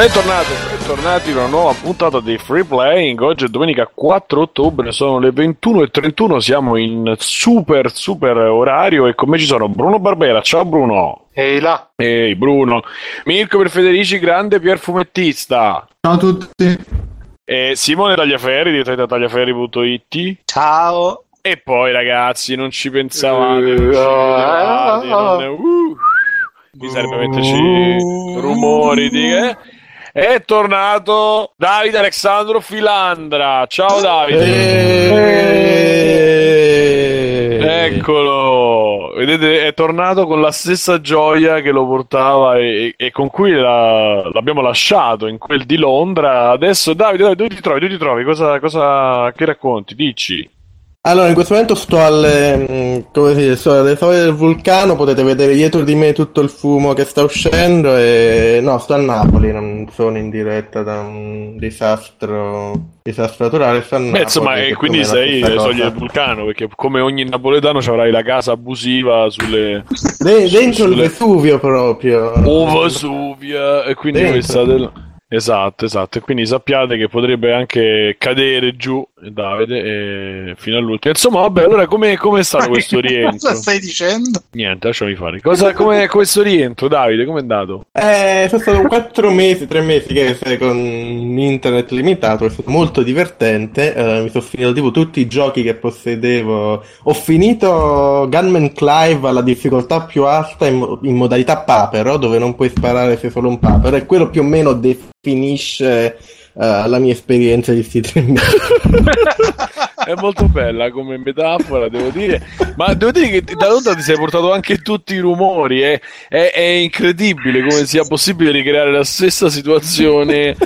Bentornati, bentornati in una nuova puntata di Free Playing. Oggi è domenica 4 ottobre, sono le 21.31. Siamo in super, super orario. E con me ci sono Bruno Barbera. Ciao Bruno. Ehi là. Ehi Bruno. Mirko per Federici, grande Pier Fumettista. Ciao a tutti. E Simone Tagliaferri di tagliaferri.it. Ciao. E poi ragazzi, non ci pensavate. Eh, non ci ah, credevate, non- uh, mi sarebbe metterci rumori di eh. È tornato Davide Alessandro Filandra. Ciao Davide. Eh. Eccolo, vedete, è tornato con la stessa gioia che lo portava e, e con cui la- l'abbiamo lasciato in quel di Londra. Adesso, Davide, Davide, dove ti trovi? Dove ti trovi? Cosa, cosa- che racconti? Dici. Allora, in questo momento sto alle, mm, come si dice, sto alle soglie del vulcano, potete vedere dietro di me tutto il fumo che sta uscendo e no, sto a Napoli, non sono in diretta da un disastro, disastro naturale, sto a Napoli. Beh, insomma, e o quindi sei alle soglie del vulcano, perché come ogni napoletano ci avrai la casa abusiva sulle De- dentro il sulle- Vesuvio proprio. o Vesuvia, e quindi Dentro. questa del... Esatto, esatto, e quindi sappiate che potrebbe anche cadere giù Davide e fino all'ultimo. Insomma, vabbè, allora come è stato questo rientro? Cosa stai dicendo? Niente, lasciami fare. Cosa, com'è questo rientro, Davide? Com'è andato? Eh, sono stato quattro mesi, tre mesi che sei con internet limitato, è stato molto divertente, eh, mi sono finito tipo tutti i giochi che possedevo, ho finito Gunman Clive alla difficoltà più alta in, in modalità papero, dove non puoi sparare se solo un papero, e quello più o meno definisce eh, la mia esperienza di questi tre mesi. È molto bella come metafora, devo dire. Ma devo dire che da Londra ti sei portato anche tutti i rumori. È, è- è incredibile come sia possibile ricreare la stessa situazione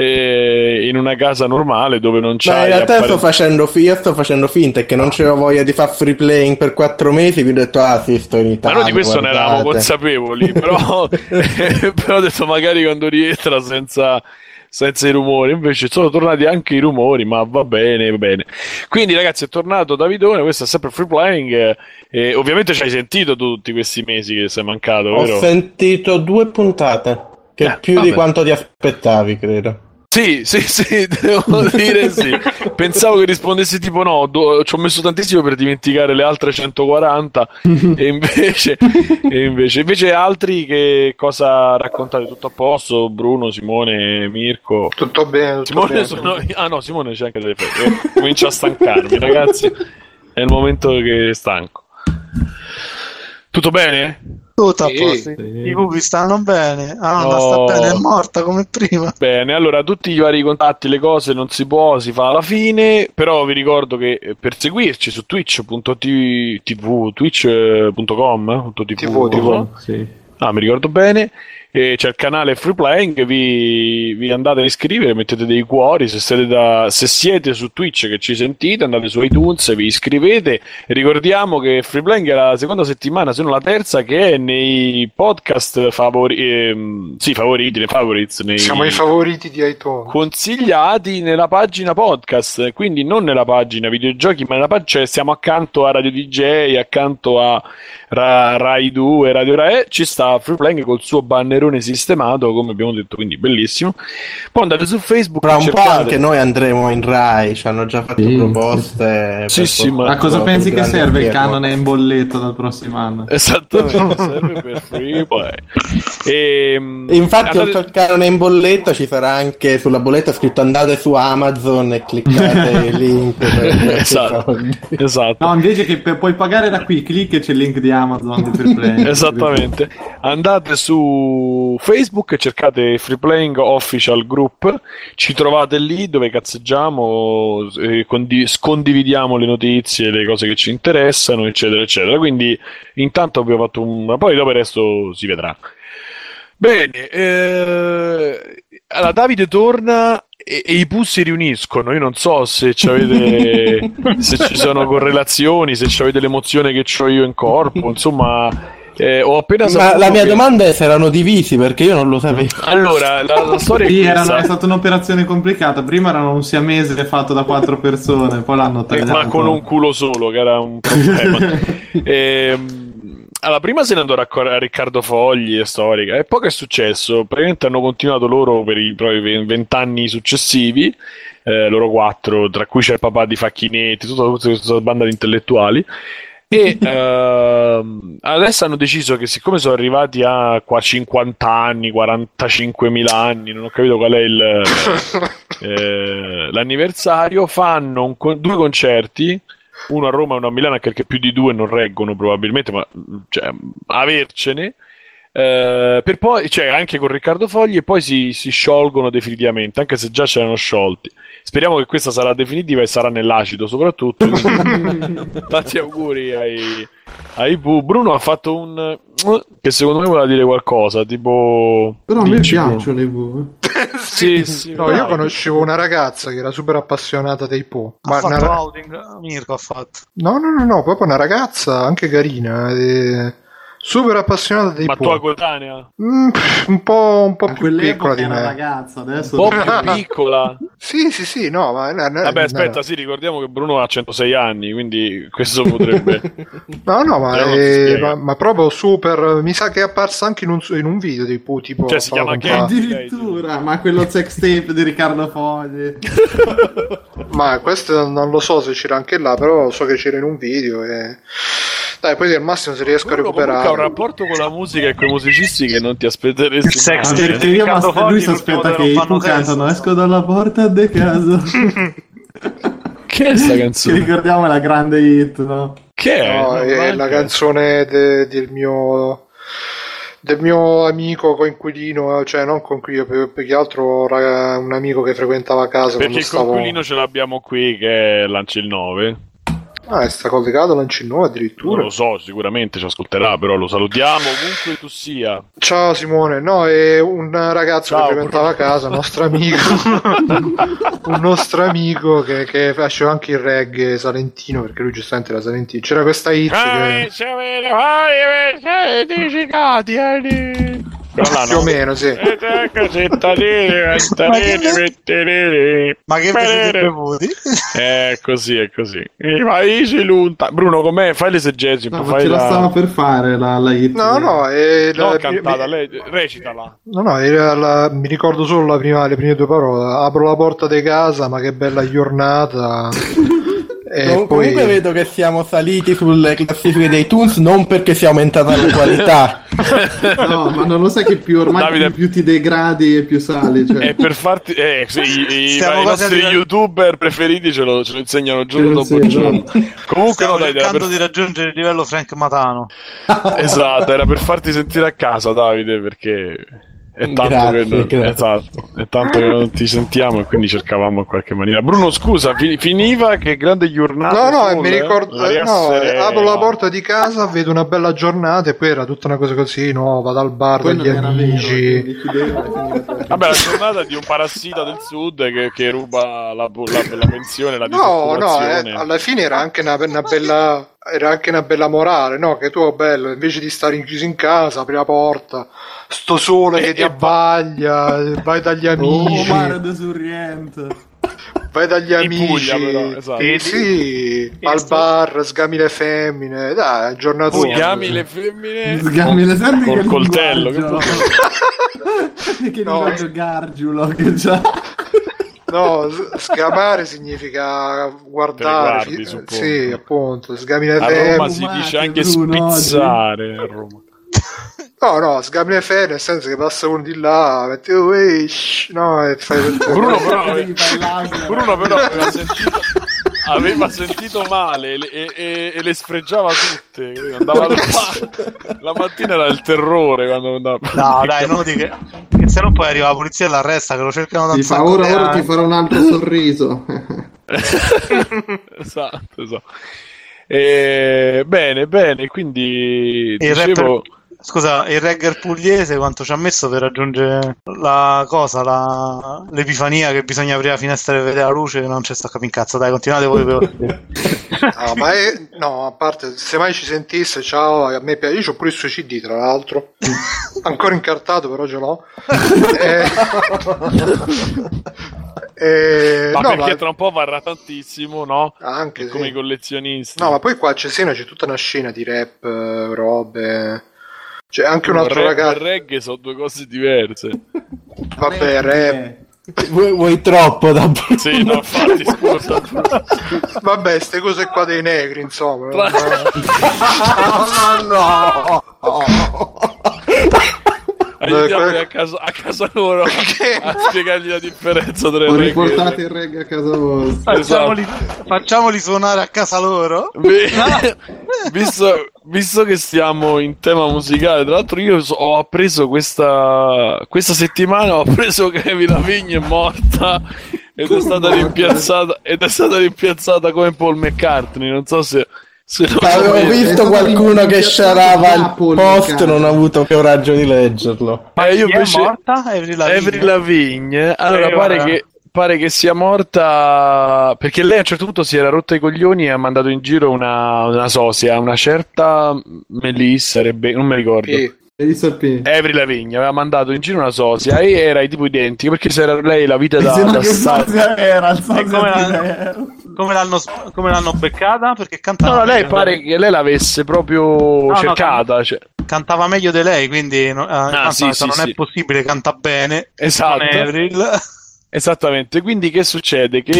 eh, in una casa normale dove non Ma c'hai. in realtà appare- sto facendo, fi- io sto facendo finta che non c'avevo voglia di fare free playing per quattro mesi, quindi ho detto, ah sì, sto in Ma Italia. noi di questo ne eravamo guardate. consapevoli, però, però ho detto magari quando rientra senza, senza i rumori, invece sono tornati anche i rumori, ma va bene, va bene. Quindi ragazzi è tornato Davidone, questo è sempre free playing, eh, ovviamente ci hai sentito tutti questi mesi che sei mancato, Ho vero? sentito due puntate, che Eh, più vabbè. di quanto ti aspettavi, credo. Sì, sì, sì, devo dire sì. Pensavo che rispondessi tipo no, do- ci ho messo tantissimo per dimenticare le altre 140 e invece, e invece, invece altri che cosa raccontate? Tutto a posto? Bruno, Simone, Mirko? Tutto bene, tutto Simone bene. sono... Ah no, Simone c'è anche delle. Eh, Comincio a stancarmi, ragazzi. È il momento che stanco. Tutto bene? Tutto a Sì. posto. I pupi stanno bene. Ah, no, sta bene, è morta come prima. Bene, allora tutti i vari contatti, le cose non si può, si fa alla fine, però vi ricordo che eh, per seguirci su twitch.tv, twitch.com, TV, TV, Ah, mi ricordo bene. E c'è il canale Free Playing, vi, vi andate a iscrivere, mettete dei cuori, se siete, da- se siete su Twitch che ci sentite, andate su iTunes, vi iscrivete. Ricordiamo che Free Playing è la seconda settimana, se non la terza, che è nei podcast favori- ehm, sì, favoriti, nei favorites, nei Siamo i favoriti di iTunes. consigliati nella pagina podcast, quindi non nella pagina videogiochi, ma nella pagina, cioè siamo accanto a Radio DJ, accanto a Ra- Rai 2, Radio Rai, ci sta Free Playing col suo bannerone sistemato, come abbiamo detto, quindi bellissimo. Poi andate su Facebook Tra un po' cercate- anche noi andremo in Rai, ci hanno già fatto Sì. proposte. Sì, per sì, ma- portarlo A cosa pensi che serve il canone in bolletta dal prossimo anno? Esattamente, serve per Free Play. E, Infatti, andate- oltre al canone in bolletta, ci sarà anche sulla bolletta scritto andate su Amazon e cliccate il link. esatto, esatto. No, invece che per- puoi pagare da qui, clicca e c'è il link di Amazon. Esattamente. Andate su Facebook e cercate Free Playing Official Group. Ci trovate lì dove cazzeggiamo, eh, condi- scondividiamo le notizie, le cose che ci interessano, eccetera, eccetera. Quindi, intanto abbiamo fatto un. Poi dopo il resto si vedrà. Bene, eh, allora Davide torna e, e i Pooh si riuniscono. Io non so se ci avete, se ci sono correlazioni, se ci avete l'emozione che ho io in corpo. Insomma, eh, ho appena Ma la mia che- domanda è se erano divisi perché io non lo sapevo. Allora, la, la storia è erano- è stata un'operazione complicata. Prima erano un siamese fatto da quattro persone, poi l'hanno Eh, tagliato. ma con un culo solo, che era un problema. Ehm, allora, prima se ne andò a Riccardo Fogli e Storica, e poi che è successo? Praticamente hanno continuato loro per i propri vent'anni successivi, eh, loro quattro, tra cui c'è il papà di Facchinetti, tutta, tutta questa banda di intellettuali. E ehm, adesso hanno deciso che, siccome sono arrivati a qua 50 anni, 45.000 anni, non ho capito qual è il, eh, l'anniversario, fanno un due concerti uno a Roma e uno a Milano, anche perché più di due non reggono probabilmente, ma cioè, avercene. Eh, per poi, cioè, anche con Riccardo Fogli, e poi si, si, sciolgono definitivamente, anche se già c'erano sciolti. Speriamo che questa sarà definitiva e sarà nell'acido soprattutto. Tanti auguri ai, ai Bu. Bruno ha fatto un che secondo me voleva dire qualcosa, tipo... Però a me piacciono le Bu. sì, sì, no, io conoscevo una ragazza che era super appassionata dei Po. Ha ma fatto una... outing, Mirko ha fatto. No, no, no, no, proprio una ragazza anche carina. E super appassionata dei Ma po'. tua coetanea? Mm, un po', un po più piccola di me. ragazza, adesso un po' più piccola. sì, sì, sì, no, ma no, no, Vabbè, aspetta, sì, ricordiamo che Bruno ha 106 anni, quindi questo potrebbe No, no, ma, è, ma, ma, proprio super, mi sa che è apparsa anche in un, in un video di Pooh, tipo Cioè si chiama che addirittura, ma quello sex tape di Riccardo Fogli. ma questo non lo so se c'era anche là, però so che c'era in un video e dai, poi al massimo se riesco Bruno a recuperare. ha un rapporto con la musica e con i musicisti che non ti aspetteresti. Il sex tape. Ma lui si aspetta che i cantano esco dalla porta de casa. che è sta canzone? Ricordiamo la grande hit, no? Che è? No, è la canzone de, del mio del mio amico coinquilino, cioè non coinquilino, più che altro un amico che frequentava casa. Perché il stavo... coinquilino ce l'abbiamo qui che lancia il 9. Ah, sta collegato Lancino addirittura. Non lo so, sicuramente ci ascolterà, però lo salutiamo ovunque tu sia. Ciao Simone, no, è un ragazzo Ciao, che frequentava casa, nostro amico, un nostro amico che, che, faceva anche il reggae salentino, perché lui giustamente era salentino. C'era questa hit che... Là, più no? o meno, sì. Ma che vi siete bevuti? È così, è così. I paesi lunta. Bruno, com'è? Fai l'esegesi. No, fai ce la... la stava per fare la, la hit. No, no, è no, la... cantata, lei recitala. No, no, la... mi ricordo solo la prima, le prime due parole. Apro la porta di casa, ma che bella giornata. E no, poi... Comunque vedo che siamo saliti sulle classifiche dei Toons non perché sia aumentata la qualità. no, ma non lo sai che più ormai Davide... più ti degradi e più sali. Cioè. E per farti... Eh, sì, i, i, i nostri a... youtuber preferiti ce lo, ce lo insegnano giorno dopo giorno. Comunque Stiamo no, dai, cercando per... di raggiungere il livello Frank Matano. esatto, era per farti sentire a casa Davide perché... È tanto, grazie, che non, esatto, è tanto che non ti sentiamo e quindi cercavamo in qualche maniera. Bruno, scusa, fi- finiva che grande giornata. No, no, soul, mi ricordo. Eh, no, apro la porta di casa, vedo una bella giornata e poi era tutta una cosa così, no, vado al bar con gli amici. Vabbè, la giornata di un parassita del sud che, che ruba la, la, la pensione, la No, no, eh, alla fine era anche una, una bella era anche una bella morale, no? Che tu, oh, bello, invece di stare chiuso in casa, apri la porta, sto sole che ti abbaglia, vai dagli oh, amici. Oh, mare de Surriente. Vai dagli amici, Puglia, però, esatto. e sì, e al sto... bar, sgami le femmine, dai, giornata Sgami le femmine sgami le femmine col coltello. Che, che no. linguaggio gargiulo che già. No, sgamare significa guardare. Guardi, fi- sì, appunto. Sgamine a Roma si dice anche Bruno, spizzare. A Roma. No, no, sgamine fe nel senso che passa uno di là, metti oh, ehi, shh, no, e fai Bruno però, Bruno però aveva sentito, aveva sentito male e, e, e, le sfregiava tutte. Andava la mattina era il terrore quando andava. No, dai, non che, che se no poi arriva la polizia e l'arresta, che lo cercano da ti fa, ora, ora ti farò un altro sorriso. esatto, esatto. E, bene, bene, quindi il dicevo... Rapper Scusa, il regger pugliese quanto ci ha messo per raggiungere la cosa, la... l'epifania che bisogna aprire la finestra e vedere la luce non c'è sta capin cazzo, dai, continuate voi. no, ma è... no, a parte, se mai ci sentisse, ciao, a me piace, io ho pure il suo CD tra l'altro, ancora incartato però ce l'ho. e... Eh, ma no, perché ma- tra un po' varrà tantissimo, no? Anche Come sì. i collezionisti. No, ma poi qua a Cesena c'è tutta una scena di rap, eh, robe. C'è anche un altro Rap ragazzo. reggae sono due cose diverse. Vabbè, rap. Eh, Vuoi, vuoi troppo da Sì, no, infatti, scusa. Vabbè, queste cose qua dei negri, insomma. Tra- no! Aiutiamo que- a casa, a casa loro. A spiegargli la differenza tra il reggae e riportato il reggae a casa vostra. Facciamoli, facciamoli suonare a casa loro. Vi- visto, visto che stiamo in tema musicale, tra l'altro io so- ho appreso questa, questa settimana, ho appreso che Evi Lavigne è morta ed è stata rimpiazzata ed è stata rimpiazzata come Paul McCartney, non so se, Avevo visto qualcuno che sciarava il post, non ho avuto coraggio di leggerlo. Eh, io Chi è invece morta? Avril Lavigne. Allora Eh, pare ora. che, pare che sia morta perché lei a un certo punto si era rotta i coglioni e ha mandato in giro una, una sosia, una certa Melissa, non mi ricordo. Sì. Devi sapere. Avril Lavigne aveva mandato in giro una sosia e era tipo identica perché se era lei la vita da, da sosia era, il sosia come di Vero. Come l'hanno, come l'hanno beccata? Perché cantava, No, no, lei pare di- che lei l'avesse proprio no, cercata. cioè- cantava meglio di lei, quindi no- eh, Ah, sì, non sì, è sì. possibile, canta bene. Esatto. Con Avril. Esattamente, quindi che succede? Che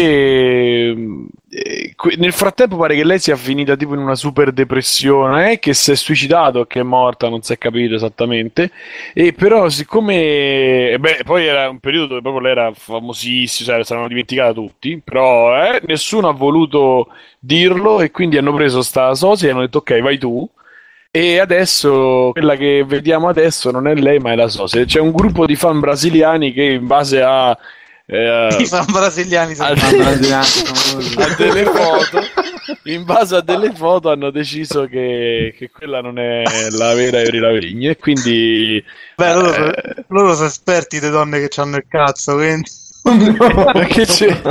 eh, que- nel frattempo pare che lei sia finita tipo in una super depressione, eh, che si è suicidato che è morta, non si è capito esattamente. E però, siccome, eh, beh, poi era un periodo dove proprio lei era famosissima, cioè, se l'hanno dimenticata tutti, però eh, nessuno ha voluto dirlo e quindi hanno preso sta sosia e hanno detto ok, vai tu. E adesso quella che vediamo adesso non è lei, ma è la sosia. C'è un gruppo di fan brasiliani che in base a eh, I fan brasiliani sono famoso. a delle foto in base a delle foto hanno deciso che, che quella non è la vera Avril Lavigne e quindi Beh, loro, eh, loro sono esperti di donne che hanno il cazzo, quindi... perché c'è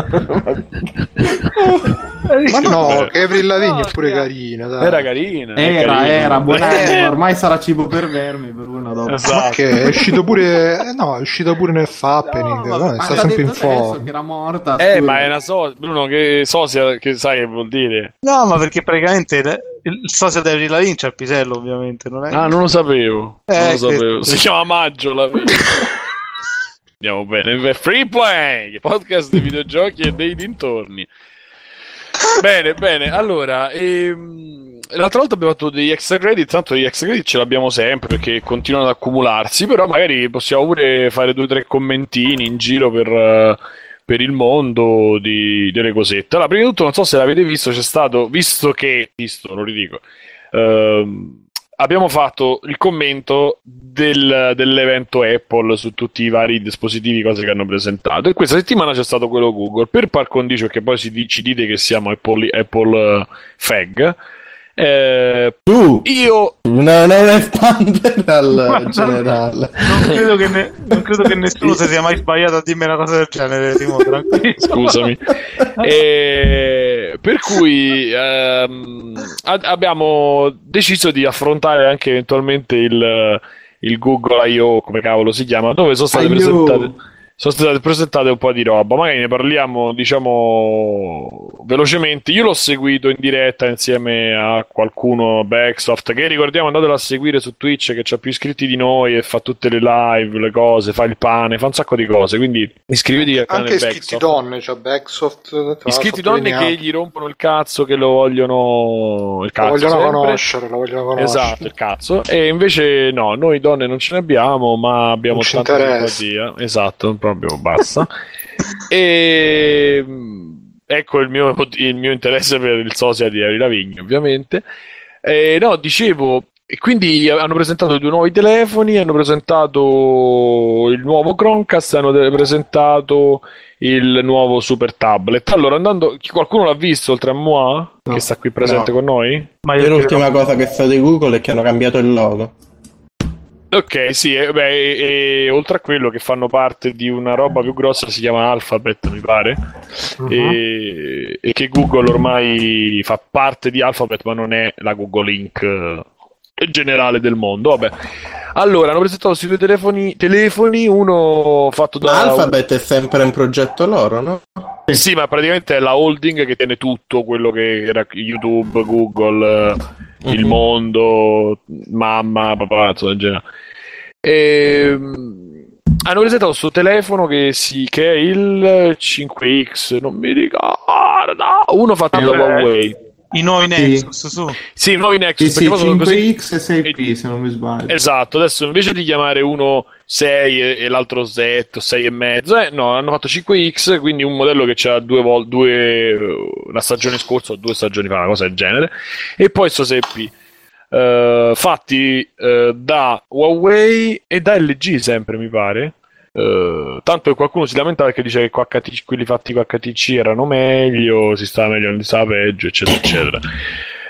Ma no, che Avril Lavigne è pure carina, dai. era carina Era, carina. era, buonanima, Eh. ormai sarà cibo per vermi per una dopo. Esatto. Ma che è uscito pure eh, no, è uscito pure nel Fappening, No, no, sta sempre in forma. che era morta. eh scusa. ma è una so Bruno che sosia che sai che vuol dire No, ma perché praticamente il, il socio di Avril Lavigne c'è il pisello, ovviamente, non è? ah non lo sapevo non Eh, lo sapevo che- si chiama Maggio la andiamo bene Free Play podcast di videogiochi e dei dintorni Bene, bene. Allora, ehm, l'altra volta abbiamo fatto degli extra credit, tanto gli extra credit ce l'abbiamo sempre perché continuano ad accumularsi, però magari possiamo pure fare due o tre commentini in giro per, eh, per il mondo di, delle cosette. Allora, prima di tutto, non so se l'avete visto, c'è stato, visto che, visto, lo ridico, ehm, abbiamo fatto il commento del- dell'evento Apple su tutti i vari dispositivi, cose che hanno presentato. E questa settimana c'è stato quello Google. Per par condicio che poi si ci dite che siamo Apple, Apple eh, Fag. Eh, Tu, io non, non espandere al generale. Non credo che, ne- non credo che nessuno si sia mai sbagliato a dirmi una cosa del genere, Timo, tranquillo. scusami. E per cui ehm, a- abbiamo deciso di affrontare anche eventualmente il, il Google I.O., come cavolo si chiama, dove sono state I.O.. presentate. Sono state presentate un po' di roba, magari ne parliamo, diciamo, velocemente. Io l'ho seguito in diretta insieme a qualcuno, Backsoft, che ricordiamo andatelo a seguire su Twitch, che ha più iscritti di noi e fa tutte le live, le cose, fa il pane, fa un sacco di cose. Quindi iscriviti al canale Anche iscritti Backsoft. donne, c'è Backsoft. Iscritti donne che gli rompono il cazzo, che lo vogliono. Il Lo cazzo. vogliono sempre. conoscere, lo vogliono conoscere. Esatto, il cazzo. E invece no, noi donne non ce ne abbiamo, ma abbiamo tanta simpatia. Esatto, proprio basta. e mh, ecco il mio, il mio interesse per il sosia di Avril Lavigne, ovviamente. E, no, dicevo, e quindi hanno presentato due nuovi telefoni, hanno presentato il nuovo Chromecast, hanno presentato il nuovo super tablet. Allora, andando, qualcuno l'ha visto oltre a Moi, No. che sta qui presente No. con noi? Ma io l'ultima cosa che so di Google è che hanno cambiato il logo. Ok, sì, e, beh, e- e oltre a quello che fanno parte di una roba più grossa, si chiama Alphabet, mi pare, Mhm. e, e che Google ormai fa parte di Alphabet, ma non è la Google Inc. eh, generale del mondo. Vabbè. Allora, hanno presentato questi due telefoni, telefoni, uno fatto da... Alphabet è sempre un progetto loro, no? Sì, ma praticamente è la holding che tiene tutto quello che era YouTube, Google, uh-huh. il mondo, mamma, papà, insomma, in generale. E, ehm, hanno presentato questo telefono che, si, che è il 5X, non mi ricordo, uno fatto da Huawei. I nuovi Nexus, sì. su. Sì, i nuovi Nexus. Sì, sì 5X così... e 6P, se non mi sbaglio. Esatto, adesso invece di chiamare uno 6 e, e l'altro 7, 6 e mezzo, eh, no, hanno fatto 5X, quindi un modello che c'ha due volte, due, la stagione scorsa o due stagioni fa, una cosa del genere, e poi sto 6P. Uh, fatti uh, da Huawei e da LG sempre mi pare Uh, tanto che qualcuno si lamentava perché dice che HTC, quelli fatti con HTC erano meglio, si stava meglio, non si stava peggio, eccetera, eccetera.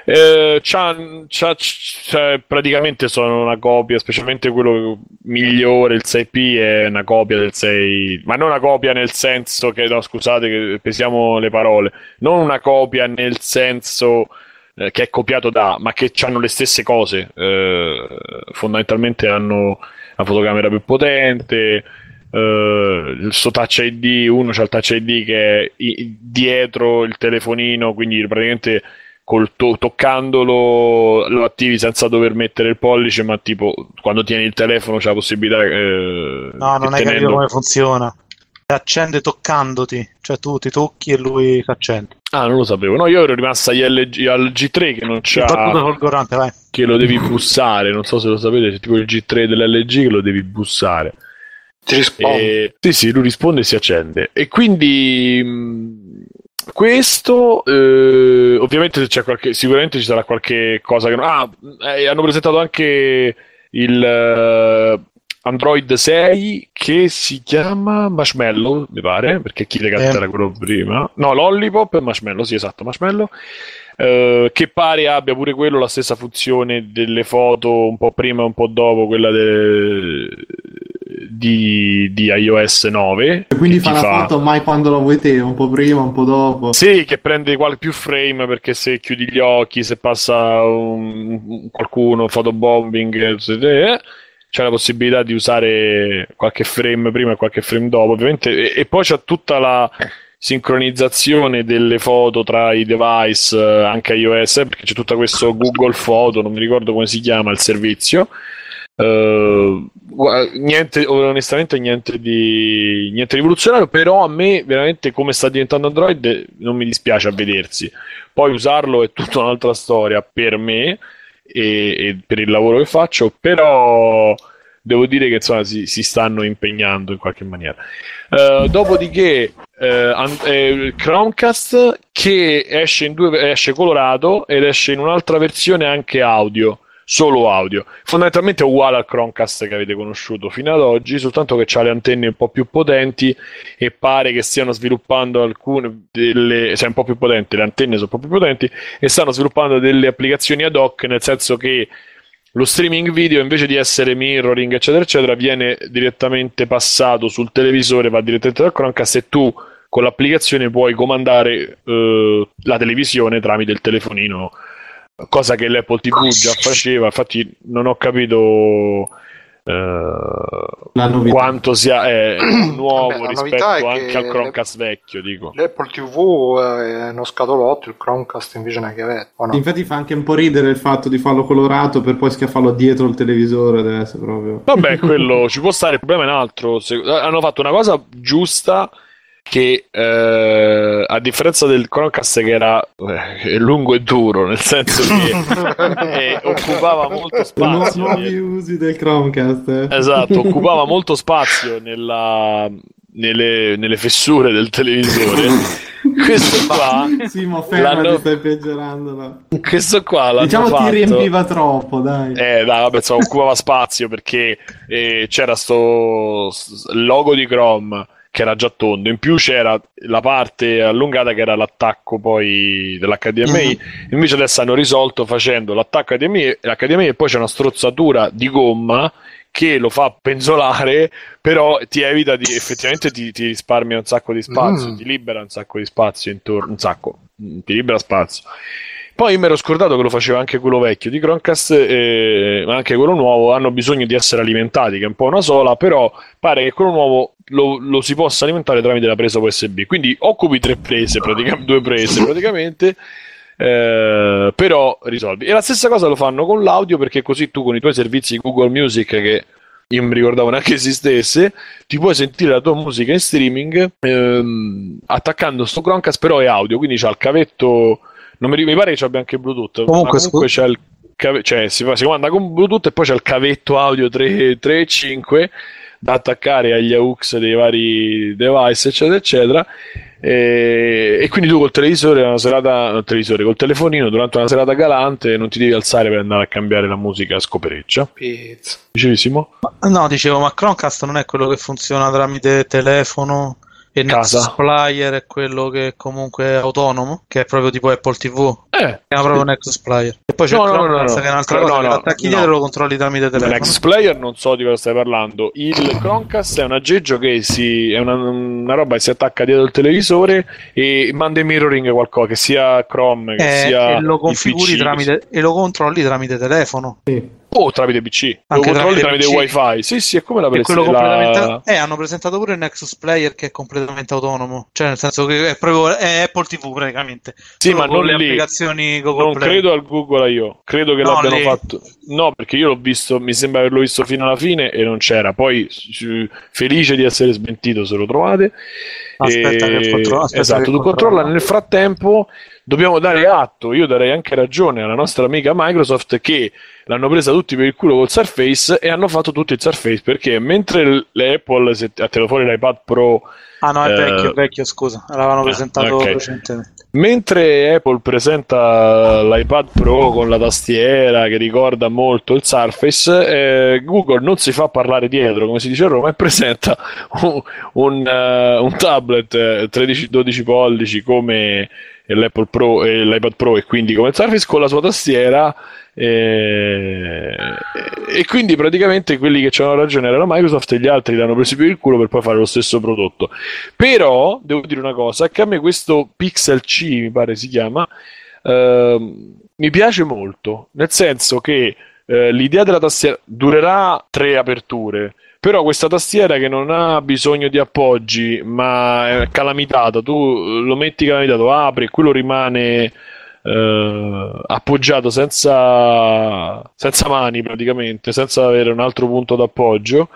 Eh, c'ha, c'ha, c'ha, praticamente sono una copia, specialmente quello migliore, il 6P è una copia del 6, ma non una copia nel senso che, no, scusate che pesiamo le parole, non una copia nel senso eh, che è copiato da, ma che hanno le stesse cose, eh, fondamentalmente hanno la fotocamera più potente, il suo touch ID, uno c'ha il touch ID che è dietro il telefonino, quindi praticamente col to- toccandolo lo attivi senza dover mettere il pollice, ma tipo quando tieni il telefono c'è la possibilità. Eh, no, non hai capito come funziona. Accende toccandoti, cioè tu ti tocchi e lui accende. Ah, non lo sapevo. No, io ero rimasta LG, al G3 che non c'ha. Che lo devi bussare. Non so se lo sapete, c'è tipo il G3 dell'LG che lo devi bussare. Ti risponde. E, sì, sì, lui risponde e si accende. E quindi mh, questo eh, ovviamente c'è qualche, sicuramente ci sarà qualche cosa che non... Ah, eh, hanno presentato anche il uh, Android 6 che si chiama Marshmallow, mi pare, perché chi le eh. era quello prima. No, Lollipop e Marshmallow, sì, esatto, Marshmallow. Uh, che pare abbia pure quello la stessa funzione delle foto un po' prima e un po' dopo quella de... di, di, iOS 9 e quindi fa la fa... foto mai quando la vuoi te un po' prima un po' dopo? Sì che prende qual- più frame perché se chiudi gli occhi se passa un, qualcuno fotobombing eh, c'è la possibilità di usare qualche frame prima e qualche frame dopo ovviamente. E, e poi c'è tutta la sincronizzazione delle foto tra i device eh, anche iOS perché c'è tutto questo Google Photo non mi ricordo come si chiama il servizio uh, niente onestamente niente di niente rivoluzionario però a me veramente come sta diventando Android non mi dispiace a vedersi. Poi usarlo è tutta un'altra storia per me e, e per il lavoro che faccio però devo dire che insomma si, si stanno impegnando in qualche maniera. Uh, dopodiché eh, eh, Chromecast che esce, in due, esce colorato ed esce in un'altra versione anche audio solo audio. Fondamentalmente è uguale al Chromecast che avete conosciuto fino ad oggi, soltanto che ha le antenne un po' più potenti e pare che stiano sviluppando alcune delle, cioè un po' più potenti, le antenne sono un po' più potenti e stanno sviluppando delle applicazioni ad hoc, nel senso che lo streaming video invece di essere mirroring eccetera eccetera viene direttamente passato sul televisore va direttamente dal Chromecast e tu con l'applicazione puoi comandare eh, la televisione tramite il telefonino cosa che l'Apple TV già faceva infatti non ho capito Uh, quanto sia eh, nuovo Vabbè, rispetto anche al Chromecast vecchio dico. l'Apple TV è uno scatolotto il Chromecast invece è una chiavetta no? infatti fa anche un po' ridere il fatto di farlo colorato per poi schiaffarlo dietro il televisore adesso proprio vabbè quello ci può stare il problema è un altro Se, hanno fatto una cosa giusta che eh, a differenza del Chromecast che era eh, lungo e duro nel senso che eh, occupava molto spazio. nuovi usi del Chromecast eh. esatto occupava molto spazio nella, nelle, nelle, fessure del televisore. Questo qua sì ma fermati stai peggiorando questo qua l'hanno diciamo fatto... ti riempiva troppo dai. Eh dai vabbè insomma, occupava spazio perché eh, c'era sto logo di Chrome che era già tondo. In più c'era la parte allungata che era l'attacco poi dell'HDMI. Mm-hmm. Invece adesso hanno risolto facendo l'attacco HDMI, l'HDMI e poi c'è una strozzatura di gomma che lo fa penzolare, però ti evita di effettivamente ti, ti risparmia un sacco di spazio, mm. ti libera un sacco di spazio intorno, un sacco, ti libera spazio poi mi ero scordato che lo faceva anche quello vecchio di Chromecast, eh, ma anche quello nuovo hanno bisogno di essere alimentati, che è un po' una sola, però pare che quello nuovo lo, lo si possa alimentare tramite la presa USB. Quindi occupi tre prese, praticamente, due prese praticamente. Eh, però risolvi. E la stessa cosa lo fanno con l'audio perché così tu con i tuoi servizi Google Music che io mi ricordavo neanche esistesse, ti puoi sentire la tua musica in streaming ehm, attaccando sto Chromecast, però è audio, quindi c'ha il cavetto, non mi, mi pare che ci abbia anche Bluetooth, Comunque, comunque c'è il cave- cioè si, fa, si comanda con Bluetooth e poi c'è il cavetto audio 3, 3 e 5 da attaccare agli AUX dei vari device, eccetera, eccetera. E, e quindi tu col televisore, una serata, no, televisore, col telefonino, durante una serata galante, non ti devi alzare per andare a cambiare la musica a scopereccia. Pizza. Dicevissimo? No, dicevo, ma Chromecast non è quello che funziona tramite telefono e Casa. Nexus Player è quello che comunque è autonomo, che è proprio tipo Apple TV. Eh, Chiama proprio Nexus Player. E poi c'è No, il no, no, no, che è un'altra No, cosa, no, che no, l'attacchi no. dietro e lo controlli tramite telefono. Next Player non so di cosa stai parlando. Il Chromecast è un aggeggio che si, è una, una roba che si attacca dietro il televisore e manda in mirroring qualcosa, che sia Chrome, che Eh, sia e lo configuri PC, tramite e lo controlli tramite telefono. O tramite PC. Lo Anche controlli tramite tramite wifi. Sì, sì, è come la E PlayStation. completamente... Eh, hanno presentato pure il Nexus Player che è completamente autonomo. Cioè, nel senso che è proprio è Apple TV praticamente. Sì, Solo ma non le lì. applicazioni Google Non Play. credo al Google io, credo che No, l'abbiano lì. fatto. No, perché io l'ho visto, mi sembra averlo visto fino alla fine e non c'era. Poi felice di essere smentito se lo trovate. Aspetta E- che contro- aspetta esatto, che tu controllo. controlla. Nel frattempo dobbiamo dare atto, io darei anche ragione alla nostra amica Microsoft che l'hanno presa tutti per il culo col Surface e hanno fatto tutto il Surface perché mentre l- le Apple se ha tirato fuori l'iPad Pro Ah no, è Eh, vecchio, vecchio, scusa. L'avevano ah, presentato ok. recentemente. Mentre Apple presenta l'iPad Pro con la tastiera che ricorda molto il Surface, eh, Google non si fa parlare dietro, come si dice a Roma, e presenta un, un, eh, un tablet eh, 13-12 pollici come l'Apple Pro e l'iPad Pro e quindi come il Surface con la sua tastiera eh, e quindi praticamente quelli che c'hanno ragione erano Microsoft e gli altri l'hanno preso per il culo per poi fare lo stesso prodotto. Però devo dire una cosa, che a me questo Pixel C, mi pare si chiama, ehm, mi piace molto, nel senso che eh, l'idea della tastiera durerà tre aperture, però questa tastiera che non ha bisogno di appoggi, ma è calamitata, tu lo metti calamitato, apri e quello rimane eh, appoggiato senza, senza mani praticamente, senza avere un altro punto d'appoggio.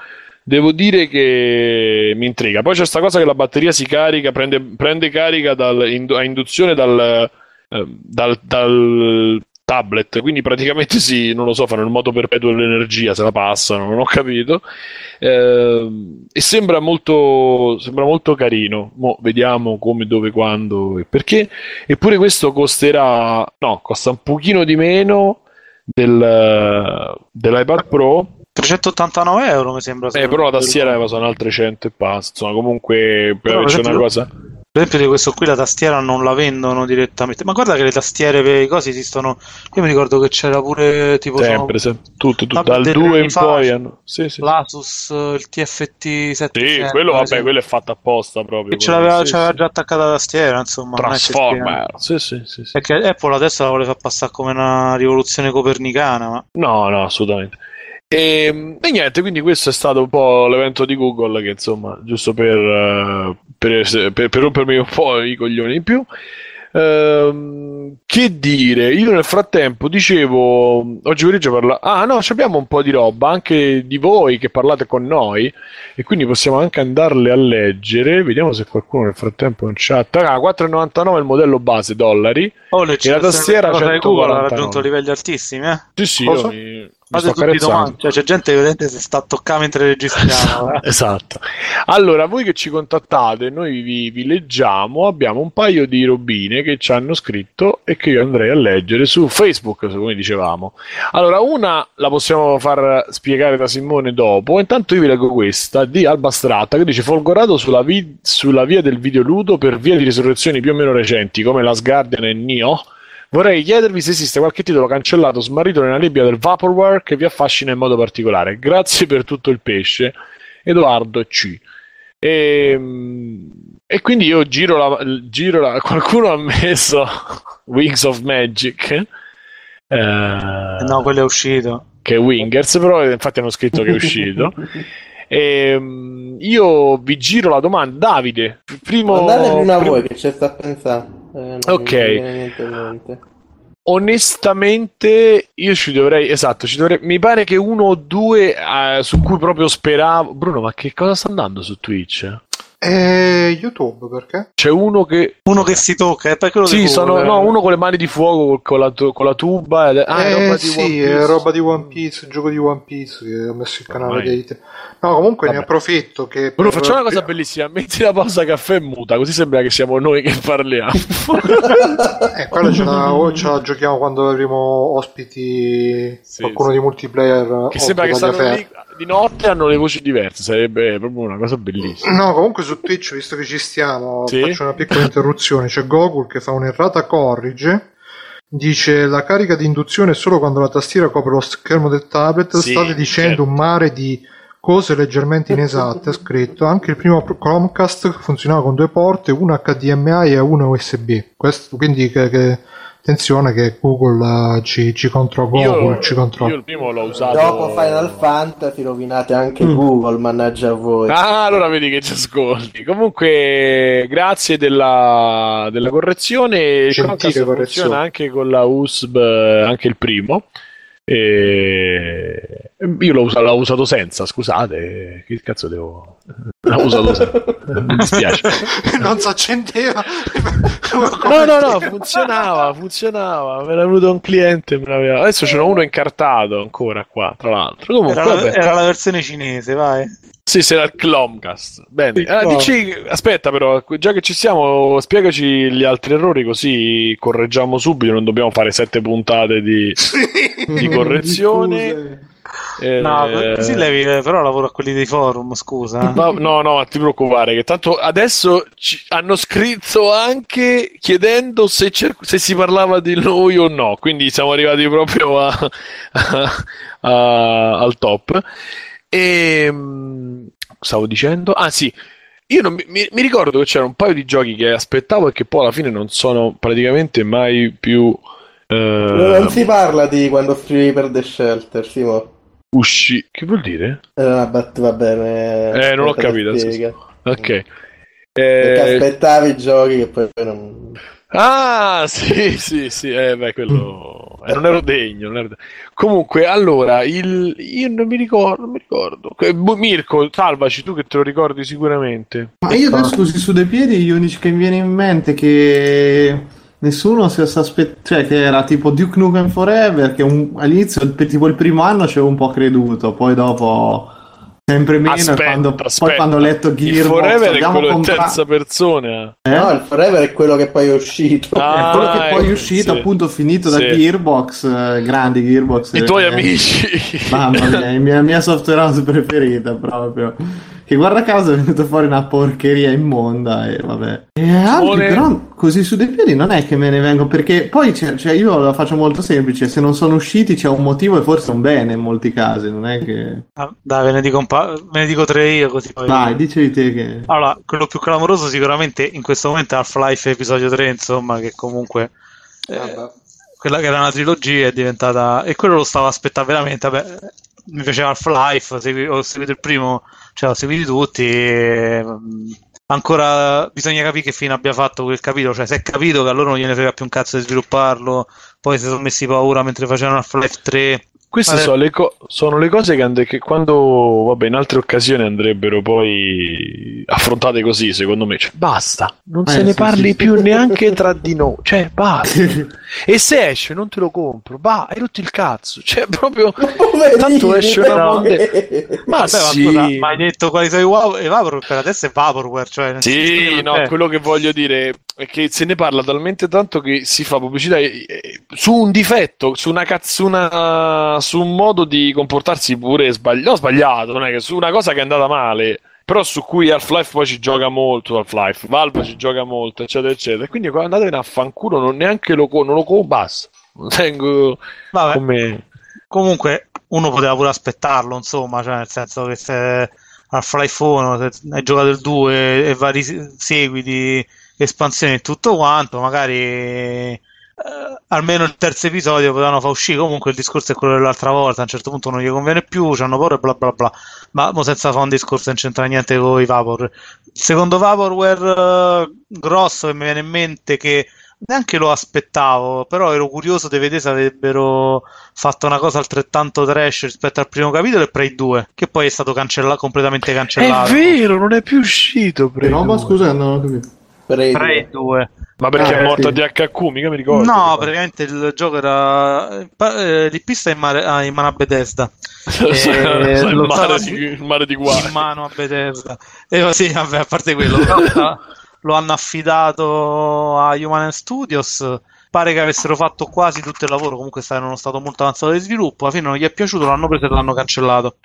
Devo dire che mi intriga. Poi c'è questa cosa che la batteria si carica, prende, prende carica dal- indu- a induzione dal, eh, dal- dal tablet, quindi praticamente sì, non lo so, fanno il modo perpetuo dell'energia, se la passano, non ho capito. Ehm, e sembra molto, sembra molto carino. Mo vediamo come, dove, quando e perché. Eppure questo costerà, no, costa un pochino di meno del, dell'iPad Pro. 389 euro mi sembra. Eh, però la tastiera sono altre 100 e passa. Insomma, comunque per Però, una cosa. Per esempio di questo qui la tastiera non la vendono direttamente. Ma guarda che le tastiere per i cosi esistono. Io mi ricordo che c'era pure tipo Sempre, sempre. Tutto, tutto. Dal dei 2 in poi hanno. Sì, sì. l'Asus, il TFT 700. Sì, quello, vabbè, quello è fatto apposta proprio. Che ce l'aveva, sì, sì. già attaccata la tastiera, insomma. Transformer. Sì, sì, sì, sì. Perché Apple adesso la vuole far passare come una rivoluzione copernicana, ma No, no, assolutamente. E, e niente, quindi questo è stato un po' l'evento di Google che insomma, giusto per, eh, per, per- per rompermi un po' i coglioni in più. Ehm, che dire, io nel frattempo dicevo, oggi pomeriggio parla... Ah no, ci abbiamo un po' di roba anche di voi che parlate con noi e quindi possiamo anche andarle a leggere. Vediamo se qualcuno nel frattempo in chat... Ah, 4,99 il modello base dollari. Oh, le E la tastiera cosa di Google ha 149. raggiunto livelli altissimi, eh? Sì, sì, Fate tutti domande. Cioè, c'è gente che vedete si sta a toccare mentre registriamo. eh. Esatto. Allora, voi che ci contattate, noi vi, vi leggiamo. Abbiamo un paio di robine che ci hanno scritto e che io andrei a leggere su Facebook, come dicevamo. Allora, una la possiamo far spiegare da Simone dopo. Intanto io vi leggo questa di Alba Stratta che dice: Folgorato sulla, vi- sulla via del videoludo per via di risurrezioni più o meno recenti, come Last Guardian e Nioh. Vorrei chiedervi se esiste qualche titolo cancellato o smarrito nella nebbia del Vaporware che vi affascina in modo particolare. Grazie per tutto il pesce. Edoardo C. E, E quindi io giro la, giro la qualcuno ha messo Wings of Magic. Eh, No, quello è uscito. che è Wingers, però infatti hanno scritto che è uscito. Ehm, io vi giro la domanda, Davide. Primo, Andate prima prim- voi che c'è sta a pensare. Eh, Ok. niente in mente. Onestamente, io ci dovrei. Esatto, ci dovrei. Mi pare che uno o due eh, su cui proprio speravo. Bruno, ma che cosa sta andando su Twitch? E YouTube perché? C'è uno che. Uno che si tocca, è per quello Sì, di sono, no, eh. uno con le mani di fuoco con la, con la tuba. ed- Ah, è eh, roba di sì, One Piece. è roba di One Piece, il gioco di One Piece che ho messo il canale Ormai. dei. No, comunque ne Vabbè. approfitto che Bruno, per- facciamo una cosa bellissima. Metti la pausa caffè muta, così sembra che siamo noi che parliamo. Eh, quella ce la, o ce la giochiamo quando avremo ospiti Sì, qualcuno sì. di multiplayer che sembra che stanno lì di notte hanno le voci diverse. Sarebbe proprio una cosa bellissima. No, comunque su Twitch, visto che ci stiamo, Sì. faccio una piccola interruzione. C'è Gogol che fa un'errata corrige. Dice la carica di induzione è solo quando la tastiera copre lo schermo del tablet. Sì, State dicendo certo. un mare di cose leggermente inesatte. Ha scritto anche il primo Chromecast funzionava con due porte, una HDMI e una USB. Questo, quindi, che, che- attenzione che Google eh, ci, ci contro Google. ci io controlla. il primo l'ho usato. Dopo Final Fantasy rovinate anche Mm. Google, mannaggia voi. Ah, allora vedi che ci ascolti. Comunque, grazie della, della correzione. Chromecast correzione. funziona anche con la USB, anche il primo. E... Io l'ho, usa- l'ho usato senza, scusate. Che cazzo devo. L'ho usato senza. Mi dispiace. non si accendeva. No, no, no, funzionava, funzionava. Me l'ha venuto un cliente. me l'aveva- Adesso ce n'è uno incartato ancora qua, tra l'altro. Comunque, Era la, era la versione cinese, vai. Sì, sarà il Clomcast. Bene, Il Ah, dici, aspetta però, già che ci siamo, spiegaci gli altri errori così correggiamo subito, non dobbiamo fare sette puntate di, di correzione. Eh, No, così levi, però lavoro a quelli dei forum, scusa. no, no, non ti preoccupare, che tanto adesso ci- hanno scritto anche chiedendo se, cer- se si parlava di noi o no, quindi siamo arrivati proprio a- a- al top. E mm, stavo dicendo, ah sì, io mi, mi- ricordo che c'era un paio di giochi che aspettavo e che poi alla fine non sono praticamente mai più eh, Non si parla di quando scrivi per The Shelter, Simo. usci. Che vuol dire? Una battuta, va bene. Eh, non ho capito. Ok. Perché Eh, aspettavi i giochi che poi non... Ah, sì, sì, sì, eh, beh, quello eh, non ero degno, non ero degno. Comunque, allora, il... io non mi ricordo, non mi ricordo. Eh, Bu- Mirko, salvaci tu che te lo ricordi sicuramente. Ma io adesso così su due piedi gli unici che mi viene in mente che nessuno si aspettava, cioè che era tipo Duke Nukem Forever, che un- all'inizio, il- tipo il primo anno ci avevo un po' creduto, poi dopo sempre meno, e Aspetta, quando, aspetta. poi quando ho letto Il Gearbox, Forever è quello in comprato- terza persona. Eh? No, il Forever è quello che poi è uscito. Ah, È quello che poi è uscito, sì. appunto, finito da Sì. Gearbox, eh, grandi Gearbox. I tuoi eh, amici. Mamma mia, la mia, mia software house preferita proprio. Che guarda caso è venuta fuori una porcheria immonda e vabbè. E altri però così su dei piedi non è che me ne vengo perché poi c'è- cioè, io la faccio molto semplice, se non sono usciti c'è un motivo e forse un bene in molti casi, non è che... Ah, Dai, ve ne dico, un pa- ve ne dico tre io così poi... Vai, dicevi te che... Allora, quello più clamoroso sicuramente in questo momento è Half-Life episodio 3, insomma, che comunque eh, quella che era una trilogia è diventata e quello lo stavo aspettando veramente, vabbè, mi piaceva Half-Life, ho seguito il primo, cioè ho seguito tutti e, mm, ancora bisogna capire che fine abbia fatto quel capitolo, cioè se è capito che a loro non gliene frega più un cazzo di svilupparlo, poi si sono messi paura mentre facevano Half-Life 3 Queste Vabbè. sono le, co- sono le cose che, and- che quando, vabbè, in altre occasioni andrebbero poi affrontate così, secondo me. Cioè, basta, non Eh, se ne sì, parli sì. più neanche tra di noi. Cioè, basta. e se esce, non te lo compro. Va, hai rotto il cazzo. Cioè, proprio. Tanto esce una però. monde- Ma sì. scusa, ma hai detto quali sono i wow- Vaporware? Per adesso è Vaporware, cioè Sì, no, eh. quello che voglio dire è che se ne parla talmente tanto che si fa pubblicità eh, su un difetto, su una cazzuna, su un modo di comportarsi pure sbagliato, no, sbagliato, non è che su una cosa che è andata male, però su cui Half-Life poi ci gioca molto, Half-Life, Valve ci gioca molto, eccetera, eccetera. Quindi quando andate a fanculo non neanche lo co- non lo co- basta. Non tengo Vabbè, come comunque uno poteva pure aspettarlo, insomma, cioè nel senso che se Half-Life 1, se hai giocato il 2 e vari seguiti, espansioni e tutto quanto, magari almeno il terzo episodio potevano far uscire. Comunque il discorso è quello dell'altra volta. A un certo punto non gli conviene più, hanno paura e bla bla bla. Ma senza fare un discorso non c'entra niente con i Vapor. Il secondo Vaporware eh, grosso che mi viene in mente che neanche lo aspettavo, però ero curioso di vedere se avrebbero fatto una cosa altrettanto trash rispetto al primo capitolo e Prey 2, che poi è stato cancella- completamente cancellato. È vero, non è più uscito Prey No, ma 2. scusa, non ho capito. Prey 2. Ma perché Ah, è morto sì. DHQ, mica mi ricordo. No, praticamente il gioco era pa- eh, di pista in, mare- ah, in mano a Bethesda. Eh, il, lo mare stava- di, il mare di guai. in mano a Bethesda. E sì, vabbè, a parte quello, sta- lo hanno affidato a Human Studios. Pare che avessero fatto quasi tutto il lavoro, comunque sta in uno stato molto avanzato di sviluppo. Alla fine non gli è piaciuto, l'hanno preso e l'hanno cancellato.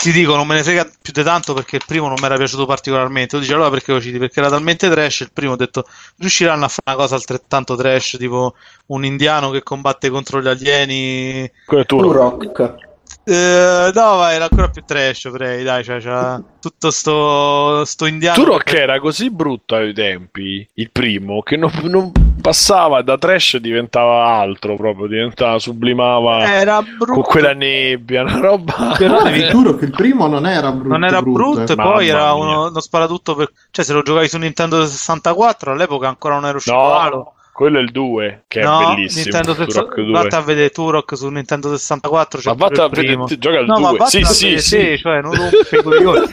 Ti dico, non me ne frega più di tanto perché il primo non mi era piaciuto particolarmente. Tu dici allora perché lo citi? Perché era talmente trash. Il primo ho detto riusciranno a fare una cosa altrettanto trash, tipo un indiano che combatte contro gli alieni. Quello è tu. Turok. Eh, no, vai, era ancora più trash, Prey, dai, cioè, c'ha tutto sto, sto indiano. Turok era così brutto ai tempi, il primo, che non, non passava da trash diventava altro proprio, diventava, sublimava era con brutto. quella nebbia, una roba... Però vi giuro che il primo non era brutto. non era brutto, eh. e Mamma poi era uno, uno sparatutto per... Cioè, se lo giocavi su Nintendo 64, all'epoca ancora non era uscito No. Quello è il 2, che no, è bellissimo, Nintendo Turok 64 2. Vatta a vedere Turok su Nintendo 64, Ma c'è pure vatta a il primo. vedere, gioca il No, ma 2, vatta sì, sì, sì. cioè, non rompe i coglioni.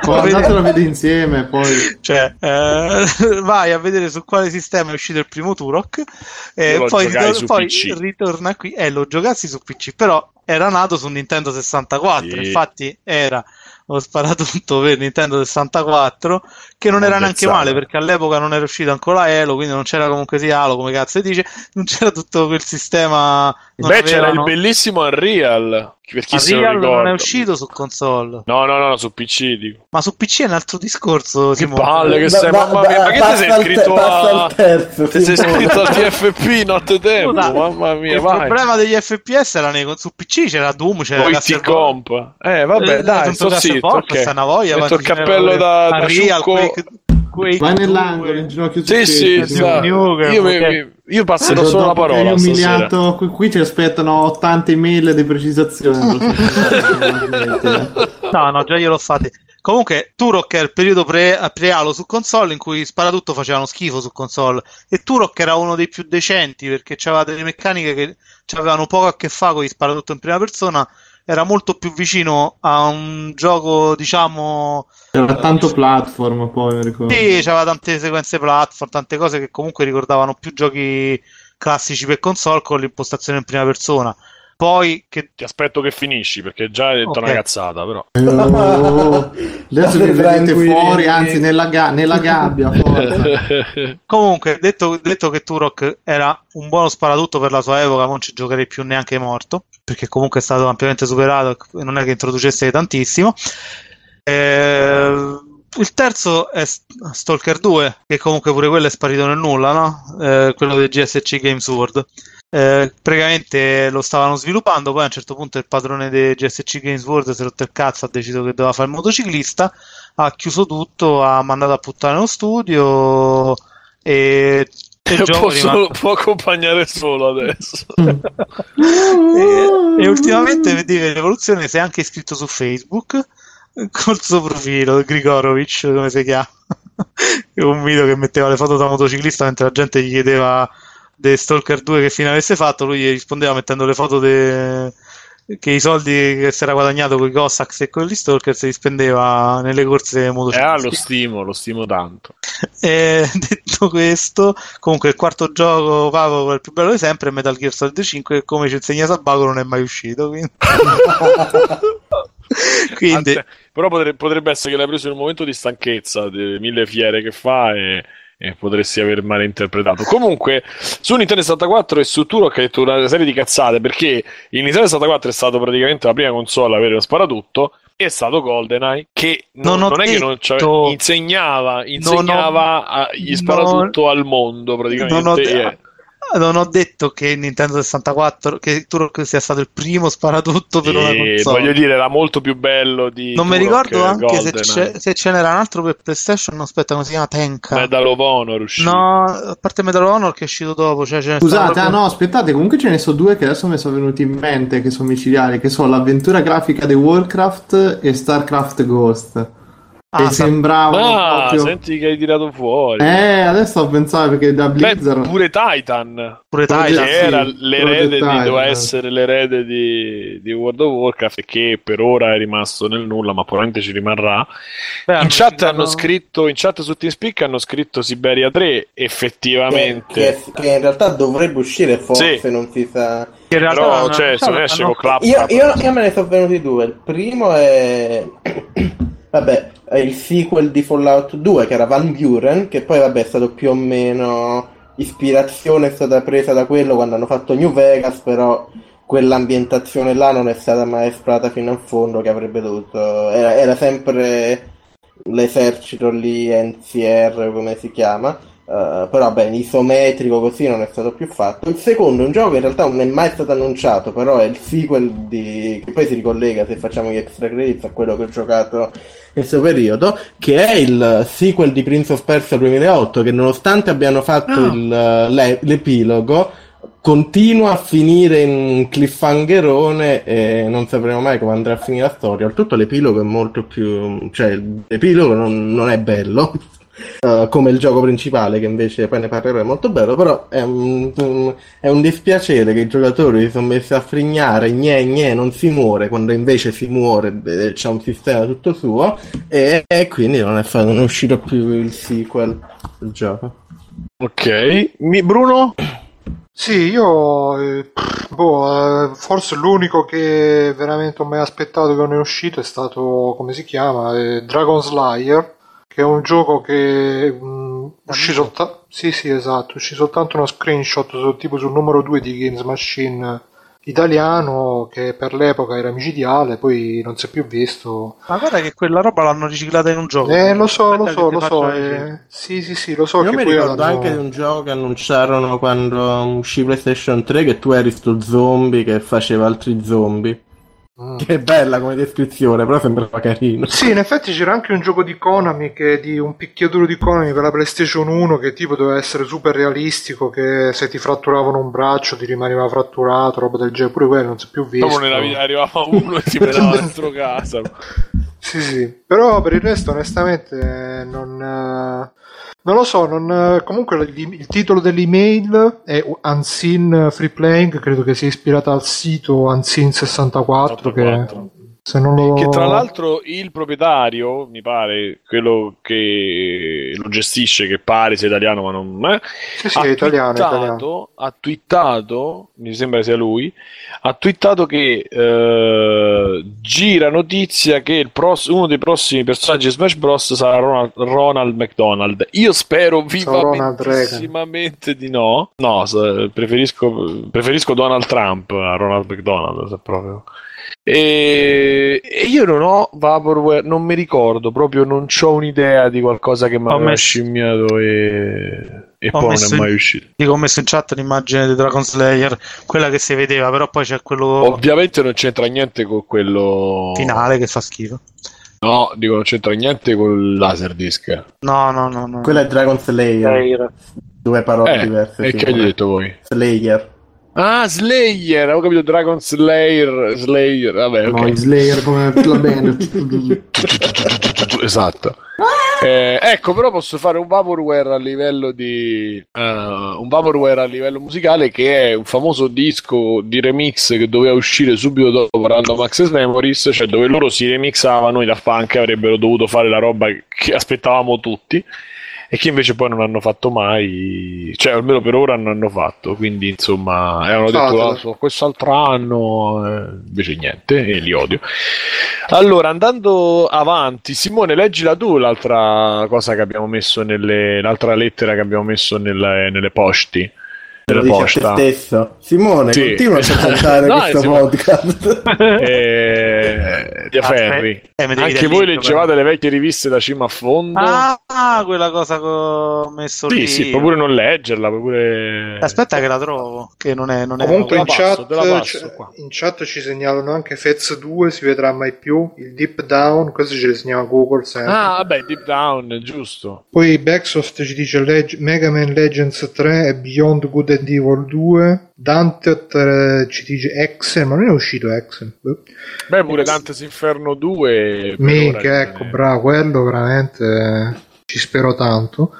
Poi andatelo a vedere insieme, poi... Cioè, eh, vai a vedere su quale sistema è uscito il primo Turok e lo poi, giocai ri- su poi PC. ritorna qui e lo giocassi su PC, però era nato su Nintendo 64, Sì. infatti era ho sparato tutto per Nintendo 64 che non Una era neanche male perché all'epoca non era uscito ancora Halo quindi non c'era comunque sia Halo come cazzo si dice non c'era tutto quel sistema non Beh, c'era il avevano- bellissimo Unreal, per chi se non è uscito su console No, no, no, su PC, dico. ma su PC è un altro discorso Che Simone. palle che sei, mamma mia, ma che ti sei iscritto a... terzo, Ti sei iscritto al TFP nottetempo, Scusa, mamma mia, il vai. problema degli FPS era nei, su PC c'era Doom c'era Castlevania comp. Eh, vabbè, Eh, dai, sto zitto, Castlevania, ok. sta una voglia, Metto il cappello da, da Unreal, Quake Vai 2. nell'angolo, in ginocchio Sì, sì. Nukem, io, mi- io passerò Dopo solo la parola umiliato, qui, qui ci aspettano 80 email di precisazione. No, no, già gliel'ho fate. Comunque, Turok è il periodo pre- pre-Halo su console in cui Sparatutto facevano schifo su console e Turok era uno dei più decenti perché aveva delle meccaniche che avevano poco a che fare con gli Sparatutto in prima persona, era molto più vicino a un gioco, diciamo, C'era tanto platform poi, mi ricordo. Sì, c'aveva tante sequenze platform, tante cose che comunque ricordavano più giochi classici per console con l'impostazione in prima persona. Poi che Ti aspetto che finisci perché già hai detto Ok. una cazzata, però. Oh, adesso State vedete fuori, anzi nella, ga- nella gabbia. forza. comunque, detto, detto che Turok era un buono sparatutto per la sua epoca, non ci giocherei più neanche morto, perché comunque è stato ampiamente superato e non è che introducesse tantissimo. Eh, il terzo è Stalker 2, che comunque pure quello è sparito nel nulla, no? Eh, quello del GSC Games World. Eh, praticamente lo stavano sviluppando, poi a un certo punto il padrone di GSC Games World si è rotto il cazzo, ha deciso che doveva fare il motociclista, ha chiuso tutto, ha mandato a puttane lo studio e, può, solo- può accompagnare solo adesso. e, e ultimamente vedi l'evoluzione si è anche iscritto su Facebook col suo profilo Grigorovic come si chiama? È un video che metteva le foto da motociclista mentre la gente gli chiedeva de Stalker 2 che fine avesse fatto. Lui gli rispondeva mettendo le foto de... che i soldi che si era guadagnato con i Cossacks e con gli Stalker se li spendeva nelle corse Eh, motociclistiche lo stimo, lo stimo tanto. e detto questo, comunque il quarto gioco Papo il più bello di sempre è Metal Gear Solid 5 che come ci insegna Sabaco non è mai uscito quindi, quindi Anzi, però potre- potrebbe essere che l'hai preso in un momento di stanchezza, delle mille fiere che fa e, e potresti aver malinterpretato. Comunque, su Nintendo 64 e su Turok hai detto una serie di cazzate perché il Nintendo 64 è stato praticamente la prima console a avere lo sparatutto. È stato GoldenEye che non, Non non è che non detto- insegnava, Non ho- insegnava a- gli sparatutto al mondo praticamente. non ho- e- non ho detto che Nintendo 64 che Turok sia stato il primo sparatutto per una console. Voglio dire, era molto più bello di Non mi ricordo anche se, se, ce n'era un altro per PlayStation, aspetta, come si chiama Tenka. Medal of Honor uscito. No, a parte Medal of Honor che è uscito dopo, cioè Scusate, ah no, aspettate, comunque ce ne sono due che adesso mi sono venuti in mente che sono micidiali, che sono l'avventura grafica di Warcraft e StarCraft Ghost. Ah, sembrava ah, proprio... senti che hai tirato fuori. Eh, adesso ho pensato perché da Blizzard Beh, pure Titan, pure Titan che sì, era l'erede di, doveva essere l'erede di, di, World of Warcraft che per ora è rimasto nel nulla, ma probabilmente ci rimarrà. Beh, in chat hanno hanno scritto in chat su TeamSpeak hanno scritto Siberia 3 effettivamente che, che, che in realtà dovrebbe uscire forse sì. non si sa in realtà Però, cioè, se esce con Clap, io, io, io me ne sono venuti due. Il primo è vabbè è il sequel di Fallout 2 che era Van Buren, che poi vabbè è stato più o meno ispirazione è stata presa da quello quando hanno fatto New Vegas, però quell'ambientazione là non è stata mai esplorata fino in fondo che avrebbe dovuto era, era sempre l'esercito lì NCR come si chiama Uh, però beh, isometrico così non è stato più fatto. Il secondo è un gioco che in realtà non è mai stato annunciato, però è il sequel di... che poi si ricollega se facciamo gli extra credits a quello che ho giocato nel suo periodo, che è il sequel di Prince of Persia 2008, che nonostante abbiano fatto oh. il, le, l'epilogo, continua a finire in cliffhangerone e non sapremo mai come andrà a finire la storia. Oltretutto l'epilogo è molto più... cioè l'epilogo non, non è bello Uh, come il gioco principale, che invece poi ne parlerò è molto bello, però è un, un, è un dispiacere che i giocatori si sono messi a frignare, gne gne, non si muore, quando invece si muore c'è un sistema tutto suo, e, e quindi non è, non è, uscito più il sequel del gioco. Ok, Mi, Bruno? Sì, io eh, boh, eh, forse l'unico che veramente ho mai aspettato che non è uscito è stato, come si chiama, eh, Dragon Slayer che è un gioco che mh, mm, uscì soltanto sì sì esatto uscì soltanto uno screenshot su, tipo sul numero 2 di Games Machine italiano che per l'epoca era micidiale poi non si è più visto. Ma guarda che quella roba l'hanno riciclata in un gioco. Eh lo so lo so lo so eh, sì sì sì lo so io mi ricordo hanno... anche di un gioco che annunciarono quando uscì PlayStation 3 che tu eri sto zombie che faceva altri zombie Mm. Che bella come descrizione, però sembrava carino. Sì, in effetti c'era anche un gioco di Konami che di un picchiaduro di Konami per la PlayStation 1 che tipo doveva essere super realistico, che se ti fratturavano un braccio ti rimaneva fratturato, roba del genere, pure quello non si è più visto. Dopo nella vita arrivava uno e ti menava dentro casa. Sì, sì, però per il resto onestamente non... Non lo so, non, comunque il, il, titolo dell'email è Unseen Free Playing, credo che sia ispirata al sito Unseen64 che, lo... che, tra l'altro il proprietario, mi pare, quello che lo gestisce, che pare sia italiano ma non è, sì, sì, ha, italiano, twittato, italiano. ha twittato, mi sembra sia lui, ha twittato che eh, gira notizia che pross- uno dei prossimi personaggi di Smash Bros. sarà Ronald, Ronald McDonald. Io spero vivamente di no. No, preferisco, preferisco Donald Trump a Ronald McDonald, se proprio. E, e, io non ho Vaporware, non mi ricordo proprio, non ho un'idea di qualcosa che mi ha messo... scimmiato e, e poi non è mai in... uscito. Dico, ho messo in chat l'immagine di Dragon Slayer, quella che si vedeva, però poi c'è quello. Ovviamente non c'entra niente con quello finale che fa schifo. No, dico, non c'entra niente con il Laserdisc. No, no, no. no. Quella è Dragon Slayer. Slayer. Due parole eh, diverse. E sì, che hai detto voi? Slayer. Ah, Slayer, ho capito Dragon Slayer, Slayer, vabbè, ok. No, Slayer come la band. esatto. Eh, ecco, però posso fare un vaporware a livello di uh, un vaporware a livello musicale che è un famoso disco di remix che doveva uscire subito dopo Random Access Memories, cioè dove loro si remixavano i Daft Punk avrebbero dovuto fare la roba che aspettavamo tutti e che invece poi non hanno fatto mai, cioè almeno per ora non hanno fatto, quindi insomma avevano detto ah, quest'altro anno, eh, invece niente e li odio. Allora, andando avanti, Simone, leggila tu l'altra cosa che abbiamo messo nelle, l'altra lettera che abbiamo messo nelle, nelle posti della posta. Simone, sì. continua a cantare no, questo podcast. Eh, eh, di Ferri. Eh, mi devi Anche voi link, leggevate però. le vecchie riviste da cima a fondo? Ah, quella cosa che ho messo sì, lì. sì, puoi pure non leggerla, puoi pure... Aspetta che la trovo, che non è... Non è Comunque in passo, chat, te la passo c- qua. in chat ci segnalano anche Fez 2, si vedrà mai più, il Deep Down, questo ce le segnala Google sempre. Ah, vabbè, Deep Down, giusto. Poi Backsoft ci dice Leg- Mega Man Legends 3 e Beyond Good and Evil 2. Dante ci dice Exen, ma non è uscito Exen. Boh. Beh, pure Dante's Inferno 2. per ora Minchia, rimane- ecco, bravo, quello veramente eh, ci spero tanto.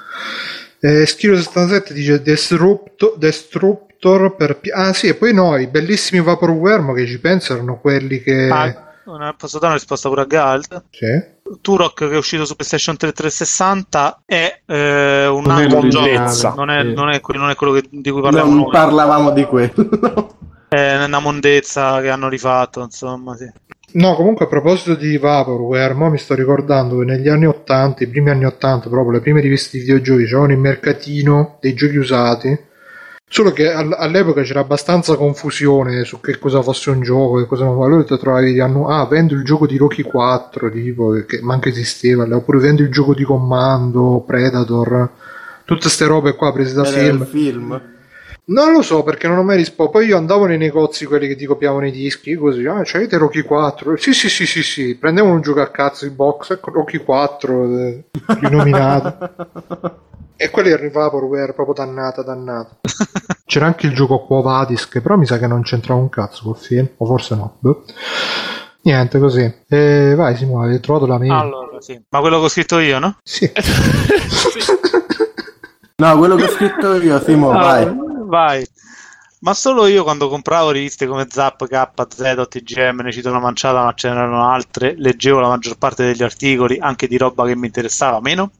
Eh, Schiro77 dice Destructo- Destructor per... P- ah sì, e poi no, i bellissimi Vaporware, ma che ci penso erano quelli che... Ah, una- posso dare una risposta pure a Galt? Sì. Turok che è uscito su PlayStation 3 360 è eh, un Non è altro gioco, non è, Sì. non è non è quello che- di cui parliamo Non noi, parlavamo di quello. è una mondezza che hanno rifatto, insomma, sì. No, comunque a proposito di Vaporware, mo mi sto ricordando che negli anni 80, i primi anni 80, proprio le prime riviste di videogiochi, c'erano il mercatino dei giochi usati. Solo che all- all'epoca c'era abbastanza confusione su che cosa fosse un gioco, che cosa non allora ti trovavi hanno, ah, vendo il gioco di Rocky 4, tipo, che manca esisteva, oppure vendo il gioco di comando, Predator, tutte queste robe qua prese da film. il film. Non lo so perché non ho mai risposto. Poi io andavo nei negozi, quelli che ti copiavano i dischi, così, ah, c'avete Rocky 4? Sì, sì, sì, sì, sì. Prendevano un gioco a cazzo di box, ecco Rocky 4, eh, rinominato. e quelli arrivava Vaporware, proprio dannata, dannata. C'era anche il gioco Quo Vadis, che però mi sa che non c'entrava un cazzo col film, o forse no. boh. Niente, così. E vai, Simone, hai trovato la mail? Allora, sì. Ma quello che ho scritto io, no? Sì. No, quello che ho scritto io, Simo, Ah, vai. vai. Ma solo io quando compravo riviste come Zap, K, Z, TGM, ne cito una manciata, ma ce n'erano altre, leggevo la maggior parte degli articoli, anche di roba che mi interessava meno.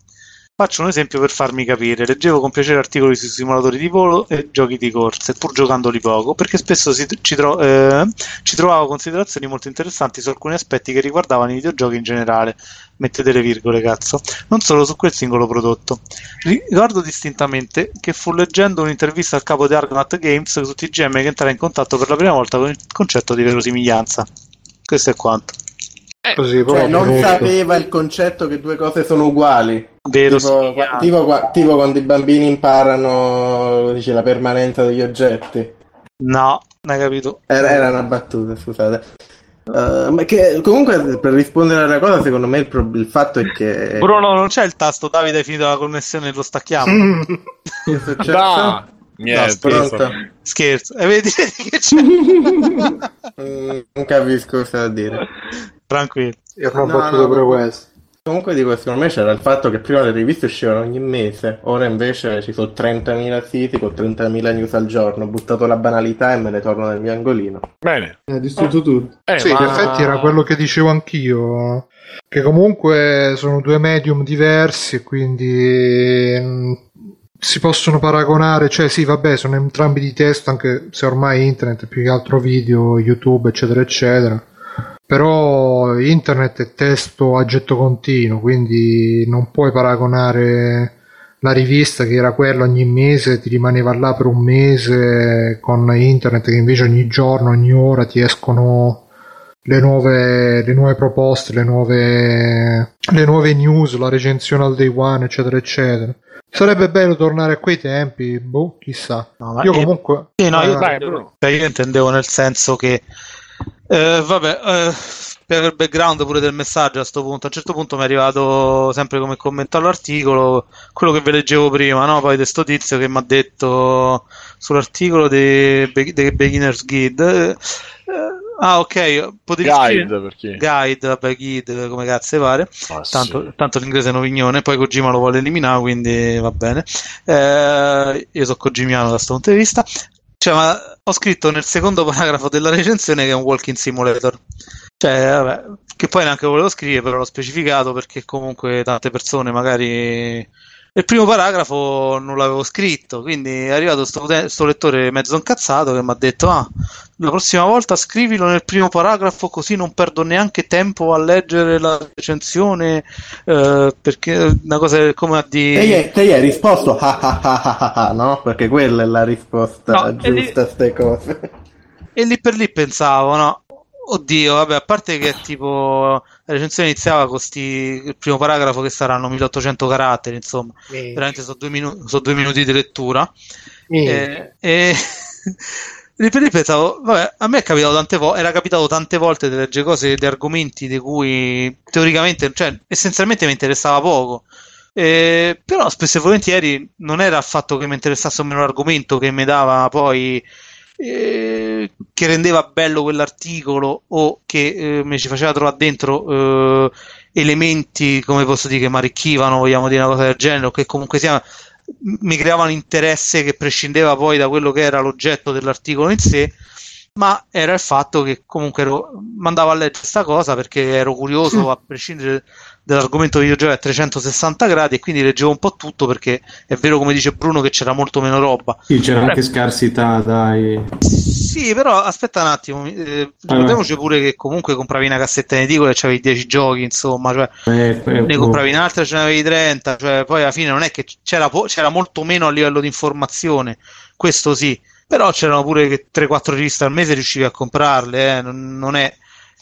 Faccio un esempio per farmi capire. Leggevo con piacere articoli su simulatori di volo e giochi di corse, pur giocandoli poco, perché spesso si- ci, tro- eh, ci trovavo considerazioni molto interessanti su alcuni aspetti che riguardavano i videogiochi in generale. Mettete le virgole, cazzo. Non solo su quel singolo prodotto. Ricordo distintamente che fu leggendo un'intervista al capo di Argonaut Games su TGM che entrava in contatto per la prima volta con il concetto di verosimiglianza. Questo è quanto. Così, Cioè, non molto. sapeva il concetto che due cose sono uguali. Tipo, Verosimiglianza. qua- tipo qua- tipo quando i bambini imparano dice, la permanenza degli oggetti. No, non hai capito. Era, era una battuta, scusate. Uh, ma che, comunque, per rispondere alla cosa, secondo me il, pro- il fatto è che. Bruno, non c'è il tasto Davide hai finito la connessione, lo stacchiamo. Mm. Che è successo? Da! Niente. Pronto? Scherzo. E vedi, vedi che c'è. Mm, non capisco cosa dire. Tranquillo. Erano No, battuto no, pure no. questo. Comunque dico, secondo me c'era il fatto che prima le riviste uscivano ogni mese, ora invece ci sono 30.000 siti con 30.000 news al giorno, ho buttato la banalità e me le torno nel mio angolino. Bene. Hai distrutto tutto. Eh, sì, ma- in effetti era quello che dicevo anch'io. Che comunque sono due medium diversi e quindi mm, si possono paragonare. Cioè, sì, vabbè, sono entrambi di testo, anche se ormai internet più che altro video, YouTube, eccetera, eccetera. Però internet è testo a getto continuo, quindi non puoi paragonare la rivista che era quella ogni mese, ti rimaneva là per un mese, con internet che invece ogni giorno, ogni ora ti escono le nuove, le nuove proposte, le nuove, le nuove news, la recensione al day one, eccetera, eccetera. Sarebbe bello tornare a quei tempi, boh, chissà. No, Io io- comunque... Sì, no, io, Ah, Dai, Bruno. Beh, io intendevo nel senso che, eh, vabbè, eh, per il background pure del messaggio a sto punto, a un certo punto mi è arrivato sempre come commento all'articolo quello che vi leggevo prima, no? Poi di sto tizio che mi ha detto sull'articolo dei, dei Beginner's Guide. eh, ah, ok, potevi Guide scrivere- perché. Guide, vabbè, guide, come cazzo pare. Ah, sì. Tanto, tanto l'inglese è un ovignone, poi Kojima lo vuole eliminare, quindi va bene. Eh, io sono Kojimiano da questo punto di vista. Cioè, ma ho scritto nel secondo paragrafo della recensione che è un walking simulator. Cioè, vabbè, che poi neanche volevo scrivere, però l'ho specificato perché comunque tante persone magari... Nel primo paragrafo non l'avevo scritto, quindi è arrivato sto, ute- sto lettore mezzo incazzato che mi ha detto ah, la prossima volta scrivilo nel primo paragrafo così non perdo neanche tempo a leggere la recensione eh, perché una cosa come a dire te gli hai risposto ah ah ah ah no? Perché quella è la risposta No, lì- giusta a ste cose. e lì per lì pensavo no Oddio, vabbè, a parte che tipo la recensione iniziava con sti, il primo paragrafo che saranno 1800 caratteri, insomma, eh. veramente sono due, minu- sono due, minuti di lettura. Eh. E, e pensavo, vabbè, a me è capitato tante volte, era capitato tante volte di leggere cose, di argomenti di cui teoricamente, cioè essenzialmente mi interessava poco. Eh, però spesso e volentieri non era il fatto che mi interessasse o meno l'argomento che mi dava poi eh, che rendeva bello quell'articolo o che eh, mi ci faceva trovare dentro eh, elementi, come posso dire, che mi arricchivano, vogliamo dire una cosa del genere, o che comunque sia mi creavano interesse che prescindeva poi da quello che era l'oggetto dell'articolo in sé, ma era il fatto che comunque ero, mandavo a leggere questa cosa perché ero curioso a prescindere dell'argomento videogioco a 360 gradi e quindi leggevo un po' tutto perché è vero come dice Bruno che c'era molto meno roba. Sì, c'era Beh, anche scarsità, dai. Sì, però aspetta un attimo, eh, ricordiamoci pure che comunque compravi una cassetta in edicola e c'avevi 10 giochi, insomma, cioè, eh, eh, ne compravi un'altra e ce ne avevi 30, cioè poi alla fine non è che c'era, po- c'era molto meno a livello di informazione, questo sì, però c'erano pure 3-4 riviste al mese riuscivi a comprarle, eh, non, non è...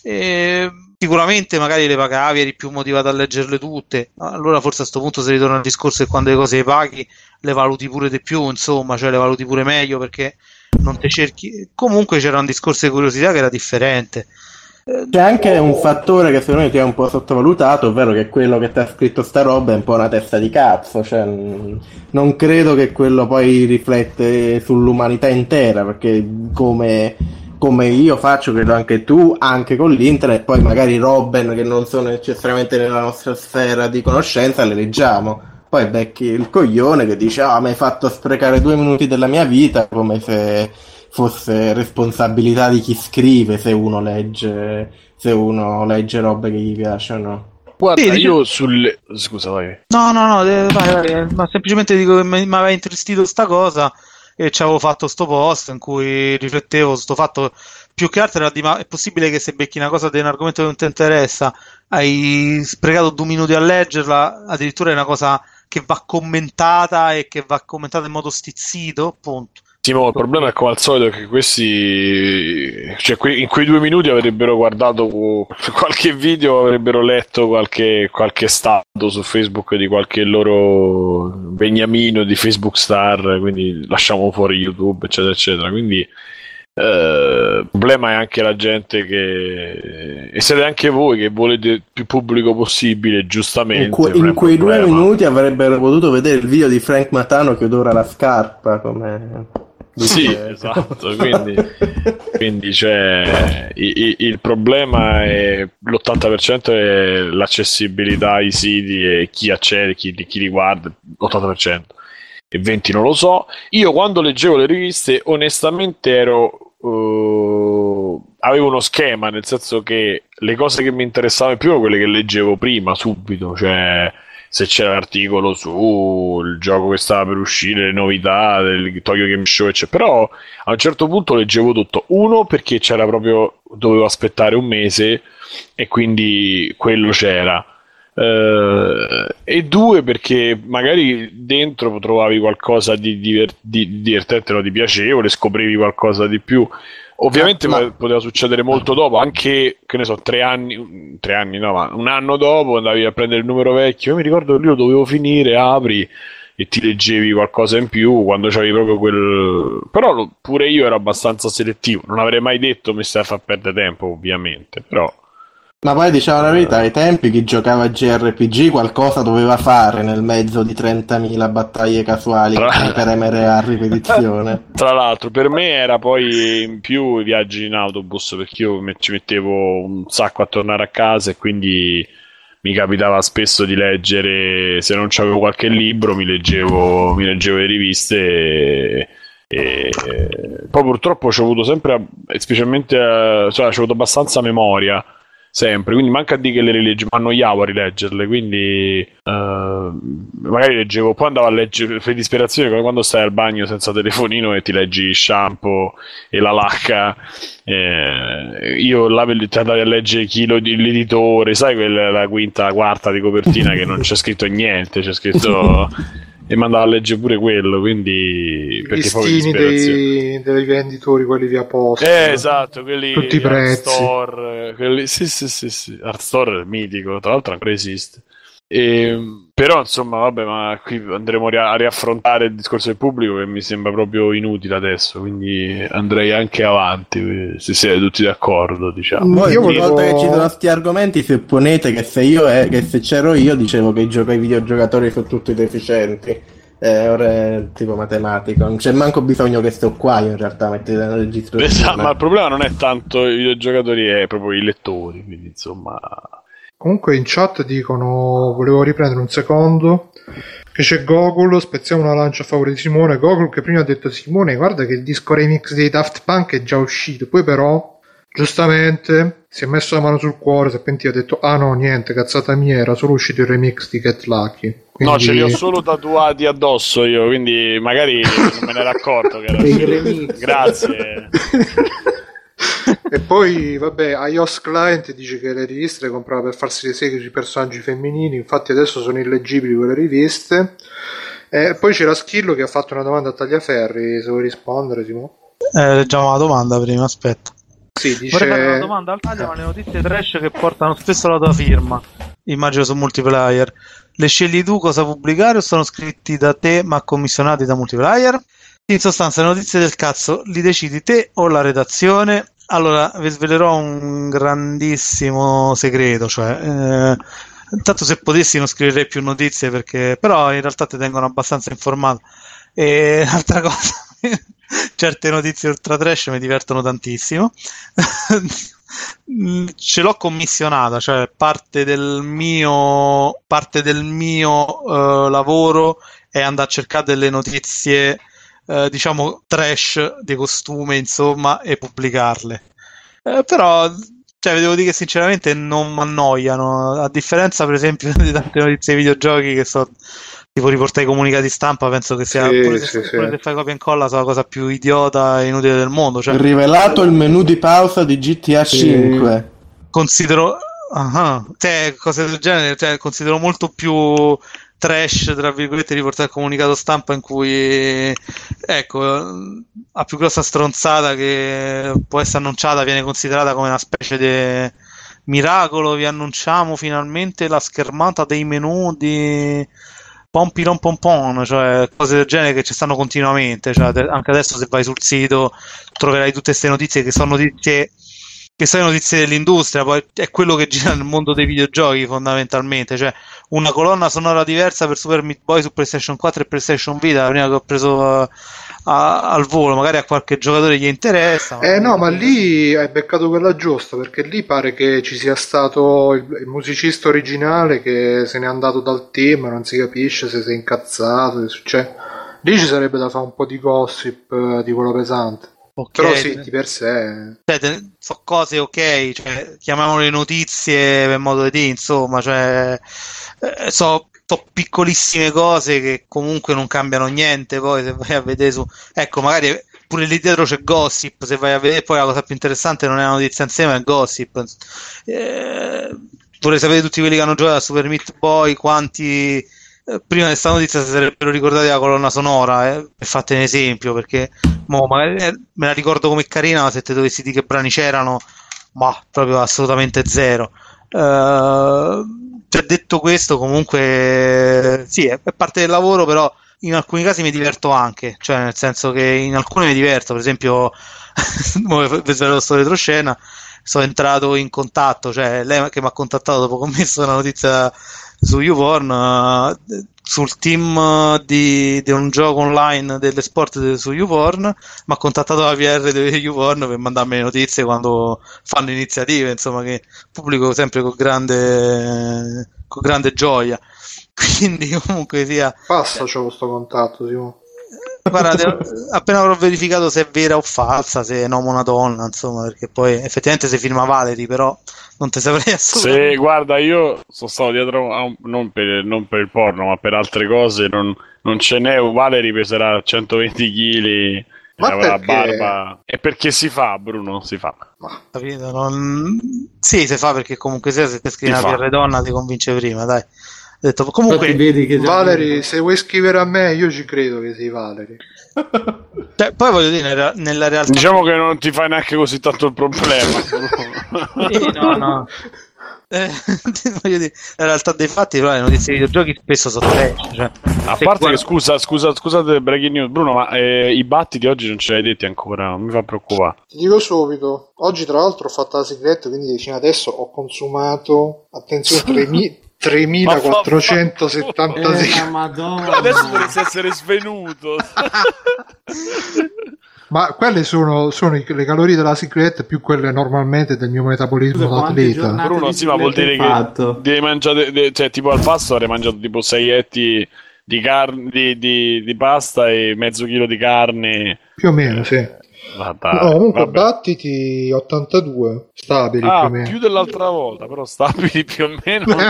Eh, sicuramente magari le pagavi, eri più motivato a leggerle tutte. Allora forse a questo punto si ritorna al discorso che quando le cose le paghi le valuti pure di più, insomma, cioè le valuti pure meglio perché non te cerchi. Comunque c'era un discorso di curiosità che era differente. C'è anche un fattore che secondo me ti è un po' sottovalutato, ovvero che quello che ti ha scritto sta roba è un po' una testa di cazzo, cioè non credo che quello poi riflette sull'umanità intera, perché come come io faccio, credo anche tu, anche con l'internet, poi magari Robben che non sono necessariamente nella nostra sfera di conoscenza, le leggiamo. Poi becchi il coglione che dice, ah, mi hai fatto sprecare due minuti della mia vita, come se fosse responsabilità di chi scrive se uno legge, se uno legge robe che gli piacciono. Guarda, sì, io sul... Scusa, vai. No, no, no, vai, vai, ma semplicemente dico che mi aveva intristito sta cosa e ci avevo fatto sto post in cui riflettevo su sto fatto. Più che altro era di ma è possibile che se becchi una cosa di un argomento che non ti interessa hai sprecato due minuti a leggerla addirittura è una cosa che va commentata e che va commentata in modo stizzito punto ma il problema è come al solito che questi, cioè in quei due minuti avrebbero guardato qualche video, avrebbero letto qualche, qualche stato su Facebook di qualche loro beniamino di Facebook star, quindi lasciamo fuori YouTube, eccetera, eccetera. Quindi Uh, il problema è anche la gente che e siete anche voi che volete il più pubblico possibile giustamente in, que- in quei due minuti avrebbero potuto vedere il video di Frank Matano che odora la scarpa come sì, esatto, quindi, quindi cioè, il, il, problema è l'80% è l'accessibilità ai siti e chi accede, chi, chi li guarda, l'80% e 20 non lo so. Io quando leggevo le riviste onestamente ero... Uh, avevo uno schema, nel senso che le cose che mi interessavano più erano quelle che leggevo prima, subito, cioè se c'era l'articolo sul gioco che stava per uscire, le novità del Tokyo Game Show, eccetera. Però a un certo punto leggevo tutto. Uno, perché c'era proprio, dovevo aspettare un mese e quindi quello c'era. Uh, e due perché magari dentro trovavi qualcosa di, diver- di divertente o di piacevole, scoprivi qualcosa di più Ovviamente ma... poteva succedere molto dopo, anche che ne so, tre anni, tre anni no, ma un anno dopo andavi a prendere il numero vecchio. Io mi ricordo che io dovevo finire, apri e ti leggevi qualcosa in più quando c'avevi proprio quel. Però pure io ero abbastanza selettivo. Non avrei mai detto mi stai a far perdere tempo, ovviamente. Però ma poi diciamo la verità, ai tempi chi giocava a JRPG qualcosa doveva fare nel mezzo di 30.000 battaglie casuali Tra... per premere a ripetizione. Tra l'altro, per me era poi in più i viaggi in autobus perché io ci mettevo un sacco a tornare a casa e quindi mi capitava spesso di leggere, se non c'avevo qualche libro, mi leggevo, mi leggevo le riviste e, e poi purtroppo ci ho avuto sempre, specialmente, cioè, ci ho avuto abbastanza memoria sempre, quindi manca di che le rileggi, ma annoiavo a rileggerle, quindi uh, magari leggevo, poi andavo a leggere per disperazione come quando stai al bagno senza telefonino e ti leggi shampoo e la lacca. Eh, io là ti andavi a leggere chi lo, l'editore, sai quella la quinta, la quarta di copertina che non c'è scritto niente, c'è scritto e mandava a leggere pure quello, quindi... I listini dei, dei, venditori, quelli via posta. Eh, esatto, quelli... Tutti i prezzi. Store, quelli, sì, sì, sì, sì. Art Store mitico, tra l'altro ancora esiste. E, ehm, però insomma, vabbè, ma qui andremo a riaffrontare il discorso del pubblico che mi sembra proprio inutile adesso, quindi andrei anche avanti se siete tutti d'accordo, diciamo. Voi ogni volevo... volta che ci sono questi argomenti supponete che se io è, che se c'ero io dicevo che i, gioco- i videogiocatori sono tutti deficienti. Eh, ora è tipo matematico, non c'è manco bisogno che sto qua in realtà mettete nel registro. Esatto, ma il problema non è tanto i videogiocatori, è proprio i lettori, quindi insomma Comunque in chat dicono, volevo riprendere un secondo, che c'è Gogol, spezziamo una lancia a favore di Simone, Gogol che prima ha detto Simone guarda che il disco remix dei Daft Punk è già uscito, poi però giustamente si è messo la mano sul cuore, si è pentito e ha detto ah no niente, cazzata mia, era solo uscito il remix di Get Lucky. Quindi... No, ce li ho solo tatuati addosso io, quindi magari non me ne ero accorto che era Grazie. e poi, vabbè, iOS Client dice che le riviste le comprava per farsi le seghe sui personaggi femminili, infatti adesso sono illeggibili quelle riviste. E poi c'era Schillo che ha fatto una domanda a Tagliaferri, se vuoi rispondere, Simo. Eh, leggiamo la domanda prima, aspetta. Sì, dice... Vorrei fare una domanda al taglio, ma le notizie trash che portano spesso la tua firma, immagino su multiplayer. Le scegli tu cosa pubblicare o sono scritti da te ma commissionati da multiplayer? In sostanza, le notizie del cazzo li decidi te o la redazione? Allora, vi svelerò un grandissimo segreto, cioè, eh, intanto se potessi non scriverei più notizie perché, però in realtà ti tengono abbastanza informato. E altra cosa, certe notizie ultra trash mi divertono tantissimo. Ce l'ho commissionata, cioè parte del mio, parte del mio uh, lavoro è andare a cercare delle notizie eh, diciamo trash di costume insomma e pubblicarle. Eh, però cioè, devo dire che sinceramente non mi annoiano a differenza per esempio di tante notizie di videogiochi che so tipo riportare i comunicati stampa penso che sia sì, pure, se, sì, pure sì. se fai copia e incolla sia la cosa più idiota e inutile del mondo cioè, rivelato il menu di pausa di GTA 5 considero uh-huh, cioè, cose del genere cioè, considero molto più trash, tra virgolette, riportare il comunicato stampa in cui, ecco, la più grossa stronzata che può essere annunciata viene considerata come una specie di miracolo. Vi annunciamo finalmente la schermata dei menu di Pompiron Pompon, cioè cose del genere che ci stanno continuamente. Cioè, anche adesso, se vai sul sito, troverai tutte queste notizie che sono notizie che sono notizie dell'industria, poi è quello che gira nel mondo dei videogiochi fondamentalmente, cioè una colonna sonora diversa per Super Meat Boy su PlayStation 4 e PlayStation Vita, prima che ho preso uh, a, al volo, magari a qualche giocatore gli interessa. Eh no, ma lì hai beccato quella giusta, perché lì pare che ci sia stato il, il musicista originale che se n'è andato dal team, non si capisce se si è incazzato, cioè, lì ci sarebbe da fare un po' di gossip uh, di quello pesante. Okay. Però sì, di per sé. Cioè, so cose ok, cioè, chiamiamole notizie per modo di dire, insomma, cioè, eh, so, so, piccolissime cose che comunque non cambiano niente. Poi se vai a vedere su, ecco, magari pure lì dietro c'è gossip. Se vai a vedere, poi la cosa più interessante non è la notizia insieme, è gossip. Eh, vorrei sapere tutti quelli che hanno giocato a Super Meat Boy quanti prima di questa notizia si sarebbero ricordati la colonna sonora eh, per fate un esempio perché mo, magari, eh, me la ricordo come carina ma se te dovessi dire che brani c'erano ma proprio assolutamente zero. Uh, cioè, detto questo comunque sì è, è, parte del lavoro però in alcuni casi mi diverto anche cioè nel senso che in alcune mi diverto per esempio per svelo sto retroscena sono entrato in contatto cioè lei che mi ha contattato dopo che ho messo la notizia su YouPorn uh, sul team di, di, un gioco online delle sport su YouPorn mi ha contattato la PR di YouPorn per mandarmi le notizie quando fanno iniziative insomma che pubblico sempre con grande, con grande gioia. Quindi comunque sia passa c'ho questo contatto Simo. Guarda, appena avrò verificato se è vera o falsa, se è un uomo o una donna, insomma, perché poi effettivamente si firma Valerie, però non ti saprei assolutamente. Sì, guarda, io sono stato dietro, a un, non, per, non, per, il porno, ma per altre cose, non, non ce n'è. Valerie peserà 120 kg. Ma la barba. E perché si fa, Bruno? Si fa. Ma... Capito? Non... Sì, si fa perché comunque se, se ti scrivi una PR donna ti convince prima, dai. Detto, comunque, vedi che Valerie, se vuoi scrivere a me, io ci credo che sei Valerie. Cioè, poi voglio dire, nella realtà. Diciamo che non ti fai neanche così tanto il problema. sì, no, no. Eh, voglio dire, in realtà dei fatti le notizie dei videogiochi spesso sono trash cioè, a parte guarda... che scusa, scusa scusate breaking news Bruno ma eh, i battiti oggi non ce li hai detti ancora non mi fa preoccupare ti dico subito oggi tra l'altro ho fatto la segreta quindi fino adesso ho consumato attenzione 3000 3476 eh, Madonna. adesso dovresti essere svenuto Ma quelle sono, sono, le calorie della secret più quelle normalmente del mio metabolismo d'atleta. Bruno, sì, ma vuol dire fatto? che devi mangiare, cioè tipo al pasto avrei mangiato tipo 6 etti di, carne, di, di, di, pasta e mezzo chilo di carne. Più o meno, sì. Vabbè, no, comunque vabbè. battiti 82 stabili ah, più o meno. più dell'altra volta, però stabili più o meno.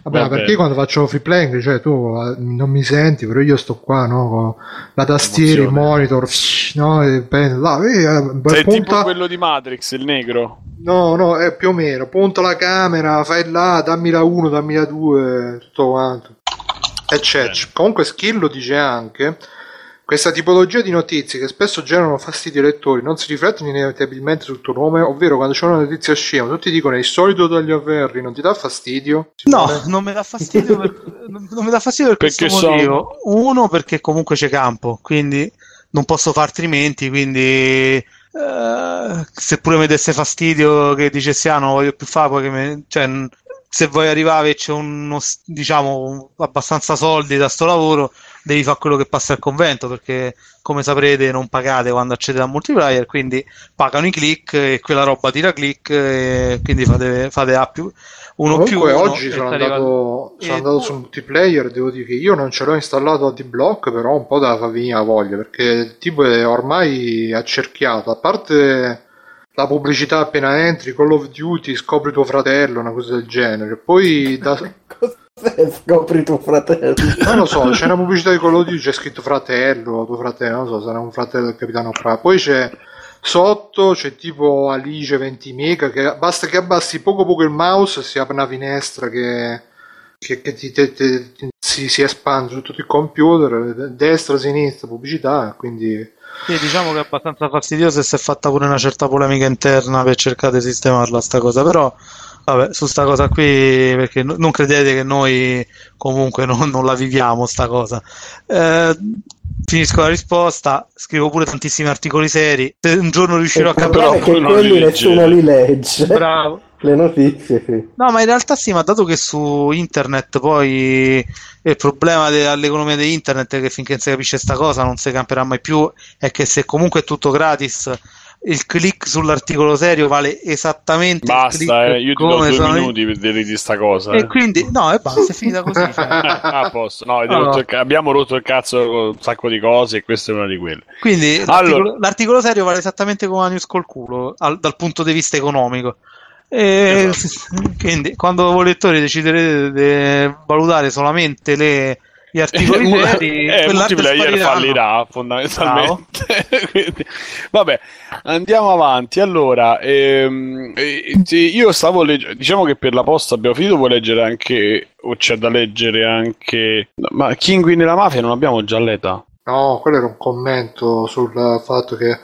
Vabbè, Vabbè, perché quando faccio free playing, cioè tu eh, non mi senti, però io sto qua, no? Con la tastiera, il monitor, no? E penso, là, eh, Sei punta... tipo quello di Matrix, il negro. No, no, è più o meno. Punta la camera, fai là, dammi la 1, dammi la 2, tutto quanto. E c'è. Comunque Skill dice anche questa tipologia di notizie, che spesso generano fastidio ai lettori, non si riflettono inevitabilmente sul tuo nome, ovvero quando c'è una notizia scema, tutti dicono è il solito dagli avverri, non ti dà fastidio? no, non mi dà fastidio per, non mi dà fastidio per perché questo motivo. Sono... Uno, perché comunque c'è campo, quindi non posso fare altrimenti, quindi... Uh, se pure mi desse fastidio che dicessi ah non voglio più fare poi che mi, cioè, se vuoi arrivare e c'è uno diciamo abbastanza soldi da sto lavoro devi fare quello che passa al convento perché come saprete non pagate quando accedete al multiplayer quindi pagano i click e quella roba tira click e quindi fate, fate A più uno Comunque, più uno. oggi sono andato, sono andato su multiplayer devo dire che io non ce l'ho installato a D-Block però un po' da fa venire la voglia perché il tipo è ormai accerchiato. A parte la pubblicità appena entri Call of Duty scopri tuo fratello una cosa del genere. Poi da... scopri tuo fratello. Non lo so, c'è una pubblicità di Call of Duty, c'è scritto fratello, tuo fratello, non so, sarà un fratello del capitano Fra. Poi c'è sotto, c'è tipo Alice 20 mega, che basta che abbassi poco poco il mouse e si apre una finestra che, che, che ti, te, te, si, si, espande su tutto il computer, destra, sinistra, pubblicità, quindi... Sì, diciamo che è abbastanza fastidioso e si è fatta pure una certa polemica interna per cercare di sistemarla sta cosa, però Vabbè, su sta cosa qui, perché non credete che noi comunque non, non la viviamo sta cosa. Eh, finisco la risposta, scrivo pure tantissimi articoli seri. Se un giorno riuscirò a capire... che quelli nessuno li legge. Bravo. Le notizie, sì. No, ma in realtà sì, ma dato che su internet poi il problema dell'economia di internet è che finché non si capisce questa cosa non si camperà mai più, è che se comunque è tutto gratis il click sull'articolo serio vale esattamente basta eh, io ti do due sono... minuti per dire di sta cosa e eh. quindi no e basta è finita così cioè. ah, posto. No, allora. rotto ca- abbiamo rotto il cazzo con un sacco di cose e questa è una di quelle quindi l'articolo, allora. l'articolo serio vale esattamente come la news col culo al, dal punto di vista economico e esatto. quindi quando voi lettori deciderete di valutare solamente le gli articoli veri eh, multiplayer fallirà fondamentalmente. Quindi, vabbè andiamo avanti. Allora ehm, eh, io stavo leggendo diciamo che per la posta abbiamo finito vuoi leggere anche o c'è da leggere anche ma Kinguin e la mafia non abbiamo già l'età. No quello era un commento sul fatto che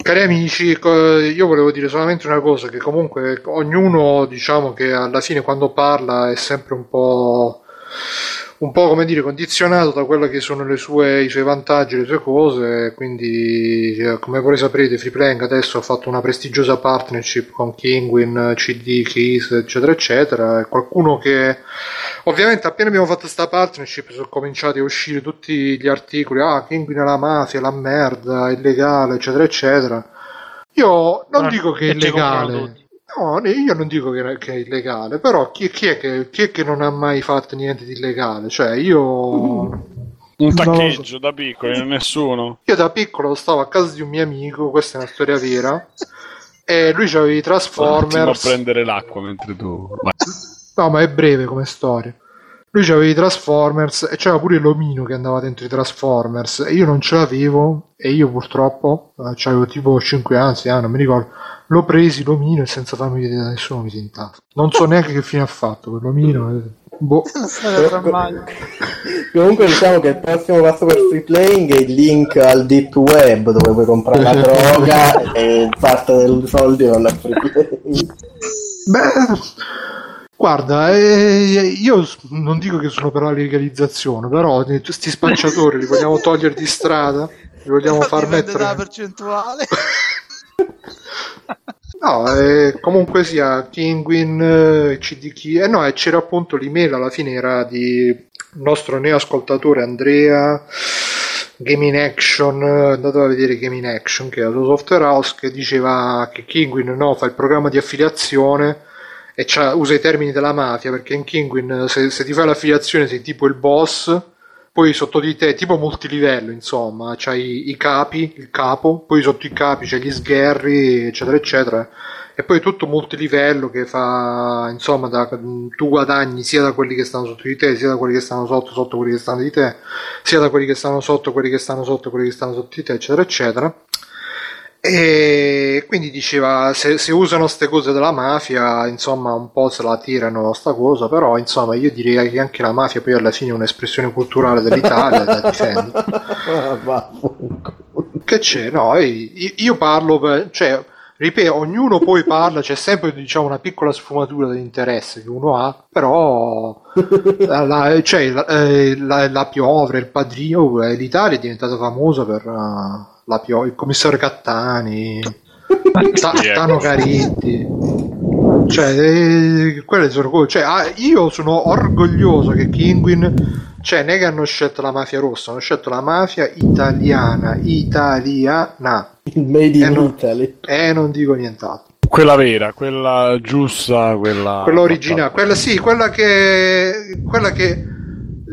Cari amici, io volevo dire solamente una cosa, che comunque ognuno diciamo che alla fine quando parla è sempre un po' un po' come dire condizionato da quello che sono sue, i suoi vantaggi, le sue cose, quindi eh, come voi saprete Freeplaying adesso ha fatto una prestigiosa partnership con Kinguin, CD, Keys, eccetera eccetera, è qualcuno che ovviamente appena abbiamo fatto questa partnership sono cominciati a uscire tutti gli articoli, ah Kinguin è la mafia, la merda, è illegale, eccetera eccetera. Io non ah, dico che è illegale. No, io non dico che, che è illegale, però chi, chi, è che, chi, è che, non ha mai fatto niente di illegale? Cioè, io... Mm. Un taccheggio so. da piccolo, nessuno. Io da piccolo stavo a casa di un mio amico, questa è una storia vera, e lui aveva i Transformers... a prendere l'acqua mentre tu... No, ma è breve come storia. Lui aveva i Transformers e c'era pure l'omino che andava dentro i Transformers e io non ce l'avevo e io purtroppo, eh, avevo tipo 5 anni, 6 anni, non mi ricordo, L'ho presi l'omino e senza farmi vedere da nessuno mi intasca. Non so neanche che fine ha fatto quell'omino. Boh. Comunque diciamo che il prossimo passo per free playing è il link al deep web dove puoi comprare la droga e parte dei soldi non la free playing. Beh, guarda, eh, io non dico che sono per la legalizzazione, però questi spacciatori li vogliamo togliere di strada, li vogliamo far mettere... la percentuale. No, eh, comunque sia Kinguin, eh, CDK, eh no, e c'era appunto l'email alla fine era di nostro neoascoltatore Andrea Game in Action, andate a vedere Game in Action che è sua software house che diceva che Kinguin no, fa il programma di affiliazione e usa i termini della mafia perché in Kinguin se, se ti fai l'affiliazione sei tipo il boss poi sotto di te, tipo multilivello, insomma, c'hai i capi, il capo, poi sotto i capi c'hai gli sgherri, eccetera, eccetera. E poi tutto multilivello che fa, insomma, da, tu guadagni sia da quelli che stanno sotto di te, sia da quelli che stanno sotto, sotto quelli che stanno di te, sia da quelli che stanno sotto, quelli che stanno sotto, quelli che stanno sotto di te, eccetera, eccetera. E quindi diceva se, se usano queste cose della mafia, insomma, un po' se la tirano sta cosa, però insomma, io direi che anche la mafia poi alla fine è un'espressione culturale dell'Italia da difendere. che c'è? No, io, io parlo per, cioè, ripeto, ognuno poi parla, c'è sempre diciamo una piccola sfumatura dell'interesse che uno ha, però la, la, cioè, la, eh, la, la piovre, il padrino, eh, l'Italia è diventata famosa per uh, la Pio- il commissario Cattani, Ta- Tano Caritti. Cioè, eh, quelle sono cose. Cioè, ah, io sono orgoglioso che Kinguin. Cioè, non è che hanno scelto la mafia rossa, hanno scelto la mafia italiana. Italiana. Il made in eh, non, Italy. Eh, non dico nient'altro. Quella vera, quella giusta, quella. Quella originale, quella sì, quella che. Quella che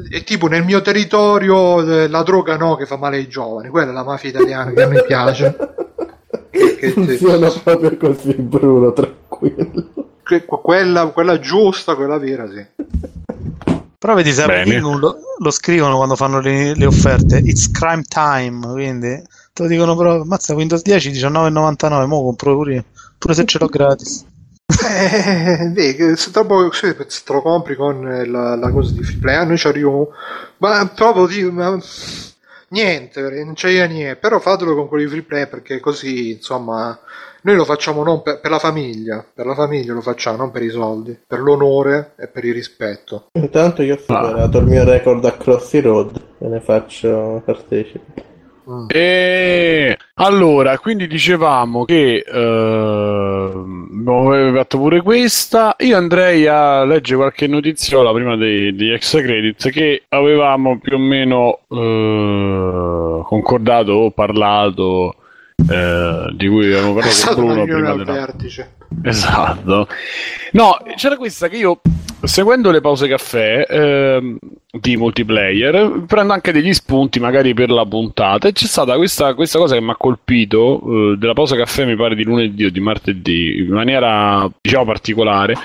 è tipo nel mio territorio eh, la droga no che fa male ai giovani. Quella è la mafia italiana che a me piace. Che, funziona sì. proprio così Bruno tranquillo. Che, quella, quella, giusta quella vera sì. Però vedi se lo, lo, scrivono quando fanno le, le, offerte. It's crime time quindi te lo dicono però mazza Windows 10 19,99 mo compro pure pure se ce l'ho gratis eh, beh, se, dopo, se te lo compri con la, la cosa di free play, noi ci arriviamo, ma proprio di, ma, niente, non c'è niente, però fatelo con quelli free play perché così, insomma, noi lo facciamo non per, per, la famiglia, per la famiglia lo facciamo, non per i soldi, per l'onore e per il rispetto. Intanto io ho superato ah. il mio record a Crossy Road e ne faccio partecipe. Mm. E allora, quindi dicevamo che eh, abbiamo fatto pure questa. Io andrei a leggere qualche notiziola prima dei, degli extra credits che avevamo più o meno eh, concordato o parlato. Eh, di cui avevamo parlato con Bruno prima della... vertice. Esatto. No, c'era questa che io seguendo le pause caffè eh, di multiplayer, prendo anche degli spunti magari per la puntata. E c'è stata questa, questa cosa che mi ha colpito eh, della pausa caffè, mi pare di lunedì o di martedì, in maniera diciamo particolare.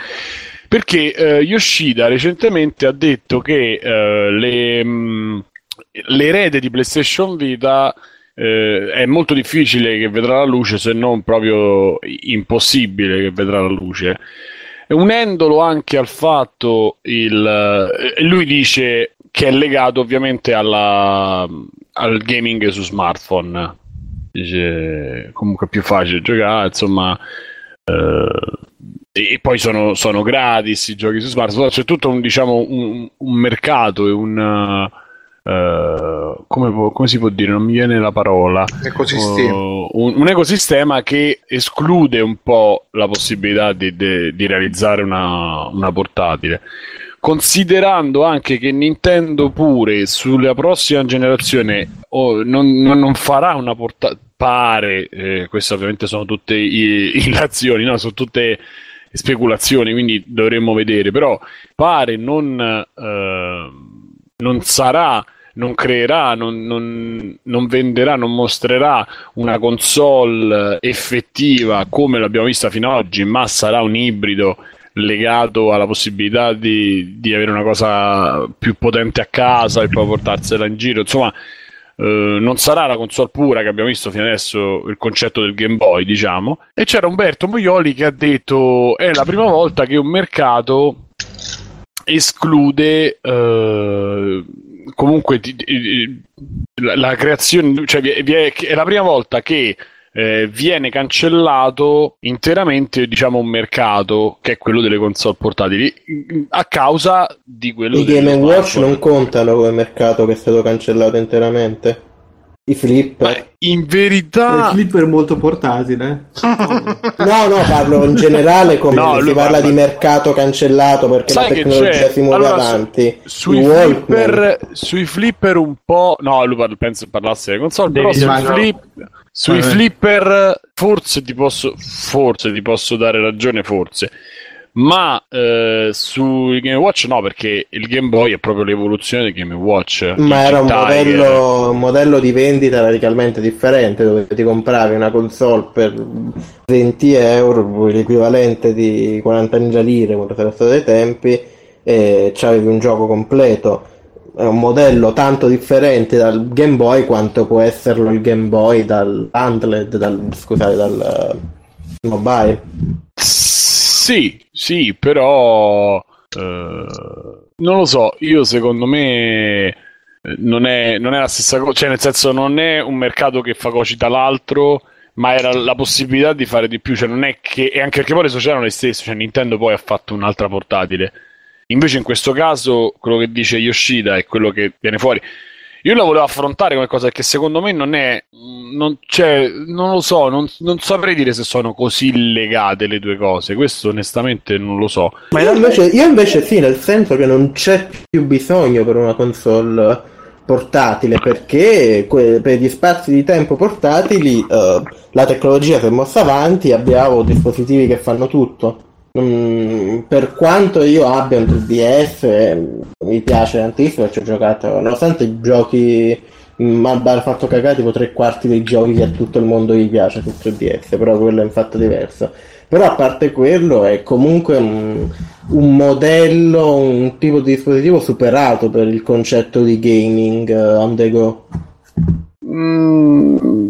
Perché eh, Yoshida recentemente ha detto che eh, le, mh, le rete di PlayStation Vita eh, è molto difficile che vedrà la luce, se non proprio impossibile che vedrà la luce unendolo anche al fatto il, eh, lui dice che è legato ovviamente alla, al gaming su smartphone. Dice comunque è più facile giocare insomma eh, e poi sono, sono, gratis i giochi su smartphone. C'è tutto un, diciamo, un, un mercato e un Uh, come, come, si può dire? Non mi viene la parola. Ecosistema. Uh, un, un, ecosistema che esclude un po' la possibilità di, di, di realizzare una, una, portatile. Considerando anche che Nintendo pure sulla prossima generazione oh, non, non, farà una portatile, pare, eh, queste ovviamente sono tutte illazioni, no? sono tutte speculazioni, quindi dovremmo vedere, però pare non, eh, non sarà non creerà, non, non, non, venderà, non mostrerà una console effettiva come l'abbiamo vista fino ad oggi, ma sarà un ibrido legato alla possibilità di, di avere una cosa più potente a casa e poi portarsela in giro. Insomma, eh, non sarà la console pura che abbiamo visto fino adesso, il concetto del Game Boy, diciamo. E c'era Umberto Moioli che ha detto: È la prima volta che un mercato esclude eh, comunque ti, ti, la, la, creazione, cioè vi, vi è, è la prima volta che eh, viene cancellato interamente diciamo un mercato che è quello delle console portatili a causa di quello i Game Watch non contano come mercato che è stato cancellato interamente i flipper. in verità... Il flipper molto portatile. no, no, parlo in generale come no, si parla, parla di mercato cancellato perché Sai la tecnologia si muove allora, avanti. Su, sui, flipper, sui, flipper, un po'... No, lui penso parlasse delle console, Devi però sui, flip, sui flipper forse ti posso... Forse ti posso dare ragione, forse ma eh, sui Game Watch no perché il Game Boy è proprio l'evoluzione del Game Watch. Ma era un modello, un modello, di vendita radicalmente differente dove ti compravi una console per 20 euro l'equivalente di 40 40.000 lire quando era stato dei tempi e c'avevi un gioco completo. È un modello tanto differente dal Game Boy quanto può esserlo il Game Boy dal Handled dal, scusate dal uh, mobile. Sì, sì, però eh, non lo so, io secondo me eh, non è, non è la stessa cosa, cioè nel senso non è un mercato che fagocita l'altro, ma era la possibilità di fare di più, cioè non è che, e anche perché poi le società erano le stesse, cioè Nintendo poi ha fatto un'altra portatile. Invece in questo caso quello che dice Yoshida è quello che viene fuori. Io la volevo affrontare come cosa che secondo me non è. Non, cioè, non lo so, non, non, saprei dire se sono così legate le due cose. Questo onestamente non lo so. Ma io invece, io invece sì, nel senso che non c'è più bisogno per una console portatile perché per gli spazi di tempo portatili uh, la tecnologia si è mossa avanti abbiamo dispositivi che fanno tutto Mm, per quanto io abbia un 3DS, mi piace tantissimo, ci ho giocato, nonostante i giochi mi hanno fatto cagare tipo tre quarti dei giochi che a tutto il mondo gli piace sul 3DS, però quello è un fatto diverso. Però a parte quello è comunque un, un modello, un tipo di dispositivo superato per il concetto di gaming uh, on the go. Mm.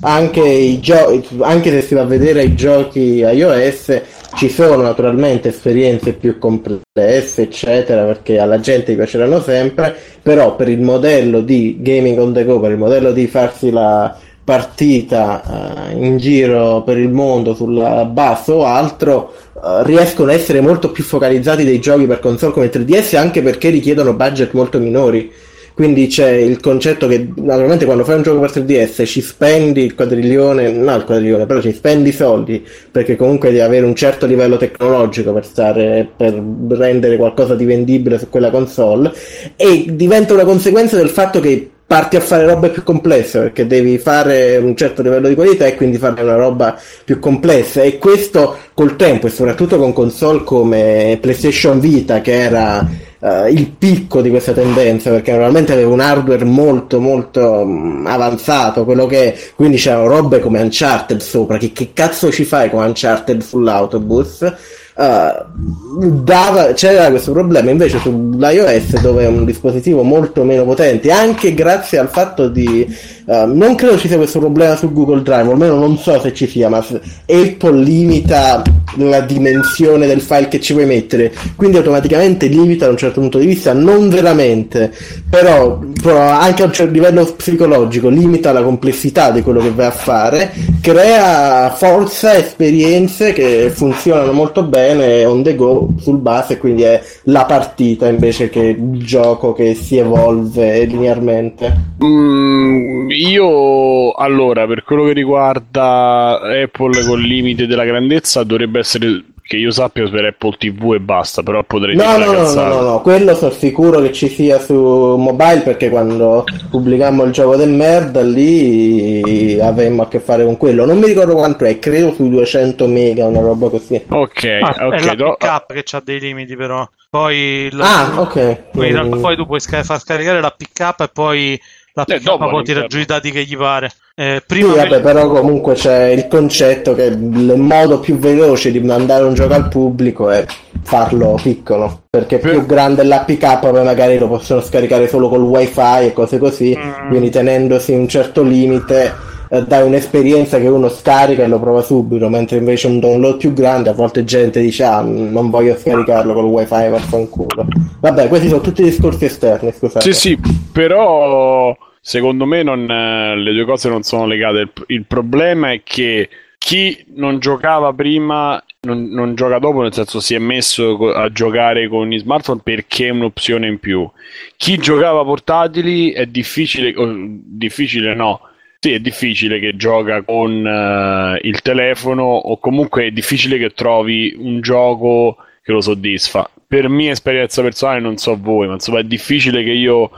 Anche, gio- anche se si va a vedere i giochi iOS ci sono naturalmente esperienze più complesse, eccetera, perché alla gente piaceranno sempre, però per il modello di gaming on the go, per il modello di farsi la partita uh, in giro per il mondo sulla basso o altro, uh, riescono a essere molto più focalizzati dei giochi per console come 3DS anche perché richiedono budget molto minori quindi c'è il concetto che naturalmente quando fai un gioco per 3DS ci spendi il quadriglione, no il quadriglione, però ci spendi soldi perché comunque devi avere un certo livello tecnologico per stare per rendere qualcosa di vendibile su quella console e diventa una conseguenza del fatto che parti a fare robe più complesse perché devi fare un certo livello di qualità e quindi fare una roba più complessa. E questo col tempo e soprattutto con console come PlayStation Vita che era uh, il picco di questa tendenza perché normalmente aveva un hardware molto molto um, avanzato quello che è quindi c'erano robe come Uncharted sopra. Che, che cazzo ci fai con Uncharted sull'autobus uh, dava, c'era questo problema invece sull'iOS dove è un dispositivo molto meno potente anche grazie al fatto di uh, non credo ci sia questo problema su Google Drive almeno non so se ci sia ma Apple limita la dimensione del file che ci vuoi mettere quindi automaticamente limita da un certo punto di vista non veramente però, però anche a un certo livello psicologico limita la complessità di quello che vai a fare crea forza esperienze che funzionano molto bene bene on the go sul base, quindi è la partita invece che il gioco che si evolve linearmente. Mm, io allora, per quello che riguarda Apple con il limite della grandezza, dovrebbe essere che io sappia per Apple TV e basta, però potrei no, dire no, no, no, no, no, quello sono sicuro che ci sia su mobile perché quando pubblicammo il gioco del merda lì avevamo a che fare con quello. Non mi ricordo quanto è, credo sui 200 mega, una roba così. Ok, ah, ok. È la pick che ha dei limiti però. Poi, lo... ah, ok. Poi, mm. poi tu puoi sca- far scaricare la pick up e poi la eh, può tirare giù i dati che gli pare. Eh, prima sì, vabbè, però comunque c'è il concetto che il modo più veloce di mandare un gioco al pubblico è farlo piccolo perché più grande l'APK poi magari lo possono scaricare solo col wifi e cose così mm. quindi tenendosi un certo limite eh, dai un'esperienza che uno scarica e lo prova subito, mentre invece un download più grande a volte gente dice ah non voglio scaricarlo col wifi vaffanculo. Vabbè, questi sono tutti discorsi esterni, scusate. Sì, sì, però secondo me non, eh, le due cose non sono legate. Il, il problema è che chi non giocava prima non, non, gioca dopo, nel senso si è messo a giocare con i smartphone perché è un'opzione in più. Chi giocava portatili è difficile, oh, difficile no, sì, è difficile che gioca con uh, il telefono o comunque è difficile che trovi un gioco che lo soddisfa. Per mia esperienza personale, non so voi, ma insomma è difficile che io, uh,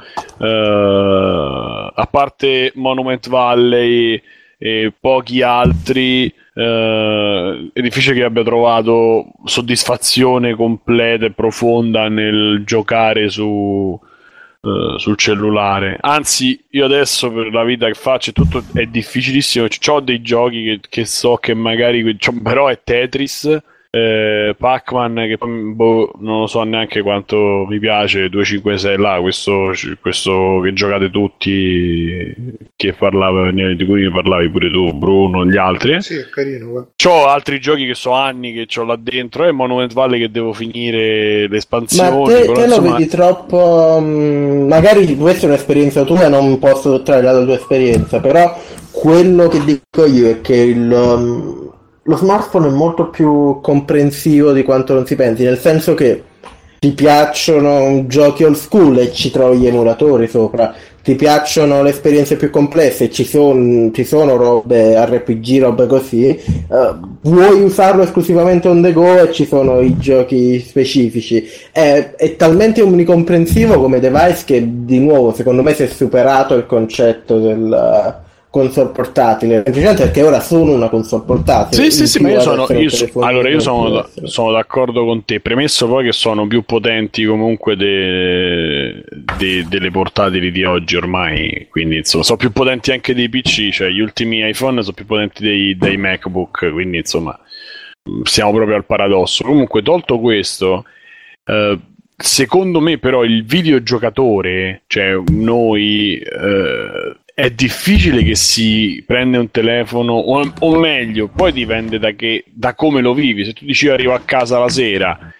a parte Monument Valley e pochi altri, Uh, è difficile che abbia trovato soddisfazione completa e profonda nel giocare su, uh, sul cellulare. Anzi, io adesso per la vita che faccio tutto è difficilissimo. Ho dei giochi che, che so che magari, però è Tetris eh, Pac-Man che boh, non lo so neanche quanto mi piace 256 là questo, questo che giocate tutti che parlava di cui parlavi pure tu Bruno gli altri. Sì è carino ho altri giochi che so anni che ho là dentro e Monument Valley che devo finire l'espansione ma te, te lo insomma... vedi troppo mm, magari questa è un'esperienza tua e non posso sottrarre la tua esperienza però quello che dico io è che il um, lo smartphone è molto più comprensivo di quanto non si pensi, nel senso che ti piacciono giochi old school e ci trovi gli emulatori sopra, ti piacciono le esperienze più complesse ci, son, ci sono robe RPG, robe così, uh, vuoi usarlo esclusivamente on the go e ci sono i giochi specifici. È, è talmente omnicomprensivo come device che di nuovo secondo me si è superato il concetto del console portatile, semplicemente perché ora sono una console portatile. Sì, sì, sì, ma io sono, io so, allora io sono, sono, d'accordo con te, premesso poi che sono più potenti comunque de, de, delle portatili di oggi ormai, quindi insomma sono più potenti anche dei PC, cioè gli ultimi iPhone sono più potenti dei, dei MacBook, quindi insomma siamo proprio al paradosso. Comunque tolto questo... Uh, secondo me però il videogiocatore, cioè noi, eh, è difficile che si prende un telefono, o, o meglio, poi dipende da, che, da, come lo vivi. Se tu dici io arrivo a casa la sera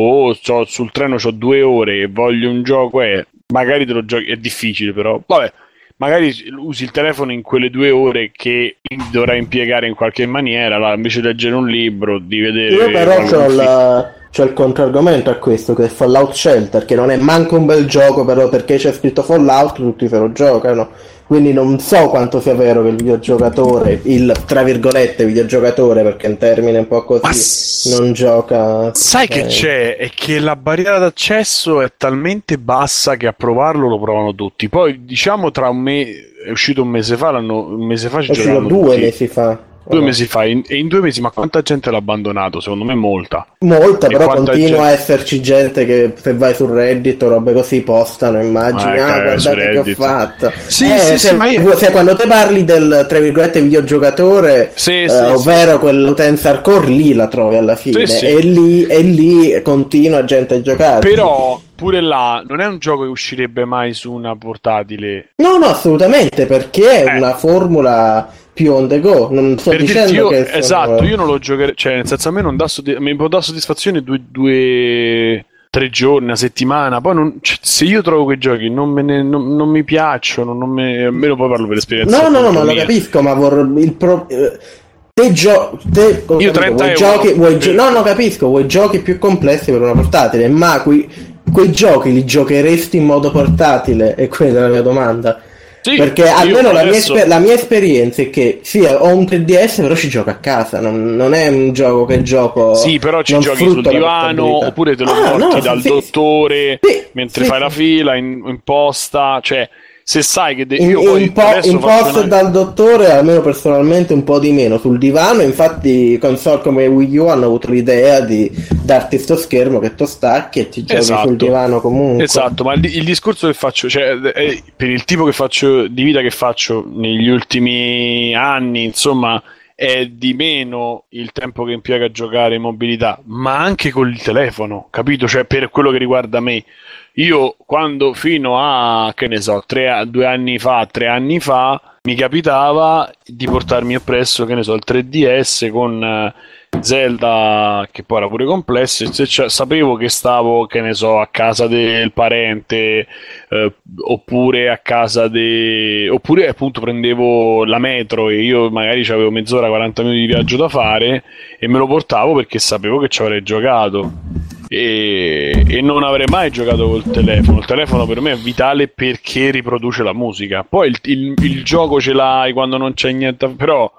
o oh, sul treno ho due ore e voglio un gioco, eh, magari te lo giochi, è difficile però, vabbè, magari usi il telefono in quelle due ore che dovrai impiegare in qualche maniera, là, invece di leggere un libro, di vedere... Io però ho la c'è il controargomento a questo che è Fallout Shelter che non è manco un bel gioco però perché c'è scritto Fallout tutti se lo giocano quindi non so quanto sia vero che il videogiocatore, il tra virgolette videogiocatore, perché è un termine un po' così, non gioca. Sai eh. che c'è? È che la barriera d'accesso è talmente bassa che a provarlo lo provano tutti. Poi diciamo tra un mese, è uscito un mese fa, l'hanno, un mese fa ci uscito due tutti. mesi fa due mesi fa in, e in due mesi ma quanta gente l'ha abbandonato? Secondo me molta. Molta e però continua gente... a esserci gente che se vai su Reddit o robe così postano immagini ah, ah guardate che ho fatto. Sì, eh, sì, se, sì, io... se, quando te parli del tra virgolette videogiocatore sì, eh, ovvero quell'utenza hardcore lì la trovi alla fine. e lì, e lì continua gente a giocare. Però pure là non è un gioco che uscirebbe mai su una portatile. No, no, assolutamente, perché è eh. una formula più on the go. Non sto per dicendo io, che sono... esatto, io non lo giocherei, cioè nel senso a me non dà, soddisf- mi può dare soddisfazione due, due tre giorni, una settimana. Poi non, cioè, se io trovo quei giochi non, ne, non, non mi piacciono, non me, almeno poi parlo per esperienza. No, no, no, ma lo capisco, ma vor, il pro, eh, te, gio- te io 30 vuoi giochi, vuoi gio- no, no, capisco, vuoi giochi più complessi per una portatile, ma qui, quei giochi li giocheresti in modo portatile? E questa è la mia domanda. Sì, Perché almeno la, adesso... mia, la, mia, esperienza è che sì, ho un 3DS, però ci gioco a casa. Non, non è un gioco che gioco. Sì, però ci giochi sul divano oppure te lo ah, porti no, dal sì, dottore sì, mentre fai la fila in, in posta. Cioè, se sai che de- io poi in, po- in post una... dal dottore almeno personalmente un po' di meno sul divano infatti console come Wii U hanno avuto l'idea di darti sto schermo che tu stacchi e ti giochi esatto. sul divano comunque esatto ma il, il discorso che faccio cioè, per il tipo che faccio di vita che faccio negli ultimi anni insomma è di meno il tempo che impiega a giocare in mobilità, ma anche con il telefono, capito? Cioè, per quello che riguarda me, io quando fino a, che ne so, tre, due anni fa, tre anni fa, mi capitava di portarmi appresso, che ne so, il 3DS con eh, Zelda, che poi era pure complesso, cioè, sapevo che stavo, che ne so, a casa del parente, eh, oppure a casa de... oppure appunto prendevo la metro e io magari avevo mezz'ora, 40 minuti di viaggio da fare e me lo portavo perché sapevo che ci avrei giocato e, e, non avrei mai giocato col telefono. Il telefono per me è vitale perché riproduce la musica. Poi il, il, il gioco ce l'hai quando non c'è niente, però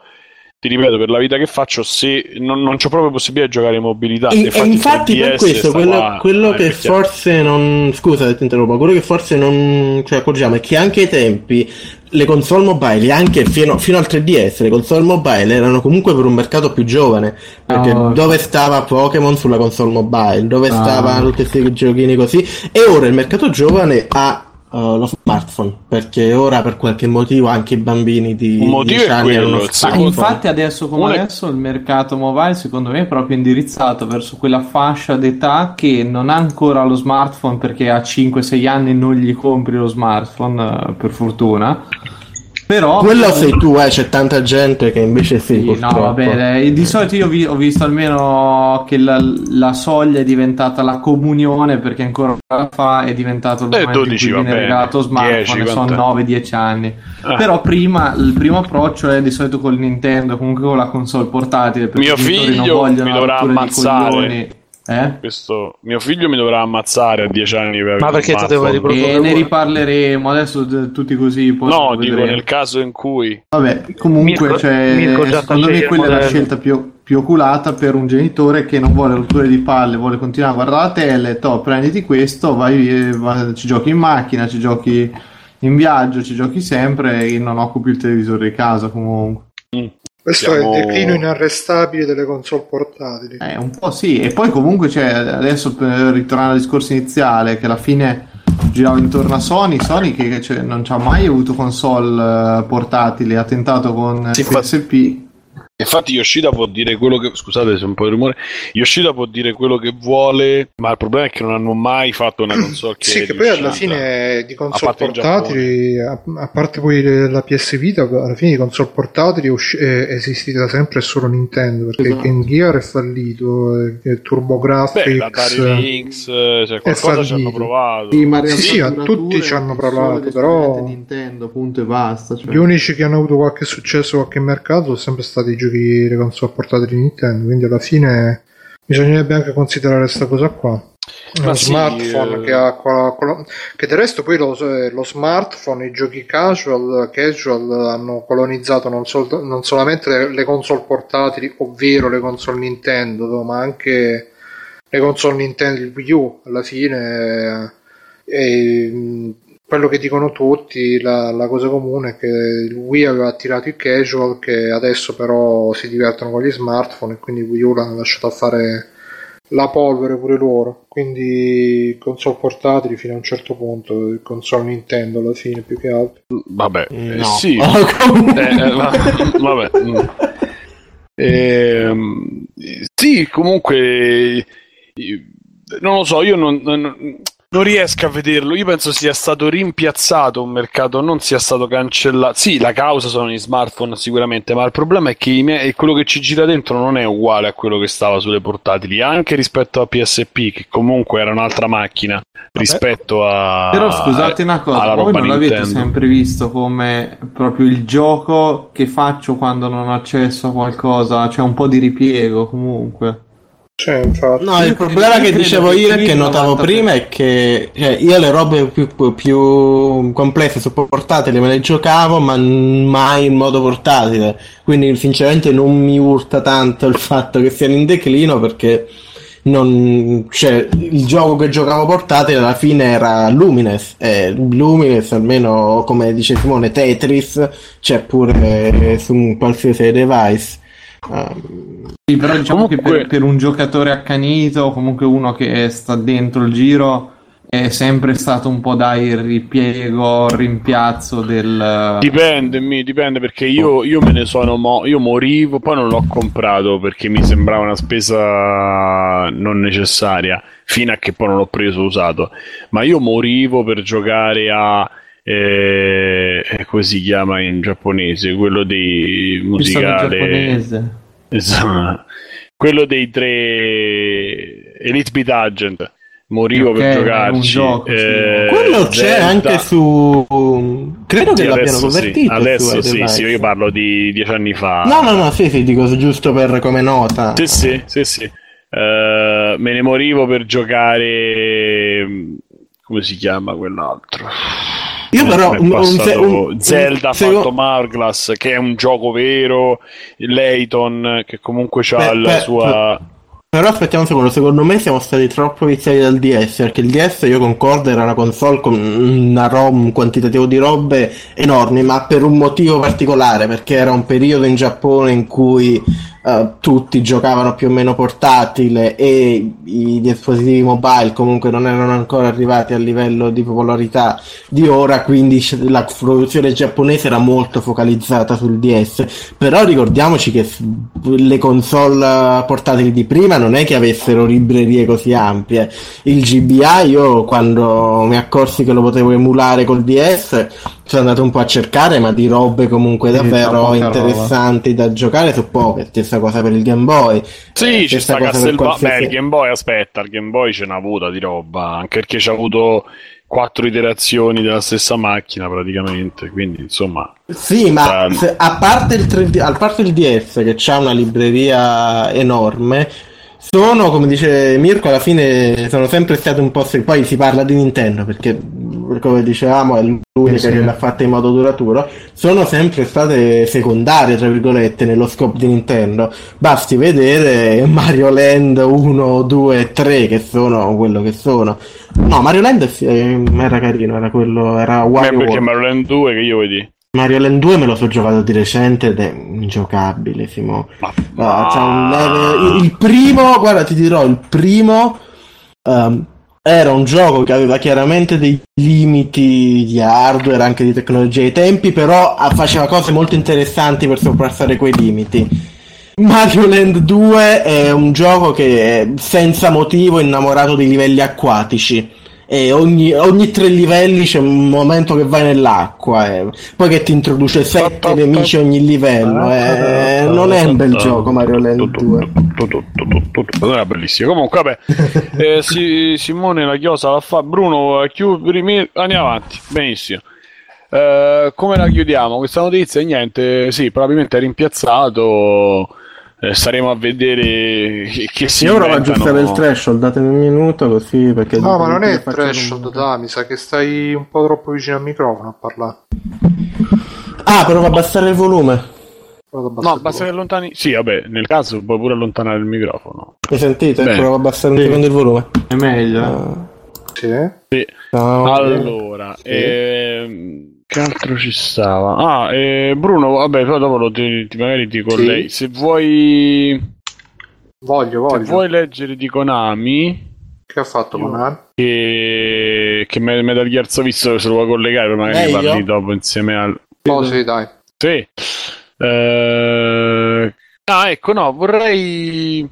ti ripeto, per la vita che faccio, se non, non c'ho proprio possibilità di giocare in mobilità. E, infatti, infatti per questo, quello, quello che forse non. Scusa, ti interrompo, quello che forse non cioè, accorgiamo è che anche ai tempi le console mobile, anche fino, fino, al 3DS, le console mobile erano comunque per un mercato più giovane. Perché oh, dove stava Pokémon sulla console mobile, dove oh. stavano tutti questi giochini così. E ora il mercato giovane ha uh, lo smartphone perché ora per qualche motivo anche i bambini di un motivo 10 anni hanno Ma infatti adesso come Una... adesso il mercato mobile secondo me è proprio indirizzato verso quella fascia d'età che non ha ancora lo smartphone perché a 5-6 anni non gli compri lo smartphone uh, per fortuna però quello sei tu, eh, c'è tanta gente che invece sì. sì no, vabbè, di solito io vi, ho visto almeno che la, la, soglia è diventata la comunione perché ancora fa è diventato il eh, momento 12, in cui viene regalato smartphone, 10, sono 9-10 anni. Ah. Però prima il primo approccio è di solito col Nintendo, comunque con la console portatile. Mio figlio mi dovrà ammazzare eh? Questo mio figlio mi dovrà ammazzare a 10 anni per Ma perché devo riprodurre? E ne riparleremo adesso tutti così. No, dico nel caso in cui. Vabbè, comunque, Mirko, cioè, Mirko secondo me quella è la scelta più, più, oculata per un genitore che non vuole rotture di palle, vuole continuare a guardare la tele. To, prenditi questo, vai, vai, ci giochi in macchina, ci giochi in viaggio, ci giochi sempre e non occupi il televisore di casa comunque. Questo Siamo... è il declino inarrestabile delle console portatili. Eh, un po' sì, e poi comunque c'è, adesso per ritornare al discorso iniziale, che alla fine girava intorno a Sony, Sony che cioè, non ci ha mai avuto console uh, portatili, ha tentato con sì, PSP. Infatti Yoshida può dire quello che... Scusate se un po' di rumore. Yoshida può dire quello che vuole, ma il problema è che non hanno mai fatto una console che... sì, che poi alla fine di console portatili, a, a, parte poi la PS Vita, alla fine di console portatili è esistita sempre solo Nintendo, perché esatto. Game Gear è fallito, eh, TurboGrafx... Beh, l'Atari Lynx, cioè qualcosa ci hanno provato. Sì, ma sì, sì tutti ci hanno provato, però... Nintendo, punto e basta. Cioè. Gli unici che hanno avuto qualche successo, qualche mercato, sono sempre stati i giochi le console portate di Nintendo, quindi alla fine bisognerebbe anche considerare questa cosa qua. Lo sì, smartphone eh... che ha qua, qua, che del resto poi lo, lo, smartphone, i giochi casual, casual hanno colonizzato non, sol, non solamente le, le, console portatili, ovvero le console Nintendo, ma anche le console Nintendo Wii U alla fine. E, quello che dicono tutti, la, la, cosa comune è che il Wii aveva attirato i casual che adesso però si divertono con gli smartphone e quindi Wii U l'hanno lasciato fare la polvere pure loro. Quindi console portatili fino a un certo punto, console Nintendo alla fine più che altro. Vabbè, eh, no. sì. eh, eh, vabbè. Eh, sì, comunque non lo so, io non, non non riesco a vederlo. Io penso sia stato rimpiazzato un mercato, non sia stato cancellato. Sì, la causa sono gli smartphone sicuramente, ma il problema è che me- quello che ci gira dentro non è uguale a quello che stava sulle portatili, anche rispetto a PSP, che comunque era un'altra macchina rispetto a. Però scusate una cosa, voi non l'avete Nintendo. sempre visto come proprio il gioco che faccio quando non ho accesso a qualcosa, cioè un po' di ripiego comunque. Cioè, no, il problema che dicevo io e che notavo prima è che cioè, io le robe più, più complesse su portatile me le giocavo, ma mai in modo portatile. Quindi, sinceramente, non mi urta tanto il fatto che siano in declino perché non, cioè, il gioco che giocavo portatile alla fine era Lumines. E Lumines, almeno come dice Simone, Tetris c'è pure su un qualsiasi device. Sì, però diciamo comunque... che per, per, un giocatore accanito o comunque uno che sta dentro il giro è sempre stato un po' dai ripiego, rimpiazzo del... Dipende, mi, dipende perché io, io me ne sono... Mo- io morivo, poi non l'ho comprato perché mi sembrava una spesa non necessaria, fino a che poi non l'ho preso usato. Ma io morivo per giocare a eh, come si chiama in giapponese? Quello dei musicale. Esatto. Quello dei tre Elite Beat Agent morivo okay, per giocarci. Gioco, eh, Quello c'è Zelda. anche su. Credo che sì, l'abbiano convertito. Sì. Adesso sì, sì, io parlo di dieci anni fa. No, no, no, sì, sì, dico giusto per come nota. Sì, sì, sì, sì. Uh, me ne morivo per giocare. Come si chiama quell'altro? Io però un, un, Zelda un, fatto Marglass che è un gioco vero, Layton che comunque ha la sua però aspettiamo un secondo, secondo me siamo stati troppo viziati dal DS, perché il DS io concordo era una console con una ROM, un quantitativo di robe enormi, ma per un motivo particolare, perché era un periodo in Giappone in cui uh, tutti giocavano più o meno portatile e i dispositivi mobile comunque non erano ancora arrivati a livello di popolarità di ora, quindi la produzione giapponese era molto focalizzata sul DS. Però ricordiamoci che le console portatili di prima non è che avessero librerie così ampie. Il GBA io quando mi accorsi che lo potevo emulare col DS sono andato un po' a cercare, ma di robe comunque davvero interessanti roba. da giocare su Pocket. Stessa cosa per il Game Boy. Sì, eh, ci sta Castlevania. Qualsiasi... Beh, il Game Boy, aspetta, il Game Boy ce n'ha avuta di roba, anche perché c'ha avuto quattro iterazioni della stessa macchina praticamente, quindi insomma... Sì, ma se, a, parte il 3D, a parte il DS che ha una libreria enorme, sono, come dice Mirko, alla fine sono sempre stati un po'. Poi si parla di Nintendo perché, come dicevamo, è l'unica sì. che l'ha fatta in modo duraturo. Sono sempre state secondarie, tra virgolette, nello scopo di Nintendo. Basti vedere Mario Land 1, 2 3 che sono quello che sono. No, Mario Land era carino, era quello. Era Wario perché Mario Land 2 che io vedi. Mario Land 2 me lo so giocato di recente ed è ingiocabile, Simo. Ma, ma... Level... Il primo, guarda, ti dirò, il primo um, era un gioco che aveva chiaramente dei limiti di hardware, anche di tecnologia ai tempi, però faceva cose molto interessanti per sorpassare quei limiti. Mario Land 2 è un gioco che è senza motivo innamorato di livelli acquatici e ogni, ogni, tre livelli c'è un momento che vai nell'acqua e poi che ti introduce sette nemici ogni livello eh, non è un bel gioco Mario Land 2 non era bellissimo. Comunque vabbè. Eh, si, Simone la chiosa la fa. Bruno chiudi, andiamo avanti. Benissimo. Eh, come la chiudiamo? Questa notizia niente sì probabilmente è rimpiazzato eh, staremo a vedere che si io ora va a aggiustare il threshold datemi un minuto così perché no ma non è il threshold da mi sa che stai un po' troppo vicino al microfono a parlare ah provo a abbassare il volume No, basta che allontani. Sì, vabbè, nel caso puoi pure allontanare il microfono. Mi sentite? Bene. Provo a abbassare un secondo il volume. È meglio. Uh... Sì. sì. Allora, sì. ehm che altro ci stava? Ah, eh, Bruno, vabbè, poi dopo lo ti, magari ti collei. Sì. Se vuoi. Voglio, voglio. Se vuoi leggere di Konami. Che ha fatto Konami? Che, che Metal Gear visto se lo vuoi collegare, magari eh, parli dopo insieme al. Oh, sì, dai. Sì. Eh... Ah, ecco, no, vorrei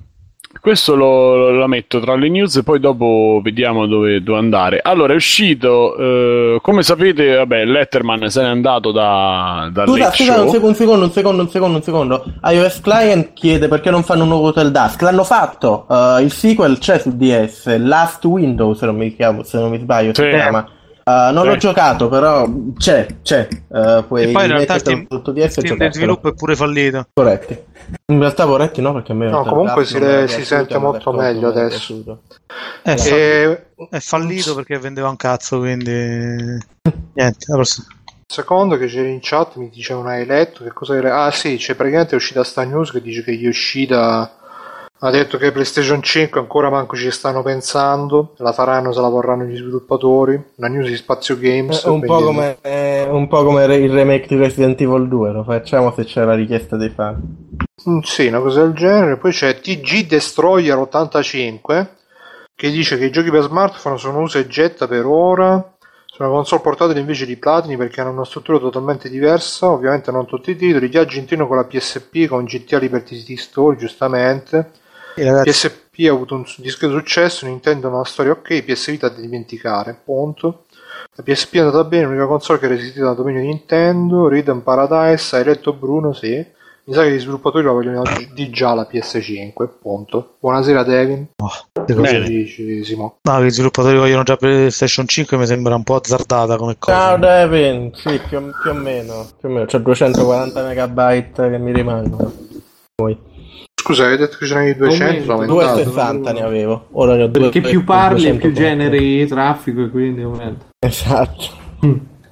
questo lo, lo, metto tra le news e poi dopo vediamo dove, dove andare. Allora, è uscito, eh, come sapete, vabbè, Letterman se n'è andato da, da Scusa, scusa un, secondo, un secondo, un secondo, un secondo, un secondo. iOS Client chiede perché non fanno un nuovo Hotel Dusk. L'hanno fatto, uh, il sequel c'è su DS, Last Window, se non mi, chiamo, se non mi sbaglio, sì. si chiama. Uh, non sì. l'ho giocato, però c'è, c'è. Uh, puoi e poi in realtà il team, DS team di sviluppo è pure fallito. Corretti. In realtà vorretti no, perché a me... No, comunque si, le, si sente molto meglio adesso. È, e... fallito, è fallito perché vendeva un cazzo, quindi... Niente, la prossima. Secondo che c'era in chat mi dicevano hai letto che cosa era... Ah sì, c'è praticamente è uscita sta news che dice che Yoshida ha detto che PlayStation 5 ancora manco ci stanno pensando, la faranno se la vorranno gli sviluppatori. Una news di Spazio Games. È un, po come, è un po' come il remake di Resident Evil 2, lo facciamo se c'è la richiesta dei fan. Mm, sì, una cosa del genere. Poi c'è TG Destroyer 85 che dice che i giochi per smartphone sono usa e getta per ora. Sono console portatili invece di platini perché hanno una struttura totalmente diversa. Ovviamente non tutti i titoli. Già Argentino con la PSP, con GTA Liberty City Store, giustamente PSP ha avuto un discreto successo, Nintendo ha una storia ok, PS Vita da dimenticare, punto. La PSP è andata bene, l'unica console che è resistita dal dominio di Nintendo, Rhythm Paradise, hai letto Bruno? Sì. Mi sa che gli sviluppatori la vogliono di già la PS5, punto. Buonasera Devin. Oh, Cosa dici, Simo? No, che gli sviluppatori vogliono già PlayStation 5 mi sembra un po' azzardata come cosa. Ciao Devin, sì, più, più o meno, più o meno, c'ho 240 megabyte che mi rimangono. Poi. Scusa, hai detto che ce n'avevi 200? 260 ne avevo. Ora ne ho Perché due, più parli, più 240. generi traffico e quindi aumenta. Esatto.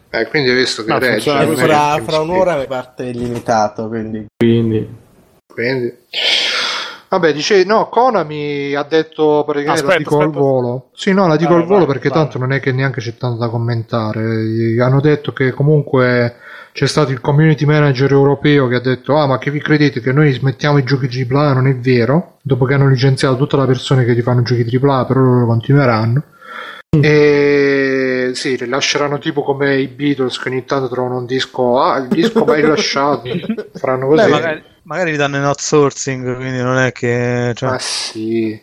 Eh, quindi hai visto che No, regge. funziona non è E fra, fra un'ora mi parte illimitato, quindi... Quindi. Quindi. Vabbè, dice no, Konami ha detto praticamente la Aspetta, dico al aspetta. volo. Sì, no, la dico Vai, al volo vai, perché vai. tanto non è che neanche c'è tanto da commentare. Hanno detto che comunque c'è stato il community manager europeo che ha detto "Ah, ma che vi credete che noi smettiamo i giochi AAA?" Non è vero. Dopo che hanno licenziato tutte le persone che ti fanno giochi AAA, però loro continueranno. E sì, rilasceranno tipo come i Beatles che ogni tanto trovano un disco, ah, il disco mai rilasciato. Faranno così. Beh, magari, magari li danno in outsourcing, quindi non è che... Cioè, Ma sì.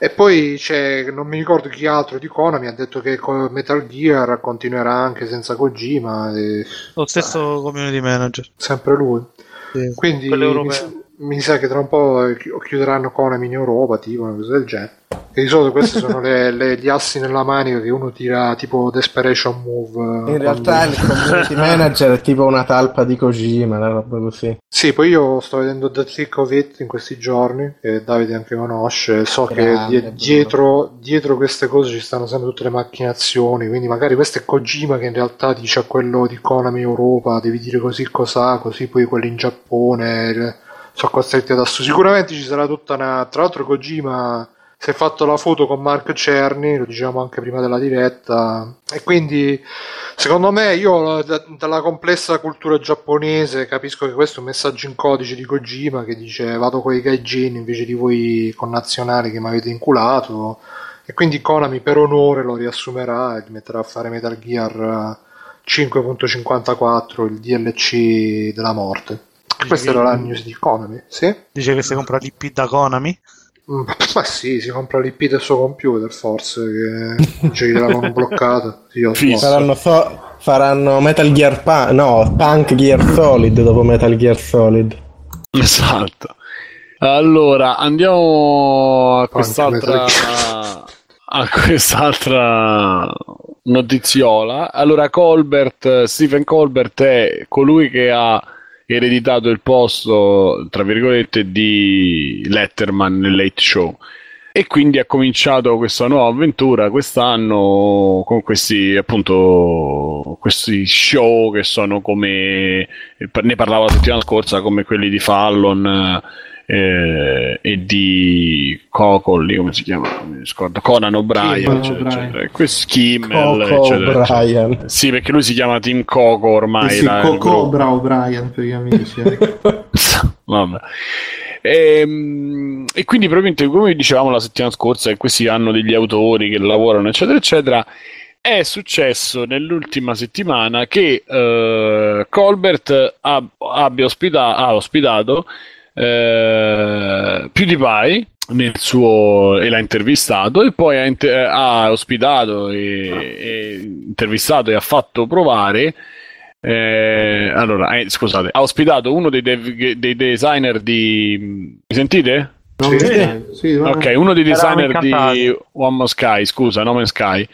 E poi c'è, non mi ricordo chi altro di Konami ha detto che Metal Gear continuerà anche senza Kojima, e lo stesso community manager. sempre lui. Sì, Quindi mi, mi sa che tra un po' chi- chiuderanno Konami in Europa, tipo una cosa del genere. Che di solito questi sono le- le- gli assi nella manica che uno tira tipo Desperation Move. eh, In realtà il community manager è tipo una talpa di Kojima, una roba così. Sì, poi io sto vedendo The Thick of It in questi giorni, che Davide anche conosce, so Grande, che dietro, dietro queste cose ci stanno sempre tutte le macchinazioni, quindi magari questo è Kojima che in realtà dice a quello di Konami Europa, devi dire così cos'ha, così poi quelli in Giappone eh, sono costretti ad assu. Sicuramente ci sarà tutta una... Tra l'altro Kojima si è fatto la foto con Mark Cerny, lo dicevamo anche prima della diretta, e quindi secondo me io da- dalla complessa cultura giapponese capisco che questo è un messaggio in codice di Kojima che dice vado con i gaijin invece di voi connazionali che mi avete inculato e quindi Konami per onore lo riassumerà e li metterà a fare Metal Gear eh, 5.54 il DLC della morte. Questa era la news di Konami, sì? Dice che si compra l'IP da Konami. Mm, Ma sì, si compra l'IP del suo computer, forse, che ce l'avevano bloccato. Io. Faranno, so- faranno Metal Gear Punk, no, Punk Gear Solid dopo Metal Gear Solid. Esatto. Allora, andiamo a quest'altra, a quest'altra notiziola. Allora, Colbert, Stephen Colbert è colui che ha ereditato il posto, tra virgolette, di Letterman nel Late Show. E quindi ha cominciato questa nuova avventura quest'anno con questi appunto questi show che sono come ne parlavo la settimana scorsa come quelli di Fallon eh, e di Coco lì come si chiama? Mi scordo Conan O'Brien Conan eccetera, eccetera. E questo Kimmel Coco eccetera, sì perché lui si chiama Team Coco ormai sì, là, gruppo. Cobra O'Brien per gli amici. ecco. Vabbè. Ehm, E, quindi probabilmente come dicevamo la settimana scorsa che questi hanno degli autori che lavorano eccetera eccetera è successo nell'ultima settimana che eh, Colbert ab- abbia ospita- ha ospitato eh, PewDiePie nel suo, e l'ha intervistato e poi ha, inter- ha ospitato e, e intervistato e ha fatto provare eh, allora, eh, scusate, ha ospitato uno dei, dev- dei designer di. Mi sentite? Sì. sì, sì, va Ok, uno dei designer di. One More Sky, scusa, No Man's Sky.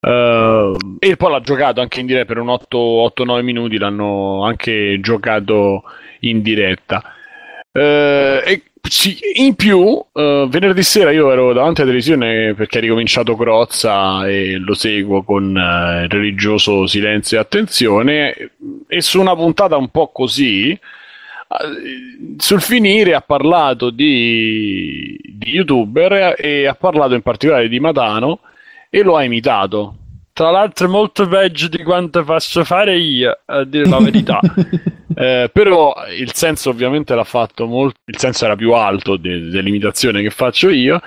Eh, e poi l'ha giocato anche in diretta per un 8-9 minuti, l'hanno anche giocato in diretta. Eh, e sì, in più, eh, venerdì sera io ero davanti alla televisione perché ha ricominciato Crozza e lo seguo con eh, religioso silenzio e attenzione. E su una puntata un po' così, eh, sul finire ha parlato di, di youtuber e ha parlato in particolare di Matano e lo ha imitato. Tra l'altro è molto peggio di quanto faccio fare io, a dire la verità. Eh, però il senso ovviamente l'ha fatto molto, il senso era più alto de- dell'imitazione che faccio io.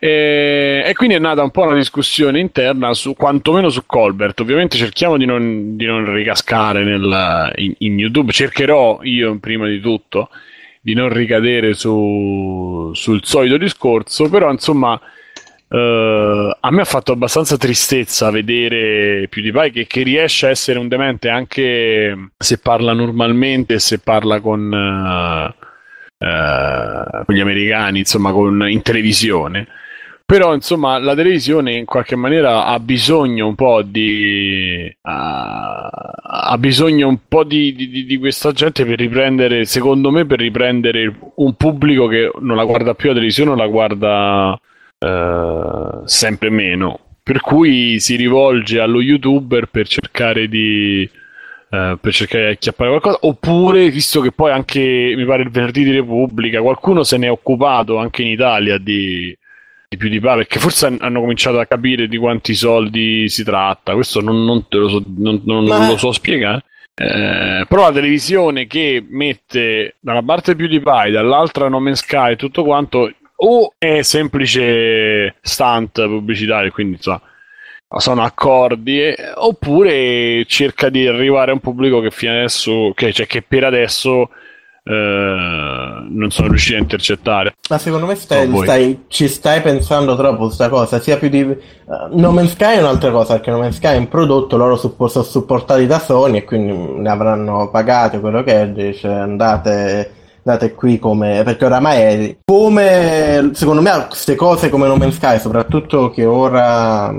Eh, e quindi è nata un po' una discussione interna su quantomeno su Colbert. Ovviamente cerchiamo di non, di non ricascare nel- in, in YouTube. Cercherò io prima di tutto di non ricadere su- sul solito discorso, però insomma. Eh, a me ha fatto abbastanza tristezza vedere PewDiePie che, che riesce a essere un demente anche se parla normalmente, se parla con, uh, uh, con gli americani, insomma, con, in televisione. Però, insomma, la televisione in qualche maniera ha bisogno un po' di. Uh, ha bisogno un po' di, di, di, questa gente per riprendere, secondo me, per riprendere un pubblico che non la guarda più la televisione, la guarda uh, sempre meno. Per cui si rivolge allo youtuber per cercare di. Uh, per cercare di acchiappare qualcosa, oppure visto che poi anche mi pare il venerdì di Repubblica, qualcuno se ne è occupato anche in Italia di, di più di PewDiePie perché forse hanno cominciato a capire di quanti soldi si tratta questo non, non te lo so, non, non, non lo so spiegare eh, però la televisione che mette da una parte più di PewDiePie dall'altra No Man's Sky e tutto quanto o è semplice stunt pubblicitario quindi insomma sono accordi eh, oppure cerca di arrivare a un pubblico che fino adesso che, cioè, che per adesso eh, non sono riusciti a intercettare. Ma secondo me stai, stai, ci stai pensando troppo questa cosa, sia più di... Uh, no Man's Sky è un'altra cosa, perché No Man's Sky è un prodotto, loro suppo- sono supportati da Sony e quindi ne avranno pagato quello che è, dice andate andate qui come perché oramai è come secondo me queste cose come No Man's Sky soprattutto che ora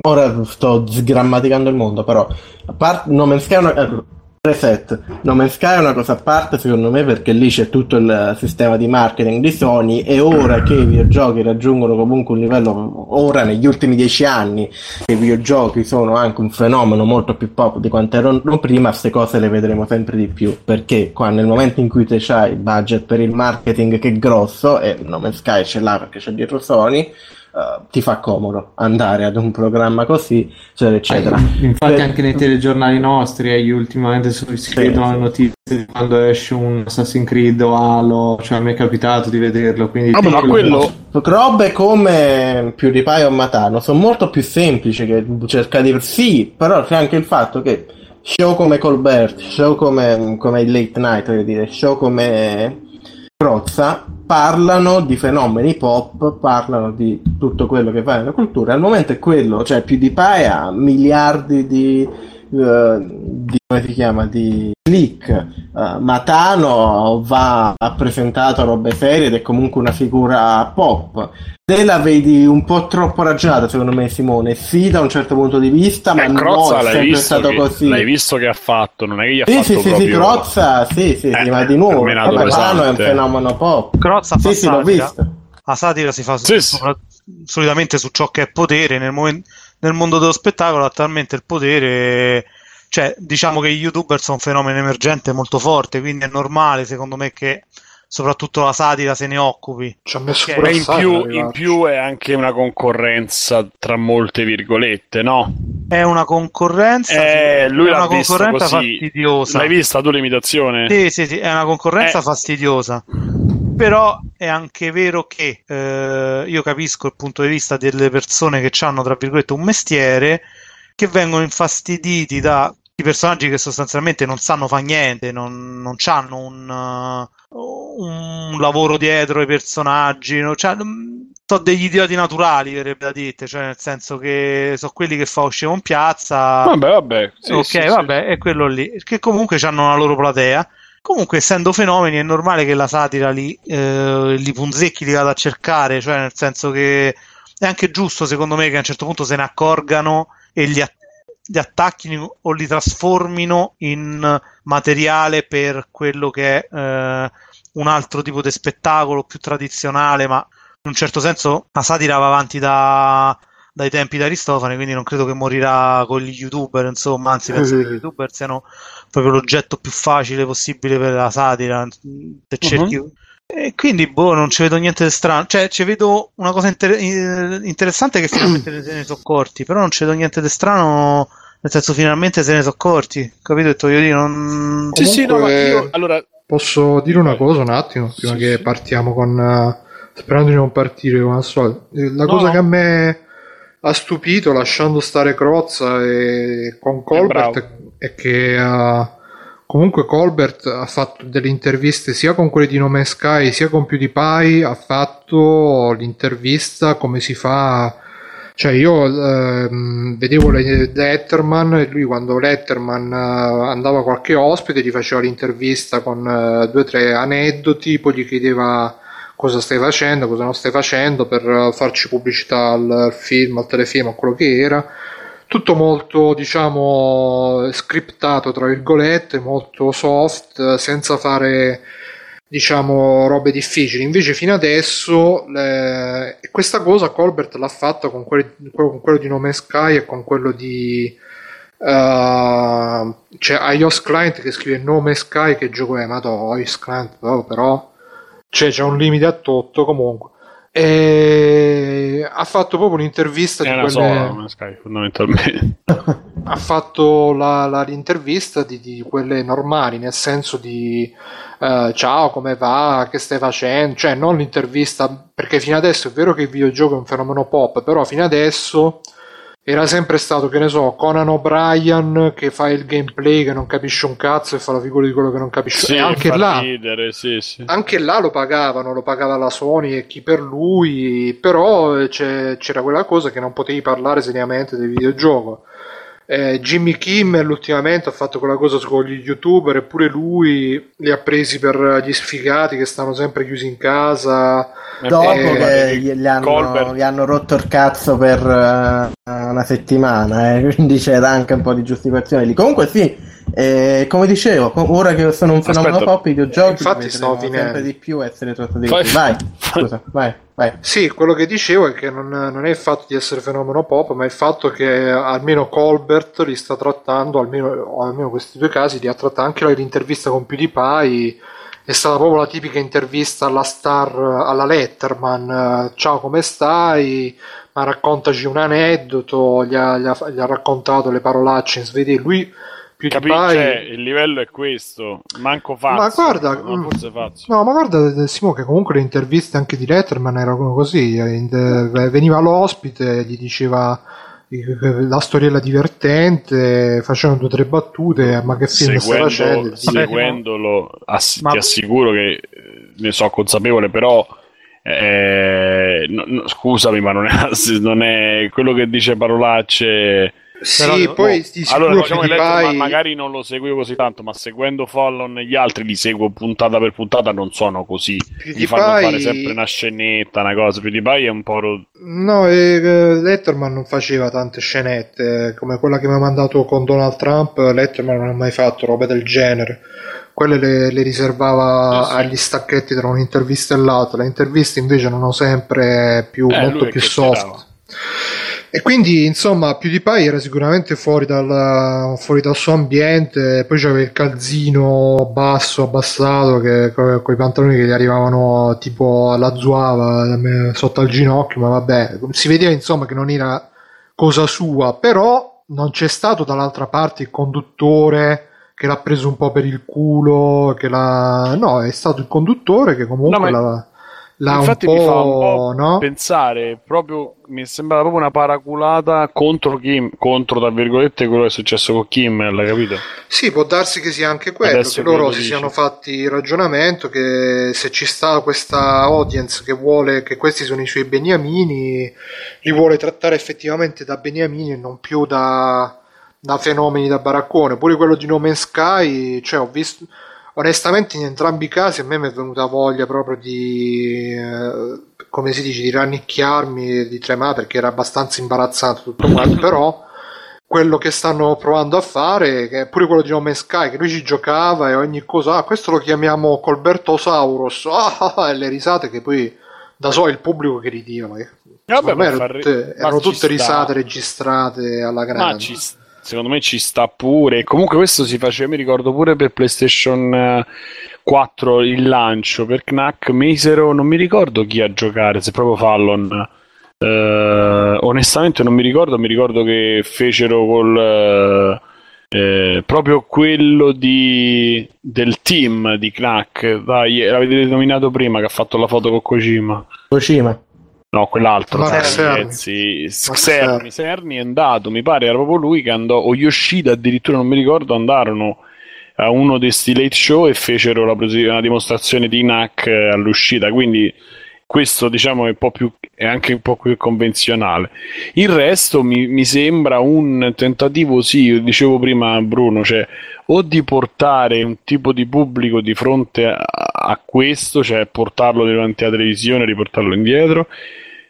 ora sto sgrammaticando il mondo però a parte No Man's Sky è una, Reset. No Man's Sky è una cosa a parte secondo me perché lì c'è tutto il sistema di marketing di Sony e ora che i videogiochi raggiungono comunque un livello, ora negli ultimi dieci anni i videogiochi sono anche un fenomeno molto più pop di quanto erano prima, queste cose le vedremo sempre di più perché qua nel momento in cui te c'hai il budget per il marketing che è grosso e No Man's Sky ce l'ha perché c'è dietro Sony Uh, ti fa comodo andare ad un programma così, eccetera, eccetera. Eh, infatti, per... anche nei telegiornali nostri, eh, ultimamente si scrivono sì, le notizie di quando esce un Assassin's Creed o Halo, cioè a me è capitato di vederlo. Quindi ah, ma quello robe come PewDiePie o Matano sono molto più semplici che cercare di sì, però c'è anche il fatto che show come Colbert, show come, come il Late Night, voglio dire, show come Crozza parlano di fenomeni pop, parlano di tutto quello che fa nella cultura. Al momento è quello, cioè PewDiePie ha miliardi di, di come si chiama, di click. Uh, Matano va, ha presentato robe serie ed è comunque una figura pop. Te la vedi un po' troppo ragionata, secondo me, Simone. Sì, da un certo punto di vista, ma eh, Crozza, no, è sempre stato che, così. L'hai visto che ha fatto, non è che gli ha sì, fatto sì, proprio... Sì, sì, Crozza, sì, sì, eh, sì, ma di nuovo, Matano è un fenomeno pop. Crozza sì, sì, l'ho visto. La satira si fa sì, su, solitamente su ciò che è potere nel, momen- nel mondo dello spettacolo attualmente il potere cioè diciamo che gli youtuber sono un fenomeno emergente molto forte quindi è normale secondo me che soprattutto la satira se ne occupi ci ha messo okay. in, più, in più è anche una concorrenza tra molte virgolette no? è una concorrenza eh, sì, lui è l'ha una concorrenza così. fastidiosa l'hai vista tu l'imitazione? sì sì sì è una concorrenza eh. fastidiosa però è anche vero che eh, io capisco il punto di vista delle persone che hanno tra virgolette un mestiere che vengono infastiditi da personaggi che sostanzialmente non sanno fare niente, non, non hanno un, uh, un, lavoro dietro ai personaggi, no? cioè, sono degli idioti naturali, verrebbe da dire, cioè nel senso che sono quelli che fa uscire in piazza. Vabbè, vabbè. Sì, ok, sì, vabbè, sì. è quello lì, che comunque hanno una loro platea. Comunque, essendo fenomeni, è normale che la satira li, eh, li punzecchi, li vada a cercare, cioè nel senso che è anche giusto, secondo me, che a un certo punto se ne accorgano e li, li attacchino o li trasformino in materiale per quello che è eh, un altro tipo di spettacolo più tradizionale, ma in un certo senso la satira va avanti da, dai tempi di Aristofane, quindi non credo che morirà con gli youtuber, insomma, anzi penso che gli youtuber siano proprio l'oggetto più facile possibile per la satira. Se cerchi... Uh-huh. E quindi, boh, non ci vedo niente di strano. Cioè, ci vedo una cosa inter- interessante che finalmente se ne sono accorti, però non ci vedo niente di strano nel senso, finalmente se ne sono accorti. Capito? Detto io di non. Sì, sì, no, ma io. Allora. Posso dire una cosa un attimo prima sì, che sì. partiamo con. Uh, sperando di non partire con al solito. La no, cosa no. che a me ha stupito, lasciando stare Crozza e con Colbert, è che. Uh, Comunque Colbert ha fatto delle interviste sia con quelli di Nome Sky sia con PewDiePie, ha fatto l'intervista come si fa Cioè io ehm, vedevo Letterman e lui quando Letterman eh, andava qualche ospite gli faceva l'intervista con eh, due o tre aneddoti, poi gli chiedeva cosa stai facendo, cosa non stai facendo per eh, farci pubblicità al film, al telefilm, a quello che era. Tutto molto, diciamo, scriptato, tra virgolette, molto soft, senza fare diciamo robe difficili invece fino adesso le... questa cosa Colbert l'ha fatta con, quelli, con quello di Nome Sky e con quello di uh, c'è iOS Client che scrive Nome Sky che gioco è ma no, iOS Client no, però c'è, c'è un limite a tutto comunque. E ha fatto proprio un'intervista è di quelle... Sky fondamentalmente. Ha fatto la, la l'intervista di, di, quelle normali nel senso di uh, ciao come va? Che stai facendo? Cioè non l'intervista perché fino adesso è vero che il videogioco è un fenomeno pop però fino adesso era sempre stato, che ne so, Conan O'Brien che fa il gameplay che non capisce un cazzo e fa la figura di quello che non capisce. Sì, e anche là, ridere, sì, sì. anche là lo pagavano, lo pagava la Sony e chi per lui, però c'era quella cosa che non potevi parlare seriamente del videogioco. Eh, Jimmy Kimmel ultimamente ha fatto quella cosa con gli youtuber eppure lui li ha presi per gli sfigati che stanno sempre chiusi in casa. Dopo eh, che gli hanno, gli hanno, rotto il cazzo per uh, una settimana eh, quindi c'era anche un po' di giustificazione lì. Comunque sì eh, come dicevo, ora che sono un fenomeno Aspetta. pop, i videogiochi infatti sempre di più essere trattati così. Vai, scusa, vai, vai. Sì, quello che dicevo è che non, non, è il fatto di essere fenomeno pop, ma il fatto che almeno Colbert li sta trattando, almeno, almeno questi due casi, li ha trattati anche l'intervista con PewDiePie. È stata proprio la tipica intervista alla star, alla Letterman. Ciao, come stai? Ma raccontaci un aneddoto. Gli ha, gli ha, gli ha raccontato le parolacce in svedese. Lui PewDiePie... Cioè, il livello è questo, manco Fazio. Ma guarda, no, forse Fazio. No, ma guarda Simo che comunque le interviste anche di Letterman erano così, veniva l'ospite, gli diceva la storiella divertente, facevano due o tre battute, ma che film Seguendo, stai facendo? Seguendolo, ass- ma... ti assicuro che eh, ne so consapevole, però eh, no, no, scusami, ma non è, non è quello che dice parolacce sì, Però, poi no. di allora, diciamo letto, ma magari non lo seguivo così tanto, ma seguendo Fallon e gli altri li seguo puntata per puntata, non sono così. Gli fanno fare sempre una scenetta, una cosa. PewDiePie è un po'. Ro... No, eh, Letterman non faceva tante scenette, come quella che mi ha mandato con Donald Trump. Letterman non ha mai fatto robe del genere. Quelle le, le riservava sì, sì. agli stacchetti tra un'intervista e l'altra. Le interviste invece erano sempre più, eh, molto più soft. E quindi, insomma, PewDiePie era sicuramente fuori dal, fuori dal suo ambiente, poi c'aveva il calzino basso, abbassato, che, con, con i pantaloni che gli arrivavano tipo alla zuava, sotto al ginocchio, ma vabbè, si vedeva insomma che non era cosa sua, però non c'è stato dall'altra parte il conduttore che l'ha preso un po' per il culo, che l'ha... No, è stato il conduttore che comunque no, ma... l'ha L'ha Infatti mi fa un po', no? pensare proprio mi sembra proprio una paraculata contro Kim, contro tra virgolette quello che è successo con Kimmel, capito? Sì, può darsi che sia anche quello, Adesso che loro si dici. siano fatti il ragionamento che se ci sta questa audience che vuole che questi sono i suoi beniamini, li vuole trattare effettivamente da beniamini e non più da, da fenomeni da baraccone. Pure quello di No Man's Sky, cioè ho visto onestamente in entrambi i casi a me mi è venuta voglia proprio di eh, come si dice di rannicchiarmi di tremare perché era abbastanza imbarazzante tutto quanto. Però quello che stanno provando a fare che è pure quello di No Man's Sky che lui ci giocava e ogni cosa ah, questo lo chiamiamo Colbertosaurus. Ah, ah, e le risate che poi da solo il pubblico che ridiva Vabbè, erano, tutte, erano tutte risate registrate alla grande. ma ci sta secondo me ci sta pure. Comunque questo si faceva, mi ricordo pure per PlayStation 4 eh, il lancio per Knack misero, non mi ricordo chi a giocare, se proprio Fallon. Uh, onestamente non mi ricordo, mi ricordo che fecero col uh, eh, proprio quello di, del team di Knack, dai, l'avete nominato prima che ha fatto la foto con Kojima. Kojima. No, quell'altro. Serni, Serni, Serni è andato, mi pare era proprio lui che andò, o Yoshida addirittura, non mi ricordo, andarono a uno dei sti late show e fecero la, una dimostrazione di NAC all'uscita, quindi questo diciamo è, un po più, è anche un po' più convenzionale. Il resto mi, mi sembra un tentativo, sì, dicevo prima Bruno, cioè o di portare un tipo di pubblico di fronte a, a questo, cioè portarlo davanti alla televisione, riportarlo indietro,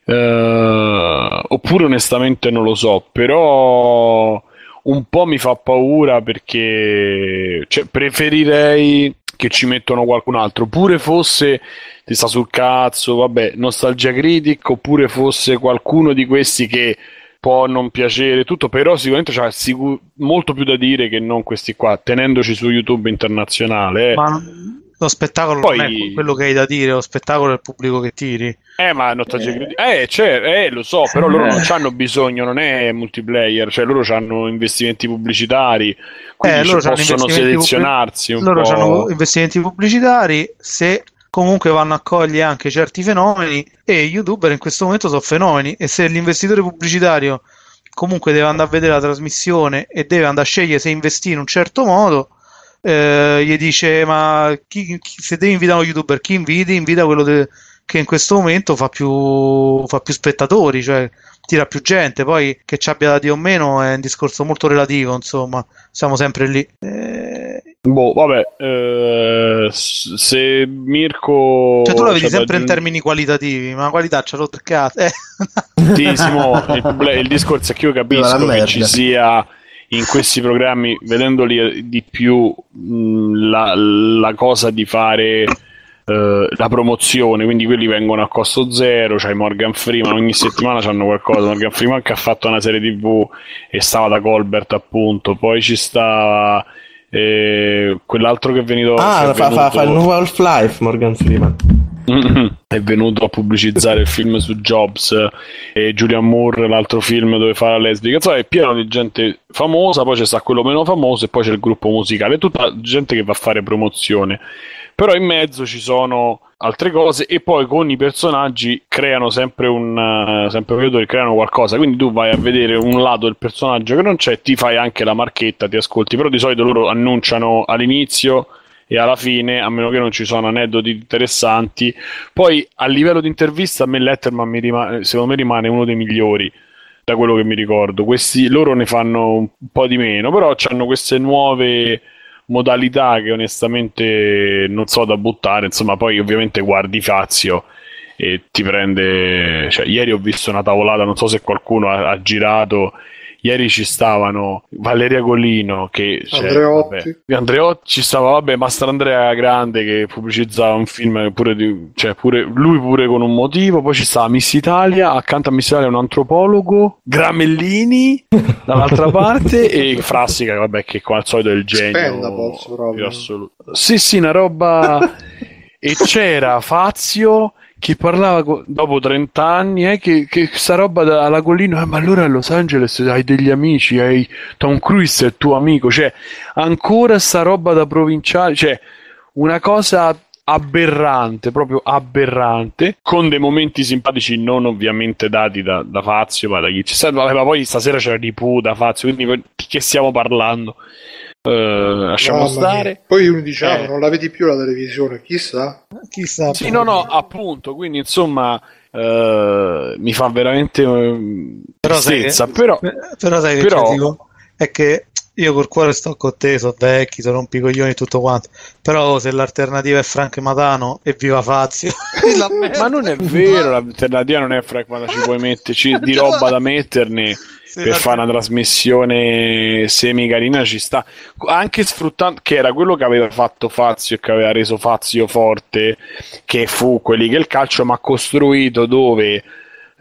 eh, oppure onestamente non lo so, però un po' mi fa paura perché cioè, preferirei che ci mettono qualcun altro, pure fosse ti sta sul cazzo, vabbè, nostalgia critic, oppure fosse qualcuno di questi che può non piacere tutto, però sicuramente c'è sicur- molto più da dire che non questi qua, tenendoci su YouTube internazionale. Eh. Ma lo spettacolo Poi... non è quello che hai da dire, lo spettacolo è il pubblico che tiri. Eh, ma nostalgia critic, eh, cioè, eh, lo so, però loro non hanno bisogno, non è multiplayer, cioè loro hanno investimenti pubblicitari, quindi eh, loro possono selezionarsi. Pubblic- loro hanno investimenti pubblicitari, se comunque vanno a cogliere anche certi fenomeni e gli youtuber in questo momento sono fenomeni e se l'investitore pubblicitario comunque deve andare a vedere la trasmissione e deve andare a scegliere se investire in un certo modo eh, gli dice ma chi, chi, se devi invitare uno youtuber chi inviti? invita quello de, che in questo momento fa più, fa più spettatori cioè tira più gente poi che ci abbia da dire o meno è un discorso molto relativo insomma siamo sempre lì eh, Boh, vabbè, eh, se Mirko... Cioè tu la vedi sempre aggiung... in termini qualitativi, ma la qualità rotto il cazzo. Eh. Sì, il, il, discorso è che io capisco che ci sia in questi programmi, vedendoli di più, la, la cosa di fare... Uh, la promozione, quindi quelli vengono a costo zero. C'hai Morgan Freeman ogni settimana c'hanno qualcosa. Morgan Freeman che ha fatto una serie tv e stava da Colbert, appunto. Poi ci sta e quell'altro che è venuto. Ah, è fa, venuto... fa, il nuovo Half-Life Morgan Freeman. È venuto a pubblicizzare il film su Jobs e Julian Moore, l'altro film dove fa la lesbica. Insomma, è pieno di gente famosa, poi c'è sta quello meno famoso e poi c'è il gruppo musicale. È tutta gente che va a fare promozione. Però in mezzo ci sono altre cose e poi con i personaggi creano sempre un uh, sempre creatori creano qualcosa. Quindi tu vai a vedere un lato del personaggio che non c'è ti fai anche la marchetta ti ascolti. Però di solito loro annunciano all'inizio e alla fine, a meno che non ci sono aneddoti interessanti, poi a livello di intervista a me Letterman mi rimane, secondo me rimane uno dei migliori da quello che mi ricordo. Questi loro ne fanno un po' di meno, però hanno queste nuove modalità che onestamente non so da buttare. Insomma, poi ovviamente guardi Fazio e ti prende. Cioè, ieri ho visto una tavolata, non so se qualcuno ha, ha girato ieri ci stavano Valeria Golino che cioè, Andreotti. Vabbè, Andreotti ci stava vabbè Mastro Andrea Grande che pubblicizzava un film pure, di, cioè, pure lui pure con un motivo poi ci stava Miss Italia accanto a Miss Italia un antropologo Gramellini dall'altra parte e Frassica vabbè che come al solito è il genio più assoluto. Sì sì una roba e c'era Fazio che parlava dopo 30 anni, eh, che, che sta roba dalla collina, eh, ma allora a Los Angeles hai degli amici, hai Tom Cruise è tuo amico, cioè ancora sta roba da provinciale, cioè una cosa aberrante, proprio aberrante, con dei momenti simpatici non ovviamente dati da, da Fazio, ma da chi ci sta, ma poi stasera c'era di Pooh da Fazio, quindi di che stiamo parlando? Uh, lasciamo Mamma stare. Mia. Poi uno diciamo, eh. non la vedi più la televisione, chissà. Chissà. Sì, no, no, appunto, quindi insomma uh, mi fa veramente uh, però tristezza, sai che, però, però sai che però... Dico, è che io col cuore sto con te, sono vecchi, sono un picoglione e tutto quanto. Però se l'alternativa è Frank Matano e viva Fazio. Ma non è vero, l'alternativa non è Frank Matano, ci puoi metterci di roba da metterne sì, per fare una trasmissione semi carina ci sta. Anche sfruttando che era quello che aveva fatto Fazio e che aveva reso Fazio forte che fu quelli che il calcio mi ha costruito dove